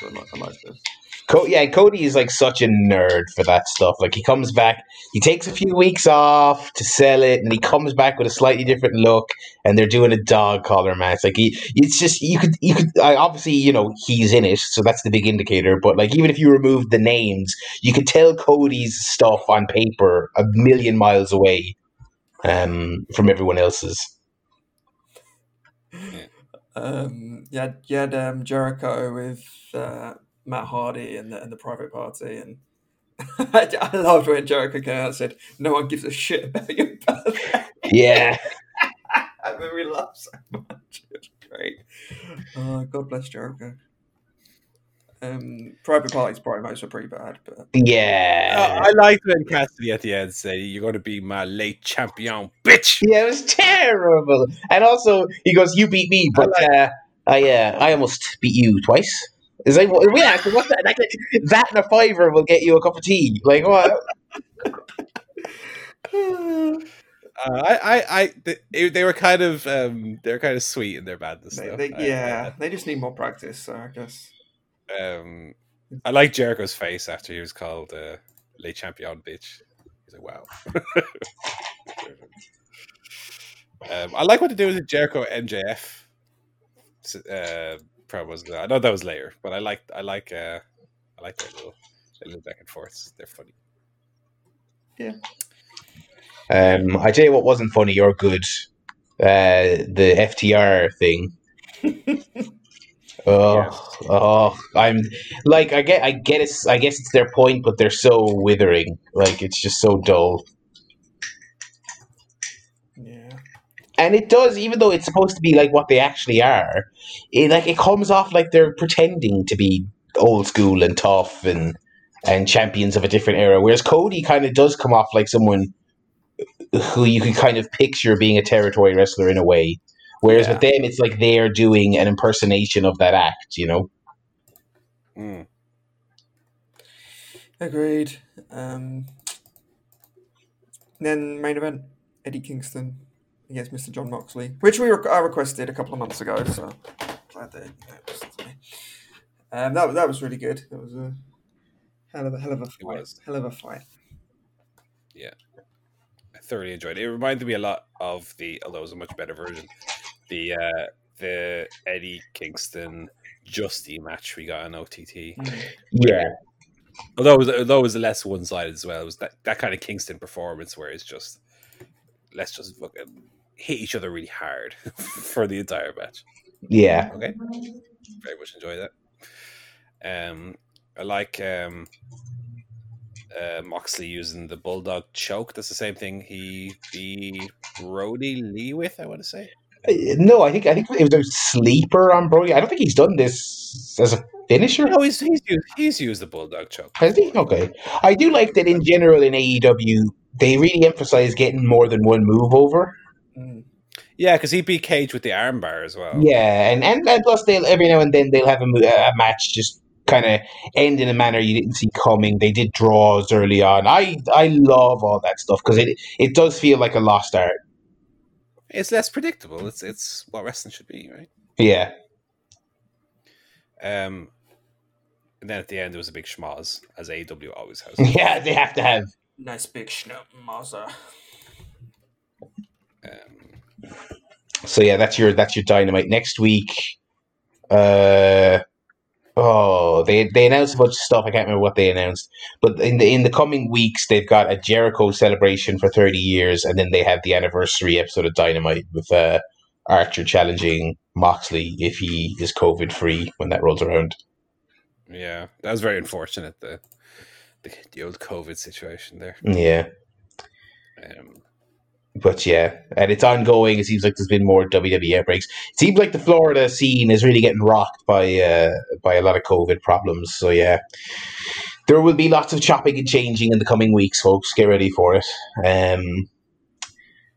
So I like, I like this. Co- yeah, Cody is like such a nerd for that stuff. Like he comes back, he takes a few weeks off to sell it, and he comes back with a slightly different look. And they're doing a dog collar match. Like he, it's just you could you could I obviously you know he's in it, so that's the big indicator. But like even if you removed the names, you could tell Cody's stuff on paper a million miles away um, from everyone else's. Um, yeah, had, you had um, Jericho with uh, Matt Hardy and the, and the private party, and I, I loved when Jericho came out and said, "No one gives a shit about your birthday." Yeah, I made me laugh so much. It was great. Oh, God bless Jericho. Um, private parties, promos were pretty bad, but yeah. Uh, I liked when Cassidy at the end said, "You're going to be my late champion, bitch." Yeah, it was terrible. And also, he goes, "You beat me, but uh, I uh, I almost beat you twice." Is like, what, yeah, so what's that? Like, that and a fiver will get you a cup of tea. Like what? Uh, I, I, I, they, they were kind of, um, they were kind of sweet in their badness. they, though. they, I- yeah, they just need more practice. So I guess I, um, I like Jericho's face after he was called uh, "late champion, bitch." He's like, "Wow." um, I like what they do with Jericho MJF uh, promos. I know that was later, but I like, I like, uh, I like that little, their little back and forth. They're funny. Yeah. Um, I tell you what wasn't funny or good. Uh, the FTR thing. Oh, oh, I'm like I get, I get it. I guess it's their point, but they're so withering. Like it's just so dull. yeah. And it does even though it's supposed to be like what they actually are it like it comes off like they're pretending to be old school and tough and and champions of a different era whereas cody kind of does come off like someone who you can kind of picture being a territory wrestler in a way whereas with them it's like they're doing an impersonation of that act you know Mm. Agreed. Um, then main event: Eddie Kingston against Mr. Jon Moxley, which we rec- I requested a couple of months ago. So glad they, they listened to me. Um, that was that was really good. That was a hell of a hell of a fight. was. Hell of a fight. I thoroughly enjoyed it. It reminded me a lot of the, although it was a much better version, the uh, the Eddie Kingston Justy match we got on OTT. yeah Although it was, although it was less one sided as well. It was that, that kind of Kingston performance where it's just let's just fucking hit each other really hard for the entire match. yeah Okay, very much enjoy that. Um, I like um, uh, Moxley using the bulldog choke. That's the same thing he beat Brodie Lee with. I want to say. Uh, no i think i think it was a sleeper on brodie i don't think he's done this as a finisher No, he's he's used, he's used the bulldog choke. Has he? Okay. I do like that in general in AEW, they really emphasize getting more than one move over. Mm. Yeah, because he beat Cage with the armbar as well. Yeah, and, and, and plus they'll every now and then they'll have a, a match just kind of end in a manner you didn't see coming. They did draws early on. I I love all that stuff because it it does feel like a lost art. It's less predictable. It's it's what wrestling should be, right? Yeah, Um, and then at the end there was a big schmoz, as AEW always has. yeah, they have to have. Nice big schnout Mazza. Um, So yeah, that's your that's your dynamite next week. Uh oh, they they announced a bunch of stuff. I can't remember what they announced, but in the in the coming weeks, they've got a Jericho celebration for thirty years, and then they have the anniversary episode of Dynamite with uh, Archer challenging Moxley if he is COVID free when that rolls around. yeah, that was very unfortunate. The the, the old COVID situation there. Yeah, Um, but yeah, and it's ongoing. It seems like there's been more WWE outbreaks. It seems like the Florida scene is really getting rocked by uh, by a lot of COVID problems. So yeah, there will be lots of chopping and changing in the coming weeks, folks. Get ready for it. Um,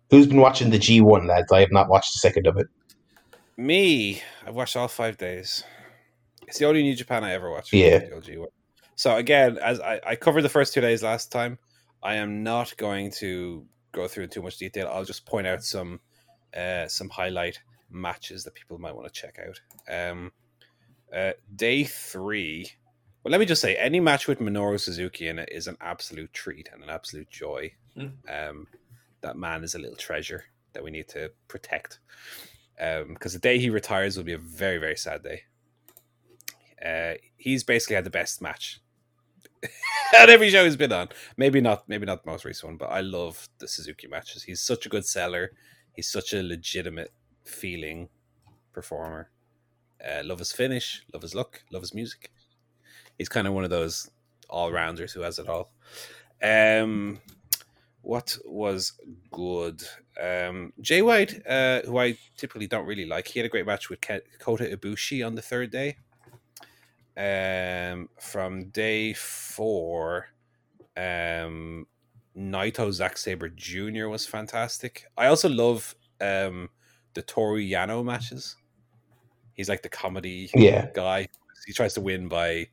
who's been watching the G1, lads? I have not watched a second of it. Me, I've watched all five days. It's the only New Japan I ever watched. Yeah. one. So again, as I, I covered the first two days last time, I am not going to go through in too much detail. I'll just point out some uh, some highlight matches that people might want to check out. Um, uh, day three. Well, let me just say, any match with Minoru Suzuki in it is an absolute treat and an absolute joy. Mm. Um, that man is a little treasure that we need to protect. Because the day he retires will be a very, very sad day. Uh, he's basically had the best match at every show he's been on. Maybe not, maybe not the most recent one, but I love the Suzuki matches. He's such a good seller. He's such a legitimate feeling performer. Uh, love his finish, love his look, love his music. He's kind of one of those all rounders who has it all. Um, what was good? Um, Jay White, uh, who I typically don't really like, he had a great match with Kota Ibushi on the third day. Um, from day four, um, Naito Zack Sabre Jr. was fantastic. I also love um, the Toru Yano matches. He's like the comedy Yeah. guy. He tries to win by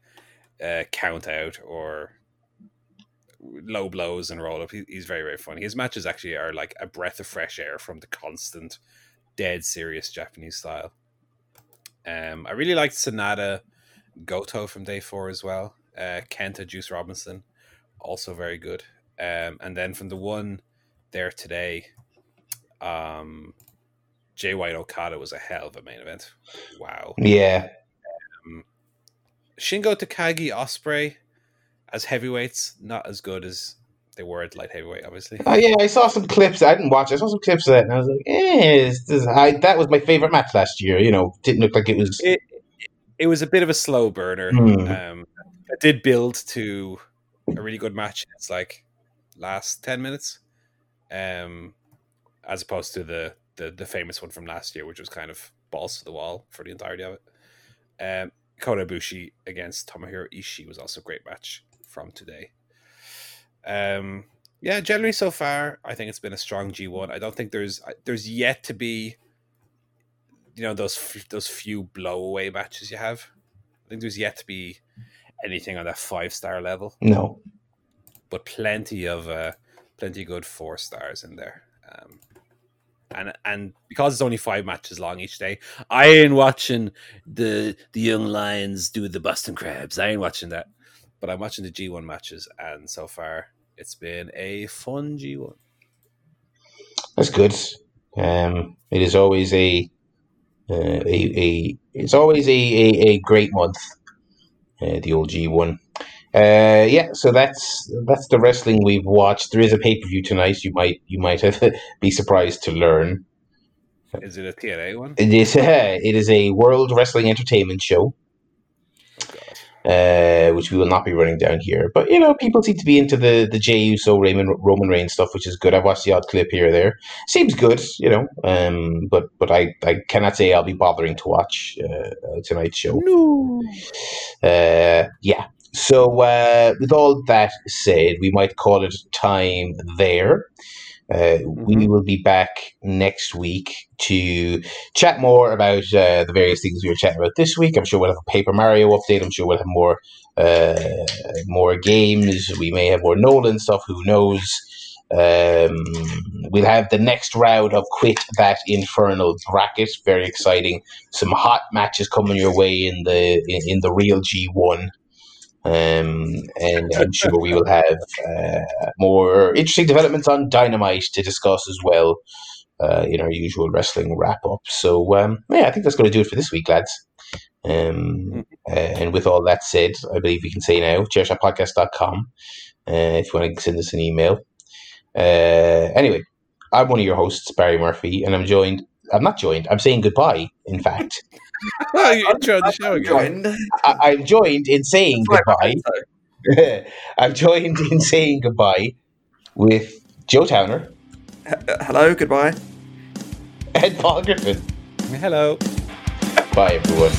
uh, count out or low blows and roll up. He, he's very very funny. His matches actually are like a breath of fresh air from the constant, dead serious Japanese style. Um, I really liked Sanada Goto from day four as well. Uh, Kenta Juice Robinson, also very good. Um, and then from the one there today, um, Jay White Okada was a hell of a main event. Wow. Yeah. Shingo Takagi Ospreay as heavyweights, not as good as they were at light heavyweight, obviously. Oh yeah, I saw some clips. I didn't watch. it. I saw some clips of that, and I was like, "Eh, this, this, I, that was my favorite match last year." You know, didn't look like it was. It, it was a bit of a slow burner. Hmm. Um, it did build to a really good match. It's like last ten minutes, um, as opposed to the, the the famous one from last year, which was kind of balls to the wall for the entirety of it. Um, Kota Ibushi against Tomohiro Ishii was also a great match from today. Um, yeah, generally so far, I think it's been a strong G one. I don't think there's there's yet to be, you know, those f- those few blowaway matches you have. I think there's yet to be anything on that five star level, No. but plenty of uh, plenty good four stars in there. Um, and and because it's only five matches long each day, I ain't watching the the young lions do the Boston Crabs. I ain't watching that, but I'm watching the G1 matches, and so far it's been a fun G1. That's good. Um, it is always a, uh, a, a it's always a, a, a great month. Uh, the old G one. Uh, yeah, so that's that's the wrestling we've watched. There is a pay per view tonight. You might you might have be surprised to learn Is it a TNA one? it is it is a World Wrestling Entertainment show. Uh, which we will not be running down here. But you know, people seem to be into the the Jey Uso Raymond Roman Reigns stuff, which is good. I've watched the odd clip here or there. Seems good, you know. Um, but but I, I cannot say I'll be bothering to watch uh, uh, tonight's show. No. Uh, yeah. So uh, with all that said, we might call it time there. Uh, We Mhm. will be back next week to chat more about uh, the various things we were chatting about this week. I'm sure we'll have a Paper Mario update. I'm sure we'll have more uh, more games. We may have more Nolan stuff. Who knows? Um, we'll have the next round of Quit That Infernal Bracket. Very exciting. Some hot matches coming your way in the in, in the real G1. Um, and I'm sure we will have uh, more interesting developments on Dynamite to discuss as well uh, in our usual wrestling wrap up. So, um, yeah, I think that's going to do it for this week, lads. Um, uh, and with all that said, I believe we can say now, chairshotpodcast.com uh, if you want to send us an email. Uh, anyway, I'm one of your hosts, Barry Murphy, and I'm joined. I'm not joined. I'm saying goodbye. In fact, Oh, you introed the show again. Joined. I, I'm joined in saying goodbye. I'm joined in saying goodbye with Joe Towner H- Hello, goodbye. and Paul Griffin. Hello. Bye, everyone.